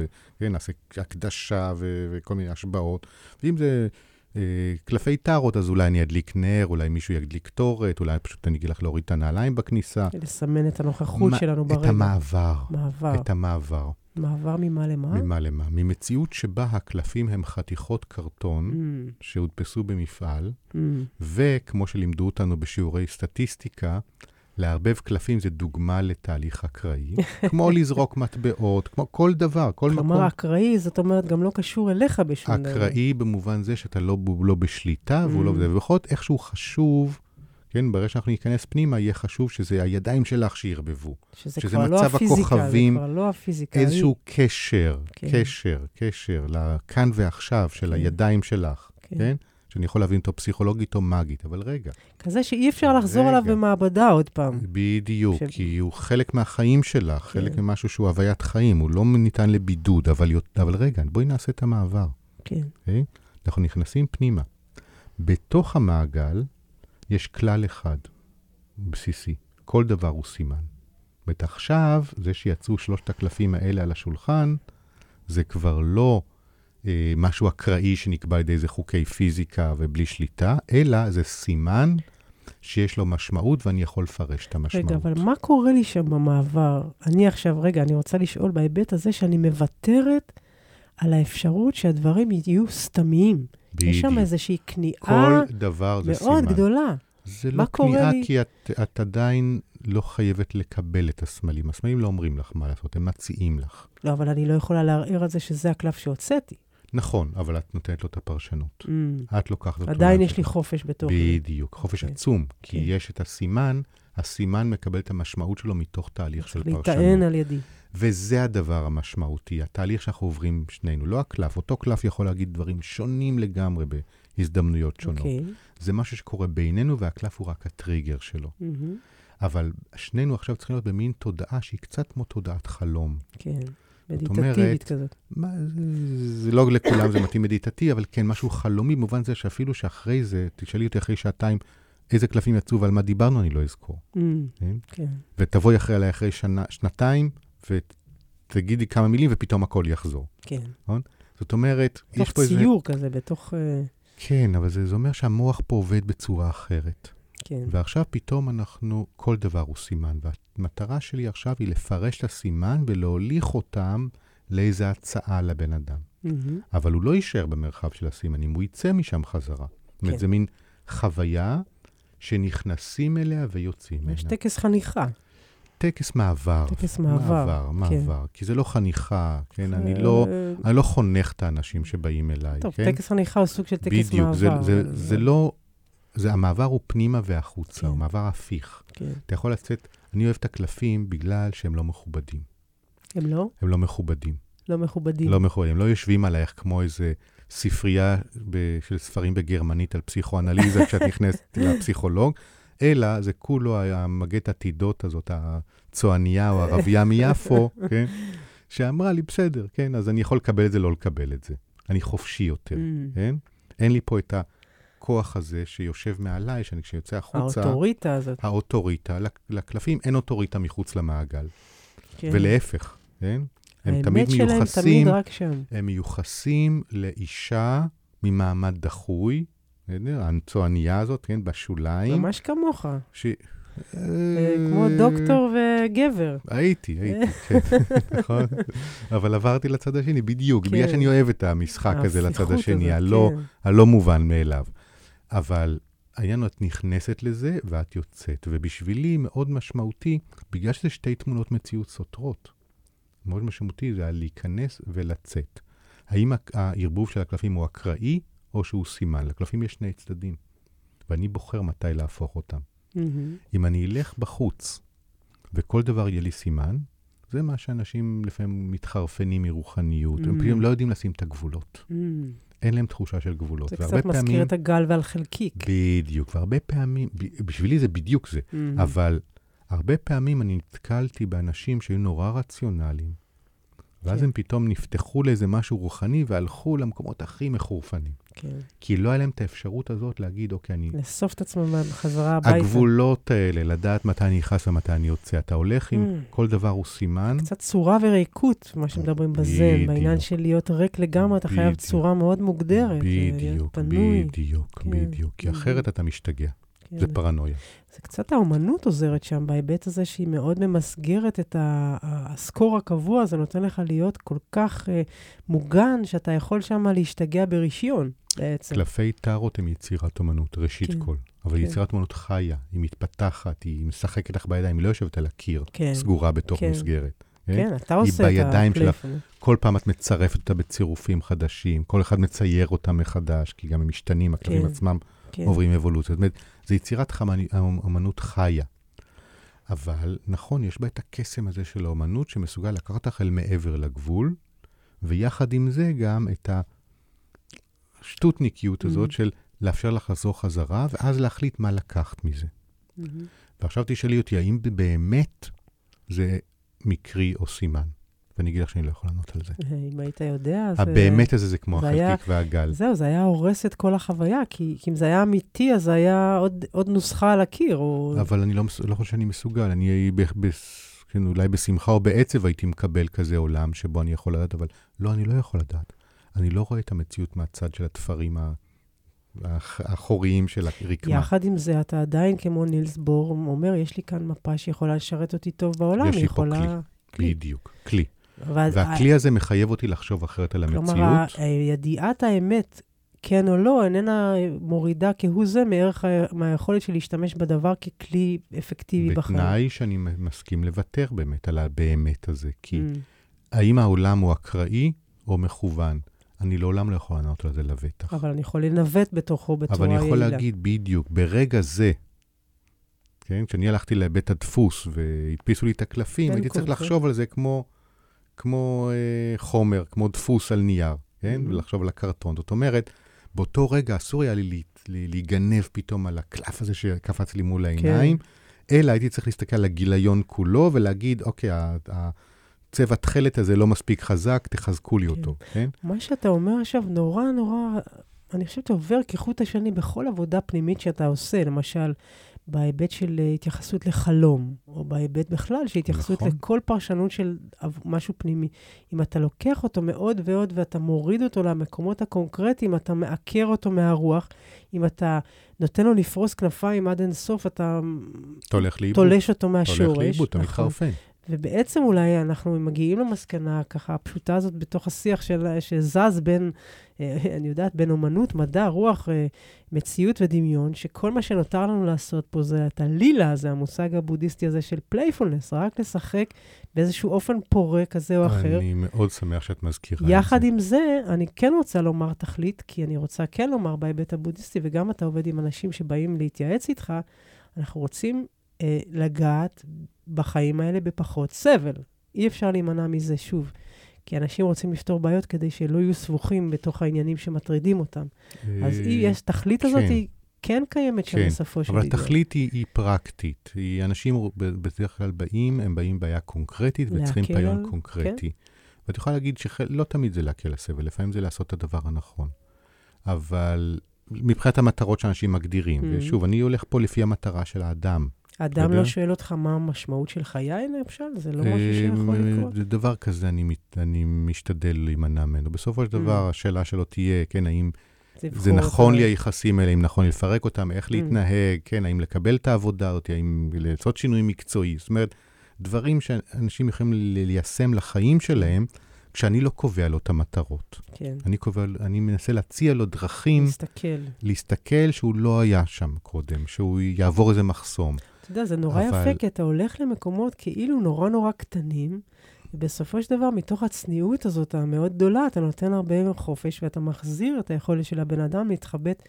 ונעשה הקדשה ו- וכל מיני השבעות. ואם זה אה, קלפי טארות, אז אולי אני אדליק נר, אולי מישהו ידליק קטורת, אולי פשוט אני אגיד לך להוריד את הנעליים בכניסה. לסמן את הנוכחות שלנו את ברגע. המעבר. מעבר. את המעבר. מעבר ממה למה? ממה למה? ממציאות שבה הקלפים הם חתיכות קרטון Mm, שהודפסו במפעל, mm. וכמו שלימדו אותנו בשיעורי סטטיסטיקה, לערבב קלפים זה דוגמה לתהליך אקראי, כמו לזרוק מטבעות, כמו כל דבר, כל מקום. כלומר, אקראי, זאת אומרת, גם לא קשור אליך בשום דבר. אקראי במובן זה שאתה לא, לא בשליטה, והוא לא Mm. ובכל זאת איכשהו חשוב, כן, ברגע שאנחנו ניכנס פנימה, יהיה חשוב שזה הידיים שלך שיערבבו. שזה, שזה כבר לא הפיזיקה, הכוכבים, זה כבר לא הפיזיקה. איזשהו קשר, כן. קשר, קשר לכאן ועכשיו של כן. הידיים שלך, כן. כן? שאני יכול להבין אותו פסיכולוגית או מאגית, אבל רגע, כזה שאי אפשר לחזור עליו רגע. במעבדה עוד פעם. בדיוק, ש- כי הוא חלק מהחיים שלך, חלק כן. ממשהו שהוא הוויית חיים, הוא לא ניתן לבידוד, אבל, אבל רגע, בואי נעשה את המעבר, כן. אוקיי? אנחנו נכנסים פנימה. בתוך המעגל יש כלל אחד, בסיסי, כל דבר הוא סימן. זאת עכשיו, זה שיצאו שלושת הקלפים האלה על השולחן, זה כבר לא אה, משהו אקראי שנקבע על ידי איזה חוקי פיזיקה ובלי שליטה, אלא זה סימן שיש לו משמעות ואני יכול לפרש את המשמעות. רגע, אבל מה קורה לי שם במעבר? אני עכשיו, רגע, אני רוצה לשאול בהיבט הזה שאני מוותרת על האפשרות שהדברים יהיו סתמיים. יש שם בדיוק. איזושהי כניעה זה סימן. מאוד גדולה. זה לא כניעה, לי? כי את, את עדיין לא חייבת לקבל את הסמלים. הסמלים לא אומרים לך מה לעשות, הם מציעים לך. לא, אבל אני לא יכולה לערער על זה שזה הקלף שהוצאתי. נכון, אבל את נותנת לו את הפרשנות. Mm. את לוקחת אותו. עדיין יש לי חופש בתוך זה. בדיוק, חופש כן. עצום, כי כן. יש את הסימן הסימן מקבל את המשמעות שלו מתוך תהליך של פרשנות. להיטען על ידי. וזה הדבר המשמעותי, התהליך שאנחנו עוברים שנינו, לא הקלף. אותו קלף יכול להגיד דברים שונים לגמרי בהזדמנויות שונות. אוקיי. זה משהו שקורה בינינו, והקלף הוא רק הטריגר שלו. מהמם. אבל שנינו עכשיו צריכים להיות במין תודעה שהיא קצת כמו תודעת חלום. כן, מדיטטיבית כזאת. מה, זה, זה לא לכולם זה מתאים מדיטתי, אבל כן, משהו חלומי במובן זה שאפילו שאחרי זה, תשאלי אותי אחרי שעתיים איזה קלפים יצאו ועל מה דיברנו, אני לא אזכור. אמ, כן? כן, ותבואי אחרי אחרי שנה, שנתיים, ותגידי כמה מילים ופתאום הכל יחזור. כן. זאת אומרת, יש פה איזה... ציור כזה, בתוך... אה, כן, אבל זה, זה אומר שהמוח פה עובד בצורה אחרת. כן. ועכשיו פתאום אנחנו, כל דבר הוא סימן. והמטרה שלי עכשיו היא לפרש את הסימן ולהוליך אותם לאיזו הצעה לבן אדם. מהמם. אבל הוא לא יישאר במרחב של הסימנים, הוא יצא משם חזרה. זאת אומרת, כן. זה מין חוויה שנכנסים אליה ויוצאים ממנה. יש טקס חניכה. טקס מעבר. טקס מעבר, מעבר, כן. מעבר. כי זה לא חניכה, כן? אני לא, אה, אני לא חונך את האנשים שבאים אליי, טוב, כן? טקס חניכה הוא סוג של טקס בדיוק, מעבר. זה, זה, אבל- זה לא... זה, המעבר הוא פנימה והחוצה, כן. הוא מעבר הפיך. כן. אתה יכול לצאת, אני אוהב את הקלפים בגלל שהם לא מכובדים. הם לא? הם לא מכובדים. לא מכובדים. לא מכובדים, הם לא יושבים עלייך כמו איזה ספרייה ב, של ספרים בגרמנית על פסיכואנליזה כשאת נכנסת לפסיכולוג, אלא זה כולו המגת עתידות הזאת, הצועניה או ערבייה מיפו, כן? שאמרה לי, בסדר, כן, אז אני יכול לקבל את זה, לא לקבל את זה. אני חופשי יותר, אמ, כן? אין לי פה את הכוח הזה שיושב מעליי, שאני כשיוצא החוצה, האוטוריטה הזאת. האוטוריטה, לק- לקלפים אין אוטוריטה מחוץ למעגל, כן. ולהפך, כן? הם תמיד האמת שלהם מיוחסים, תמיד רק שם. הם מיוחסים לאישה ממעמד דחוי? הצוענייה הזאת, כן, בשוליים. ממש כמוך. ש... אה, כמו דוקטור וגבר. הייתי, הייתי, כן, נכון. אבל עברתי לצד השני, בדיוק, בגלל כן. שאני אוהב את המשחק הזה לצד השני, הלא כן. הלא מובן מאליו. אבל העניין את נכנסת לזה ואת יוצאת, ובשבילי מאוד משמעותי, בגלל שזה שתי תמונות מציאות סותרות, מאוד משמעותי זה הלהיכנס ולצאת. האם הערבוב של הקלפים הוא אקראי או שהוא סימן? לקלפים יש שני צדדים, ואני בוחר מתי להפוך אותם. מהמם. אם אני אלך בחוץ וכל דבר יהיה לי סימן, זה מה שאנשים לפעמים מתחרפנים מרוחניות, הם Mm. פתאום לא יודעים לשים את הגבולות. אמ, אין להם תחושה של גבולות. זה קצת מזכיר את הגל ועל חלקיק. בדיוק, והרבה פעמים, בשבילי זה בדיוק זה, מהמם. אבל הרבה פעמים אני נתקלתי באנשים שהיו נורא רציונליים, ואז כן. הם פתאום נפתחו לאיזה משהו רוחני והלכו למקומות הכי מחורפנים. כן. כי לא היה להם את האפשרות הזאת להגיד, אוקיי, אני... לאסוף את עצמם בחזרה הביתה. הגבולות האלה, לדעת מתי אני נכנס ומתי אני יוצא. אתה הולך עם Mm. כל דבר הוא סימן, קצת צורה וריקות, מה שמדברים בזן, בדיוק. בעניין של להיות ריק לגמרי, אתה חייב בדיוק. צורה מאוד מוגדרת. להיות בדיוק, פנוי. בדיוק, כן. בדיוק. כי אחרת אתה משתגע. זה פרנויה. זה קצת האומנות עוזרת שם, בהיבט הזה שהיא מאוד ממסגרת את הסקור הקבוע, זה נותן לך להיות כל כך אה, מוגן, שאתה יכול שם להשתגע ברישיון, בעצם. קלפי טארות הם יצירת אומנות, ראשית כן, כל. אבל כן. יצירת אומנות חיה, היא מתפתחת, היא משחקת לך בידיים, היא לא יושבת על הקיר, כן, סגורה בתוך כן. מסגרת. כן, אתה עושה את בידיים שלה. הפלייפון. כל פעם את מצרפת אותה בצירופים חדשים, כל אחד מצייר אותה מחדש, כי גם הם משתנים, הקלפים כן, עצמם כן. עוברים אבולוציה. זאת אומרת, זו יצירת אומנות חיה. אבל נכון, יש בה את הקסם הזה של האומנות שמסוגל לקחת אותך אל מעבר לגבול, ויחד עם זה גם את השטותניקיות הזאת Mhm. של לאפשר לך לחזור חזרה, ואז להחליט מה לקחת מזה. מהמם. ועכשיו תשאלי אותי, האם באמת זה מקרי או סימן? ואני אגיד לך שאני לא יכול לענות על זה. אם היית יודע, אז... אה, הבאמת הזה זה כמו זה היה- החלקיק והגל. זהו, זה היה הורס את כל החוויה, כי, כי אם זה היה אמיתי, אז זה היה עוד, עוד נוסחה על הקיר. או... אבל אני לא, לא חושב שאני מסוגל. אני ב, ב, כן, אולי בשמחה או בעצב הייתי מקבל כזה עולם שבו אני יכול לדעת, אבל לא, אני לא יכול לדעת. אני לא רואה את המציאות מהצד של התפרים ה- האח- האחוריים של הרקמה. יחד עם זה, אתה עדיין, כמו נילס בור, אומר, יש לי כאן מפה שיכולה לשרת אותי טוב בעולם. יש לי היא פה יכולה... כלי. בדיוק, כלי. אבל, והכלי הזה מחייב אותי לחשוב אחרת על כלומר, המציאות. ה- ידיעת האמת, כן או לא, איננה מורידה כהוא זה מערך, מהיכולת של להשתמש בדבר ככלי אפקטיבי בחיים. בתנאי שאני מסכים לוותר באמת על הבאמת הזה. כי Mm, האם העולם הוא אקראי או מכוון? אני לעולם לא יכול לענות על זה לבטח. אבל אני יכול לנווט בתוכו בצורה אבל יעילה. אני יכול להגיד בדיוק, ברגע זה, כן? כשאני הלכתי לבית הדפוס והדפיסו לי את הקלפים, הייתי צריך. לחשוב על זה כמו, כמו אה, חומר, כמו דפוס על נייר, כן? Mhm. ולחשוב על הקרטון. זאת אומרת, באותו רגע אסור היה לי לה- לה- להיגנב פתאום על הקלף הזה שקפץ לי מול העיניים, אלא הייתי צריך להסתכל על הגיליון כולו ולהגיד, אוקיי, הצבע תכלת הזה לא מספיק חזק, תחזקו לי כן. אותו, כן? מה שאתה אומר עכשיו נורא נורא, אני חושבת עובר כחוט השני בכל עבודה פנימית שאתה עושה, למשל, בהיבט של אה, התייחסות לחלום, או בהיבט בכלל של התייחסות נכון. לכל פרשנות של משהו פנימי. אם אתה לוקח אותו מאוד ועוד ואתה מוריד אותו למקומות הקונקרטיים, אתה מעקר אותו מהרוח. אם אתה נותן לו לפרוס כנפיים עד אין סוף, אתה אתה הולך לאיבוד. תולש אותו אתה מהשורש. הולך לאיבוד, אתה נכון. מתחרפן. ובעצם אולי אנחנו מגיעים למסקנה ככה הפשוטה הזאת בתוך השיח של, שזז בין, אה, אני יודעת, בין אומנות, מדע, רוח, אה, מציאות ודמיון, שכל מה שנותר לנו לעשות פה זה את הלילה, זה המושג הבודהיסטי הזה של playfulness, רק לשחק באיזשהו אופן פורה כזה או אחר. אני מאוד שמח שאת מזכירה את זה. יחד עם זה, אני כן רוצה לומר תכלית, כי אני רוצה כן לומר בהיבט הבודהיסטי, וגם אתה עובד עם אנשים שבאים להתייעץ איתך, אנחנו רוצים אה, לגעת בחיים האלה בפחות סבל. אי אפשר להימנע מזה שוב. כי אנשים רוצים לפתור בעיות כדי שלא יהיו סבוכים בתוך העניינים שמטרידים אותם. אז אה, היא, יש, תכלית הזאת כן. היא כן קיימת שם כן, בסופו של אבל דבר. התכלית היא, היא פרקטית. היא, אנשים בדרך כלל באים, הם באים בעיה קונקרטית וצריכים פיון על- כן. קונקרטי. ואת יכולה להגיד שלא תמיד זה להקל הסבל, לפעמים זה לעשות את הדבר הנכון. אבל מבחינת המטרות שאנשים מגדירים, Mhm. ושוב, אני הולך פה לפי המטרה של האדם. אדם? לא שואל אותך מה המשמעות של חיי, למשל? זה לא משהו שיכול אה, לקרות? זה דבר כזה, אני, משתדל להימנע ממנו. בסופו של דבר, השאלה שלו תהיה, כן, האם זה נכון לי היחסים האלה, אם נכון לי לפרק אותם, איך Mm. להתנהג, כן, האם לקבל את העבודה הזאת, האם לעשות שינוי מקצועי. זאת אומרת, דברים שאנשים יכולים ליישם לחיים שלהם, כשאני לא קובע לו את המטרות. כן, אני, קובע, אני מנסה להציע לו דרכים להסתכל. להסתכל שהוא לא היה שם קודם, שהוא יעבור איזה מחסום. אתה יודע, זה נורא אבל- יפה, כי אתה הולך למקומות כאילו נורא נורא קטנים, ובסופו של דבר, מתוך הצניעות הזאת המאוד גדולה, אתה נותן הרבה חופש, ואתה מחזיר את היכולת של הבן אדם להתחבט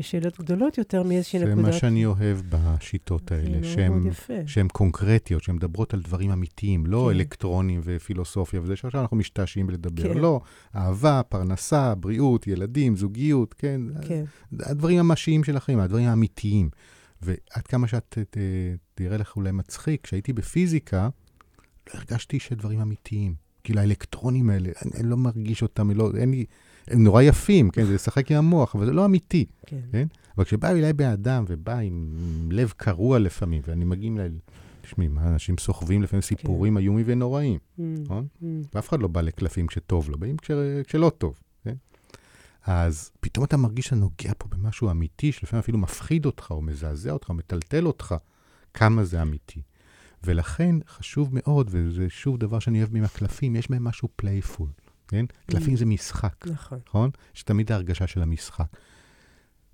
בשאלות גדולות יותר מאיזושהי זה נקודת... מה שאני אוהב בשיטות האלה, זה שהן קונקרטיות, שהן מדברות על דברים אמיתיים, לא כן. אלקטרונים ופילוסופיה וזה, שעכשיו אנחנו משתעשעים בלדבר. כן. לא, אהבה, פרנסה, בריאות, ילדים, זוגיות, כן? כן, הדברים הממשיים של החיים, הדברים האמיתיים. ועד כמה שאת ת- תראה לך אולי מצחיק, כשהייתי בפיזיקה, לא הרגשתי שדברים אמיתיים. כאילו האלקטרונים האלה, אני, אני לא מרגיש אותם, לא, אין לי, הם נורא יפים, כן? זה לשחק עם המוח, אבל זה לא אמיתי. כן. כן? אבל כשבא אליי בן אדם ובא עם לב קרוע לפעמים, ואני מגיע אליי, תשמעי, מה, אנשים סוחבים לפעמים כן. סיפורים איומים ונוראים, Mm, נכון? mm, ואף אחד לא בא לקלפים כשטוב לו, באים כש, כשלא טוב, כן? אז פתאום אתה מרגיש שאתה נוגע פה במשהו אמיתי, שלפעמים אפילו מפחיד אותך, או מזעזע אותך, או מטלטל אותך, כמה זה אמיתי. ולכן חשוב מאוד, וזה שוב דבר שאני אוהב מהקלפים, יש בהם משהו playful, כן? קלפים זה משחק, נכון. נכון? יש תמיד ההרגשה של המשחק.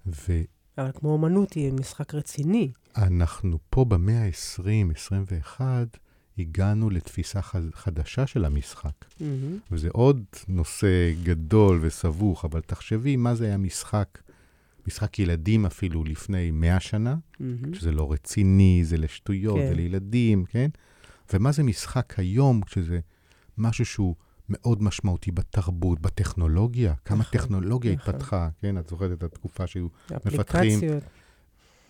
ו... אבל כמו אומנות, היא משחק רציני. אנחנו פה במאה ה-20, 21, הגענו לתפיסה חדשה של המשחק. מהמם. וזה עוד נושא גדול וסבוך, אבל תחשבי מה זה היה משחק, משחק ילדים אפילו לפני 100 שנה, מהמם. שזה לא רציני, זה לשטויות, כן. זה לילדים, כן? ומה זה משחק היום, כשזה משהו שהוא מאוד משמעותי בתרבות, בטכנולוגיה, כמה נכון, טכנולוגיה נכון. התפתחה, כן? את זוכרת את התקופה שהיו אפליקציות.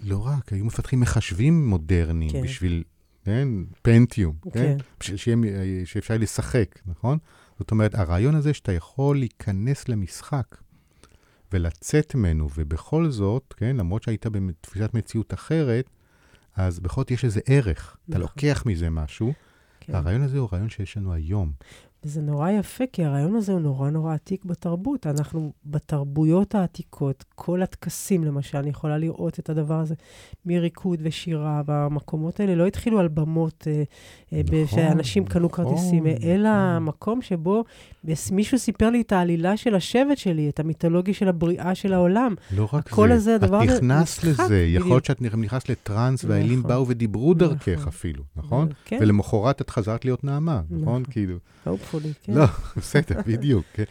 לא רק, היו מפתחים מחשבים מודרניים. כן. בשביל, כן, פנטיום, כן? כן. בשביל שיהיה, שאפשר לשחק, נכון? זאת אומרת, הרעיון הזה שאתה יכול להיכנס למשחק ולצאת ממנו, ובכל זאת, כן, למרות שהיית בתפיסת מציאות אחרת, אז בכל זאת יש איזה ערך. אתה נכון. לוקח מזה משהו. כן. הרעיון הזה הוא רעיון שיש לנו היום. וזה נורא יפה, כי הרעיון הזה הוא נורא נורא עתיק בתרבות. אנחנו, בתרבויות העתיקות, כל הטקסים, למשל, אני יכולה לראות את הדבר הזה מריקוד ושירה, והמקומות האלה לא התחילו על במות אה, אה, נכון, שאנשים קנו נכון, כרטיסים, אלא נכון. מקום שבו בס- מישהו סיפר לי את העלילה של השבט שלי, את המיתולוגיה של הבריאה של העולם. לא רק הקול זה, הזה, הדבר את נכנסת לזה, יכול. להיות שאת נכנסת לטראנס והאלים נכון. באו ודיברו נכון. דרכך אפילו, נכון? כן, ולמחרת את חזרת להיות נעמה, נכון? נכון. כאילו, hopefully, כן. לא, בסדר, בדיוק. כן.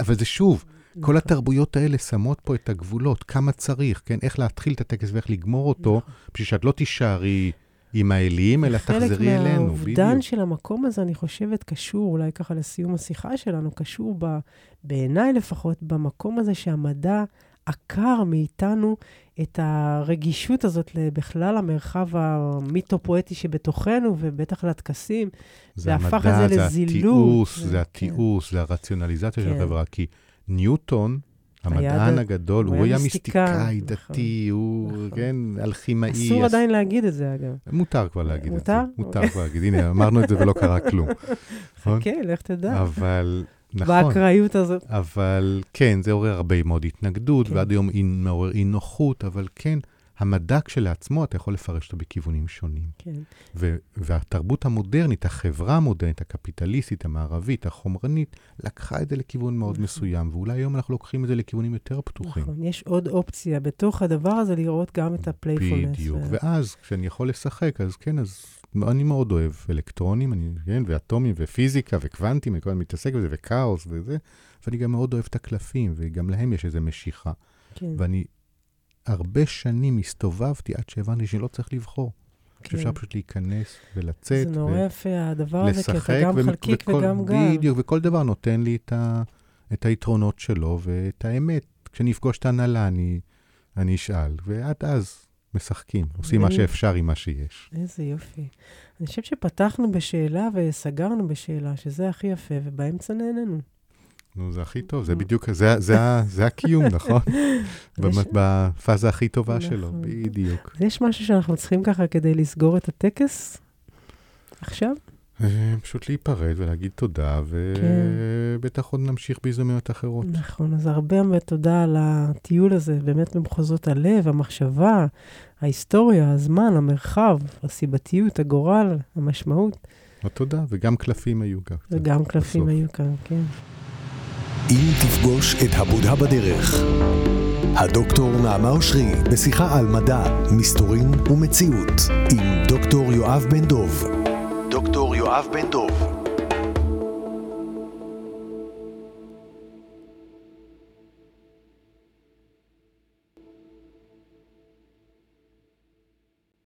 אבל זה שוב, כל נכון. התרבויות האלה שמות פה את הגבולות, כמה צריך, כן? איך להתחיל את הטקס ואיך לגמור אותו, נכון. בשביל שאת לא תישארי עם האלים, אלא תחזרי חלק אלינו, מהאובדן בדיוק. של המקום הזה, אני חושבת, קשור, אולי ככה לסיום השיחה שלנו, קשור, ב, בעיניי לפחות, במקום הזה שהמדע עקר מאיתנו את הרגישות הזאת בכלל המרחב המיתו-פואטי שבתוכנו, ובטח לטקסים. זה והפך את המדע, זה זה לזילות. התיעוש, זה- זה התיעוש, זה הרציונליזציה של כן. החברה, כי ניוטון, היה המדען ד- הגדול, הוא היה היה מיסטיקאי, נכון. דתי, הוא, נכון. כן, אלכימאי. אסור עדיין להגיד את זה, אגב. מותר כבר להגיד את זה. מותר? מותר כבר להגיד. הנה, אמרנו את זה ולא קרה כלום. חכה, לך תדע. אבל, נכון. באקראיות הזאת. אבל כן, זה עורר הרבה מאוד התנגדות, כן. ועד היום אי- מעורר אי נוחות, אבל כן, המדע כשלעצמו, אתה יכול לפרש אותו בכיוונים שונים. כן. ו- והתרבות המודרנית, החברה המודרנית, הקפיטליסטית, המערבית, החומרנית, לקחה את זה לכיוון מאוד נכון. מסוים, ואולי היום אנחנו לוקחים את זה לכיוונים יותר פתוחים. נכון, יש עוד אופציה בתוך הדבר הזה לראות גם את ה playfulness. בדיוק, ואז כשאני יכול לשחק, אז כן, אז אני מאוד אוהב אלקטרונים, אני, כן, ואטומים, ופיזיקה, וקוונטים, וכל הזמן מתעסק בזה, וכאוס וזה, ואני גם מאוד אוהב את הקלפים, וגם להם יש איזו משיכה. כן, ואני הרבה שנים הסתובבתי עד שהבנתי שלא צריך לבחור. כן. שאפשר פשוט להיכנס ולצאת. זה נורא יפה הדבר הזה, כי אתה גם ו- חלקיק וכל- וגם גם. בדיוק, וכל דבר נותן לי את, ה, את היתרונות שלו ואת האמת. כשאני אפגוש את ההנהלה, אני, אני אשאל, ועד אז משחקים, עושים מה שאפשר עם מה שיש. איזה יופי. אני חושבת שפתחנו בשאלה וסגרנו בשאלה, שזה הכי יפה, ובאמצע נהנינו. נו, זה הכי טוב, זה בדיוק, זה, זה, ה- זה הקיום, נכון? בפאזה הכי טובה שלו, נכון. בדיוק. אז יש משהו שאנחנו צריכים ככה כדי לסגור את הטקס? עכשיו? פשוט להיפרד ולהגיד תודה, כן. ובטח עוד נמשיך בהזדמנויות אחרות. נכון, אז הרבה הרבה תודה על הטיול הזה, באמת במחוזות הלב, המחשבה, ההיסטוריה, הזמן, המרחב, הסיבתיות, הגורל, המשמעות, עוד תודה, וגם קלפים היו. קצת וגם קלפים בסוף. היו כאן, כן. אם תפגוש את הבודה בדרך. הדוקטור נעמה אושרי בשיחה על מדע, מסתורין ומציאות עם דוקטור יואב בן דוב. דוקטור יואב בן דוב